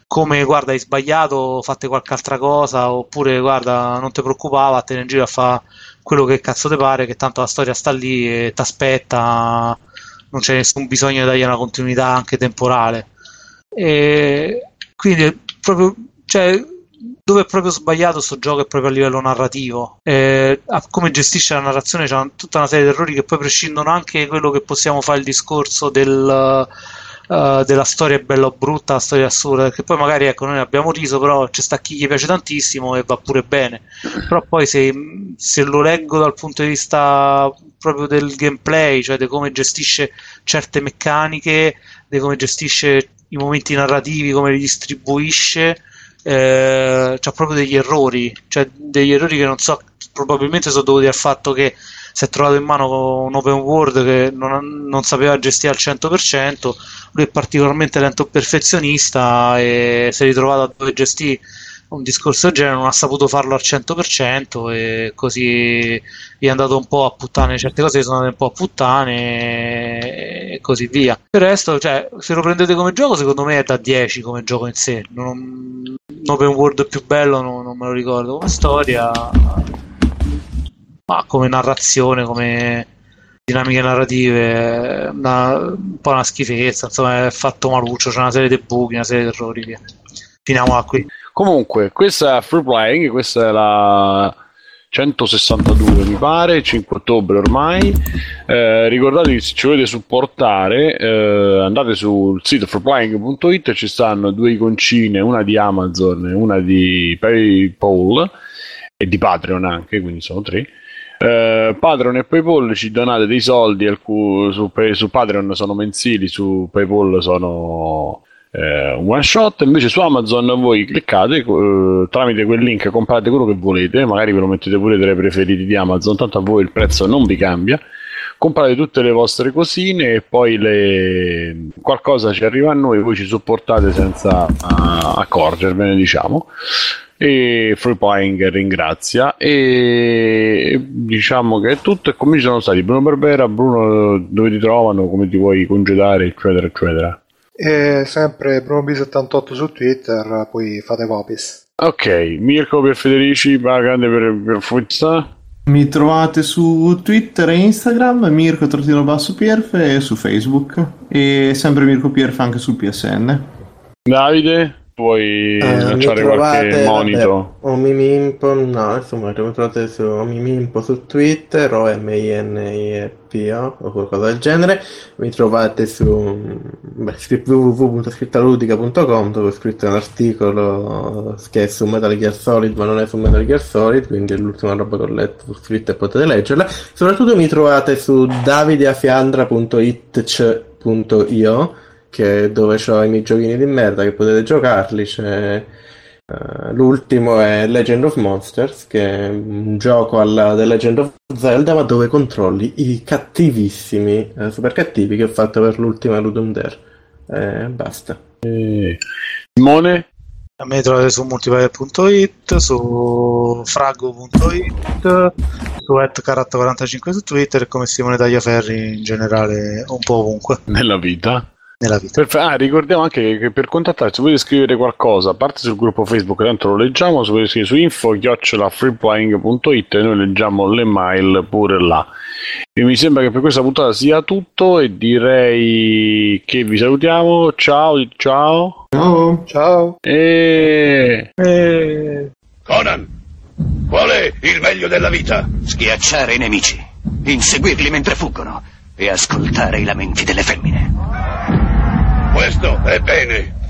come guarda hai sbagliato fate qualche altra cosa oppure guarda non ti preoccupare vattene in giro a fare quello che cazzo ti pare che tanto la storia sta lì e ti aspetta non c'è nessun bisogno di dargli una continuità anche temporale e quindi proprio cioè dove è proprio sbagliato sto gioco è proprio a livello narrativo eh, come gestisce la narrazione c'è tutta una serie di errori che poi prescindono anche da quello che possiamo fare il discorso del Uh, della storia bella o brutta, la storia assurda, che poi magari ecco noi abbiamo riso, però c'è sta chi gli piace tantissimo e va pure bene. Però poi se, se lo leggo dal punto di vista proprio del gameplay, cioè di come gestisce certe meccaniche, di come gestisce i momenti narrativi, come li distribuisce, eh, c'ha proprio degli errori, cioè degli errori che non so, probabilmente sono dovuti al fatto che si è trovato in mano un open world che non, non sapeva gestire al 100%, lui è particolarmente lento perfezionista e si è ritrovato a dover gestire un discorso del genere, non ha saputo farlo al 100% e così è andato un po' a puttane, certe cose sono andate un po' a puttane e così via. Per il resto, cioè, se lo prendete come gioco, secondo me è da 10 come gioco in sé. Non, open world più bello non, non me lo ricordo come storia ma come narrazione, come dinamiche narrative, una, un po' una schifezza, insomma è fatto maluccio, c'è una serie di buchi, una serie di errori. Via. Qui. Comunque, questa è Free Playing, questa è la 162 mi pare, 5 ottobre ormai. Eh, ricordatevi se ci volete supportare, eh, andate sul sito freeplaying.it, ci stanno due iconcine, una di Amazon e una di PayPal e di Patreon anche, quindi sono tre. Uh, Patreon e PayPal ci donate dei soldi alcun, su, su, Patreon sono mensili, su PayPal sono eh, one shot. Invece su Amazon voi cliccate eh, tramite quel link, comprate quello che volete, magari ve lo mettete pure tra i preferiti di Amazon, tanto a voi il prezzo non vi cambia. Comprate tutte le vostre cosine e poi le... qualcosa ci arriva a noi, voi ci supportate senza uh, accorgervene, diciamo e Free Playing ringrazia e diciamo che è tutto e come ci sono stati Bruno Barbera, Bruno dove ti trovano, come ti vuoi congedare eccetera eccetera e sempre Bruno B78 su Twitter poi fate copis ok, Mirko per Federici grande per, per Fuzza mi trovate su Twitter e Instagram, Mirko Basso Pierfe e su Facebook e sempre Mirko Pierfe anche sul PSN. Davide? Puoi eh, lanciare qualche monito? O Mimimpo, no, insomma, mi trovate su Mimimpo su Twitter o m i n i p o o qualcosa del genere. Mi trovate su www.scrittaludica.com dove ho scritto un articolo che è su Metal Gear Solid, ma non è su Metal Gear Solid, quindi è l'ultima roba che ho letto su scritta e potete leggerla. Soprattutto mi trovate su davideafiandra.itch.io che dove ho i miei giochini di merda che potete giocarli. C'è, uh, l'ultimo è Legend of Monsters, che è un gioco alla The Legend of Zelda, ma dove controlli i cattivissimi, uh, super cattivi che ho fatto per l'ultima Ludum Dare. Eh, basta. E... Simone? A me trovate su multiplayer.it, su frago.it, su atcarat45 su Twitter e come Simone Tagliaferri in generale un po' ovunque. Nella vita? Nella vita. Per, ah, ricordiamo anche che per contattarci, se volete scrivere qualcosa, a parte sul gruppo Facebook, tanto lo leggiamo, se volete scrivere su info-freeplying.it e noi leggiamo le mail pure là. E mi sembra che per questa puntata sia tutto e direi che vi salutiamo. Ciao, ciao. Ciao. Ciao. E... e... Conan, qual è il meglio della vita? Schiacciare i nemici, inseguirli mentre fuggono e ascoltare i lamenti delle femmine. Questo è bene.